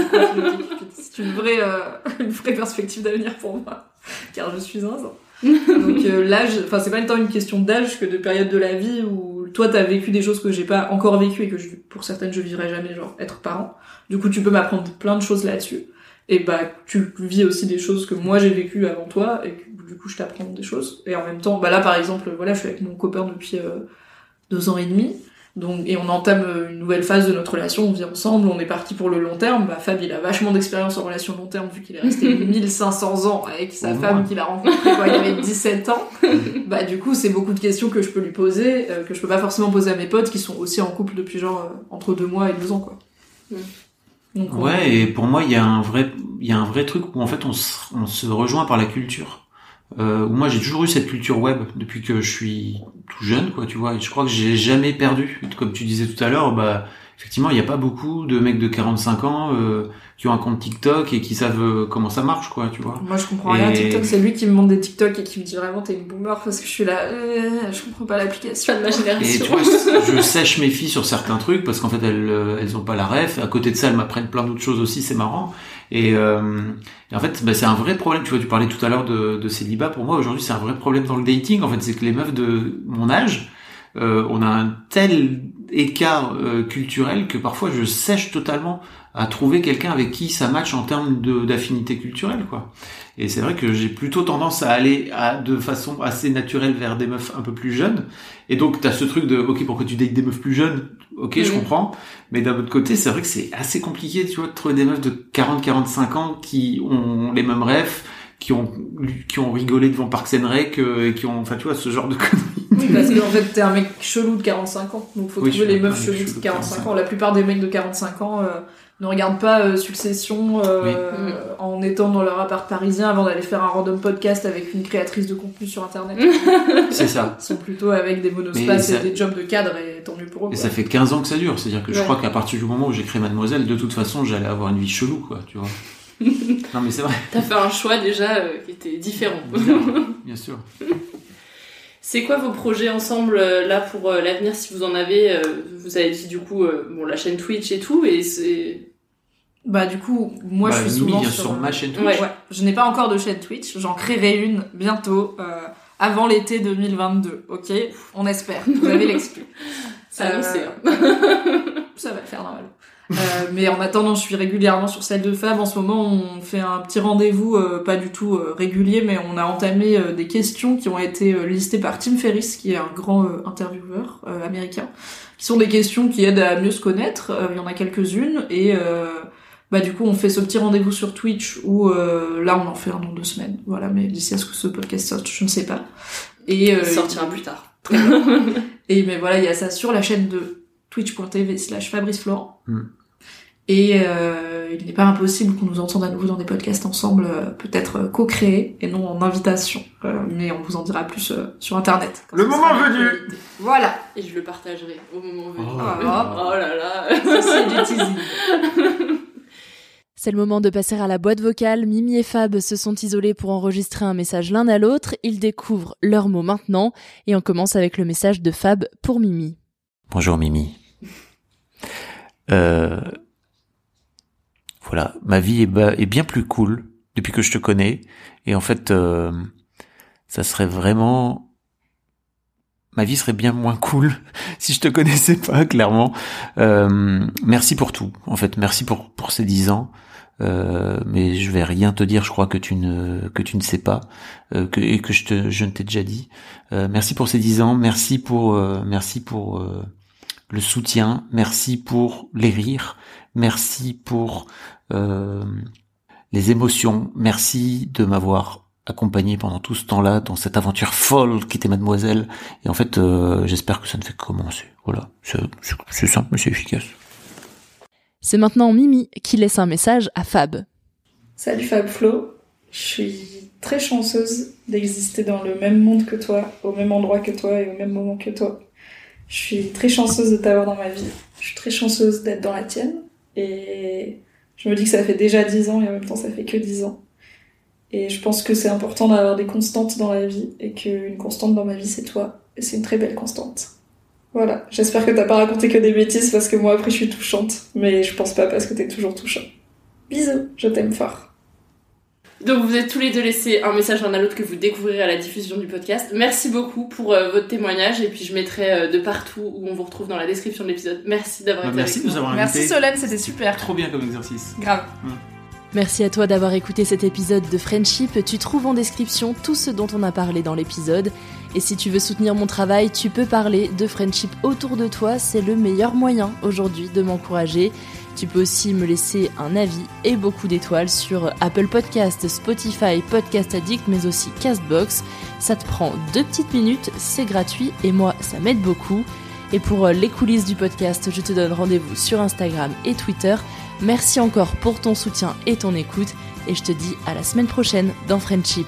C'est une vraie, euh, une vraie perspective d'avenir pour moi. Car je suis un Donc euh, l'âge, enfin c'est pas tant une question d'âge que de période de la vie où toi t'as vécu des choses que j'ai pas encore vécues et que je, pour certaines je vivrai jamais, genre être parent. Du coup tu peux m'apprendre plein de choses là-dessus. Et bah tu vis aussi des choses que moi j'ai vécues avant toi et que du coup je t'apprends des choses. Et en même temps, bah là par exemple, voilà, je suis avec mon copain depuis euh, deux ans et demi. Donc, et on entame euh, une nouvelle phase de notre relation, on vit ensemble, on est parti pour le long terme. Bah, Fab, il a vachement d'expérience en relation long terme vu qu'il est resté 1500 ans avec sa Au femme qu'il a rencontrée quand il avait 17 ans. bah, du coup, c'est beaucoup de questions que je peux lui poser, euh, que je peux pas forcément poser à mes potes qui sont aussi en couple depuis genre euh, entre deux mois et deux ans, quoi. Mm. Donc, on- Ouais, et pour moi, il y a un vrai, il y a un vrai truc où en fait on se, on se rejoint par la culture. Euh, moi j'ai toujours eu cette culture web depuis que je suis tout jeune, quoi, tu vois. Et je crois que j'ai jamais perdu. Comme tu disais tout à l'heure, bah effectivement, il n'y a pas beaucoup de mecs de 45 ans euh, qui ont un compte TikTok et qui savent euh, comment ça marche, quoi, tu vois. Moi, je comprends rien Et- TikTok, c'est lui qui me montre des TikTok et qui me dit vraiment t'es une boomer parce que je suis là, euh, je comprends pas l'application. De ma Et génération. tu vois, je sèche mes filles sur certains trucs parce qu'en fait elles euh, elles ont pas la ref. À côté de ça, elles m'apprennent plein d'autres choses aussi, c'est marrant. Et, euh, en fait, bah, c'est un vrai problème. Tu vois, tu parlais tout à l'heure de, de célibat. Pour moi, aujourd'hui, c'est un vrai problème dans le dating. En fait, c'est que les meufs de mon âge, euh, on a un tel écart euh, culturel que parfois je sèche totalement à trouver quelqu'un avec qui ça match en termes d'affinité culturelle, quoi. Et c'est vrai que j'ai plutôt tendance à aller à, de façon assez naturelle vers des meufs un peu plus jeunes. Et donc, t'as ce truc de, ok, pourquoi tu dates des meufs plus jeunes? Ok, je comprends. Mais d'un autre côté, c'est vrai que c'est assez compliqué, tu vois, de trouver des meufs de 40, 45 ans qui ont les mêmes rêves, qui ont, qui ont rigolé devant Parks and Rec, euh, et qui ont, enfin, tu vois, ce genre de conneries. Oui, parce qu'en fait, t'es un mec chelou de 45 ans. Donc, faut Oui, trouver les meufs mec cheloues chelou de de 45 45 ans. La plupart des mecs de 45 ans euh, ne regardent pas euh, Succession euh, Oui. en étant dans leur appart parisien avant d'aller faire un random podcast avec une créatrice de contenu sur internet. C'est ça. Ils sont plutôt avec des monospaces et des jobs de cadre et tant mieux pour eux. Et quoi. ça fait 15 ans que ça dure. C'est-à-dire que je crois qu'à partir du moment où j'ai créé Mademoiselle, de toute façon, j'allais avoir une vie chelou, quoi, tu vois. non, mais c'est vrai. T'as fait un choix déjà euh, qui était différent. Bien sûr. C'est quoi vos projets ensemble euh, là pour euh, l'avenir si vous en avez euh, Vous avez dit du coup euh, bon la chaîne Twitch et tout et c'est Bah du coup, moi Bah, je suis souvent vient sur, sur ma chaîne Twitch. Ouais, ouais. Je n'ai pas encore de chaîne Twitch, j'en créerai une bientôt, euh, avant l'été 2022, ok? On espère, vous avez l'exclu. Annoncé, Euh, Ça va le faire normalement. Euh, mais en attendant, je suis régulièrement sur celle de Fab. En ce moment, on fait un petit rendez-vous, euh, pas du tout euh, régulier, mais on a entamé euh, des questions qui ont été euh, listées par Tim Ferriss, qui est un grand euh, intervieweur euh, américain, qui sont des questions qui aident à mieux se connaître. Euh, Il y en a quelques-unes et euh, bah du coup, on fait ce petit rendez-vous sur Twitch où euh, là, on en fait un dans deux semaines. Voilà, mais d'ici à ce que ce podcast sorte, je ne sais pas. Et euh, il sortira plus tard. Et mais voilà, il y a ça sur la chaîne de twitch.tv slash Fabrice Florent. Mm. Et euh, il n'est pas impossible qu'on nous entende à nouveau dans des podcasts ensemble, euh, peut-être euh, co-créés et non en invitation. Euh, mais on vous en dira plus euh, sur internet. Le ça moment venu. Voilà. Et je le partagerai au moment venu. Oh là là. Oh là là. C'est du teasing. C'est le moment de passer à la boîte vocale. Mimi et Fab se sont isolés pour enregistrer un message l'un à l'autre. Ils découvrent leurs mots maintenant. Et on commence avec le message de Fab pour Mimi. Bonjour Mimi. Euh, voilà, ma vie est, bien plus cool depuis que je te connais. Et en fait, euh, ça serait vraiment... Ma vie serait bien moins cool si je te connaissais pas, clairement. Euh, merci pour tout. En fait, merci pour, pour ces dix ans. Euh, mais je vais rien te dire, je crois que tu ne que tu ne sais pas euh, que, et que je te je ne t'ai déjà dit. Euh, merci pour ces dix ans, merci pour euh, merci pour euh, le soutien, merci pour les rires, merci pour euh, les émotions, merci de m'avoir accompagné pendant tout ce temps-là dans cette aventure folle qui était Mademoiselle. Et en fait, euh, j'espère que ça ne fait que commencer. Voilà, c'est simple mais c'est efficace. C'est maintenant Mimi qui laisse un message à Fab. Salut Fab Flo, je suis très chanceuse d'exister dans le même monde que toi, au même endroit que toi et au même moment que toi. Je suis très chanceuse de t'avoir dans ma vie. Je suis très chanceuse d'être dans la tienne. Et je me dis que ça fait déjà 10 ans et en même temps ça fait que 10 ans. Et je pense que c'est important d'avoir des constantes dans la vie et qu'une constante dans ma vie c'est toi. Et c'est une très belle constante. Voilà, j'espère que t'as pas raconté que des bêtises parce que moi après je suis touchante. Mais je pense pas parce que t'es toujours touchant. Bisous, je t'aime fort. Donc vous êtes tous les deux laissés un message l'un à l'autre que vous découvrirez à la diffusion du podcast. Merci beaucoup pour euh, votre témoignage et puis je mettrai euh, de partout où on vous retrouve dans la description de l'épisode. Merci d'avoir Bah, été merci avec de nous avoir Merci. Solène, c'était super. Trop bien comme exercice. Grave. Merci à toi d'avoir écouté cet épisode de Friendship. Tu trouves en description tout ce dont on a parlé dans l'épisode. Et si tu veux soutenir mon travail, tu peux parler de Friendship autour de toi. C'est le meilleur moyen aujourd'hui de m'encourager. Tu peux aussi me laisser un avis et beaucoup d'étoiles sur Apple Podcast, Spotify, Podcast Addict, mais aussi Castbox. Ça te prend deux petites minutes, c'est gratuit et moi, ça m'aide beaucoup. Et pour euh, les coulisses du podcast, je te donne rendez-vous sur Instagram et Twitter. Merci encore pour ton soutien et ton écoute et je te dis à la semaine prochaine dans Friendship.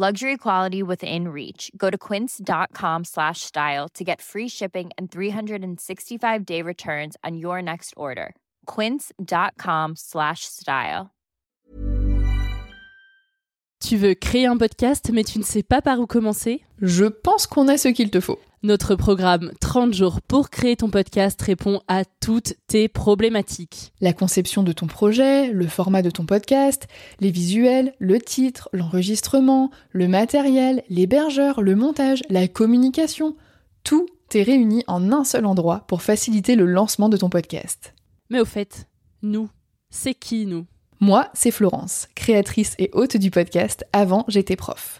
Luxury quality within reach. Go to quince.com slash style to get free shipping and 365 day returns on your next order. Quince.com slash style. Tu veux créer un podcast mais tu ne sais pas par où commencer? Je pense qu'on a ce qu'il te faut. Notre programme 30 jours pour créer ton podcast répond à toutes tes problématiques. La conception de ton projet, le format de ton podcast, les visuels, le titre, l'enregistrement, le matériel, l'hébergeur, le montage, la communication, tout est réuni en un seul endroit pour faciliter le lancement de ton podcast. Mais au fait, nous, c'est qui nous? Moi, c'est Florence, créatrice et hôte du podcast Avant j'étais prof.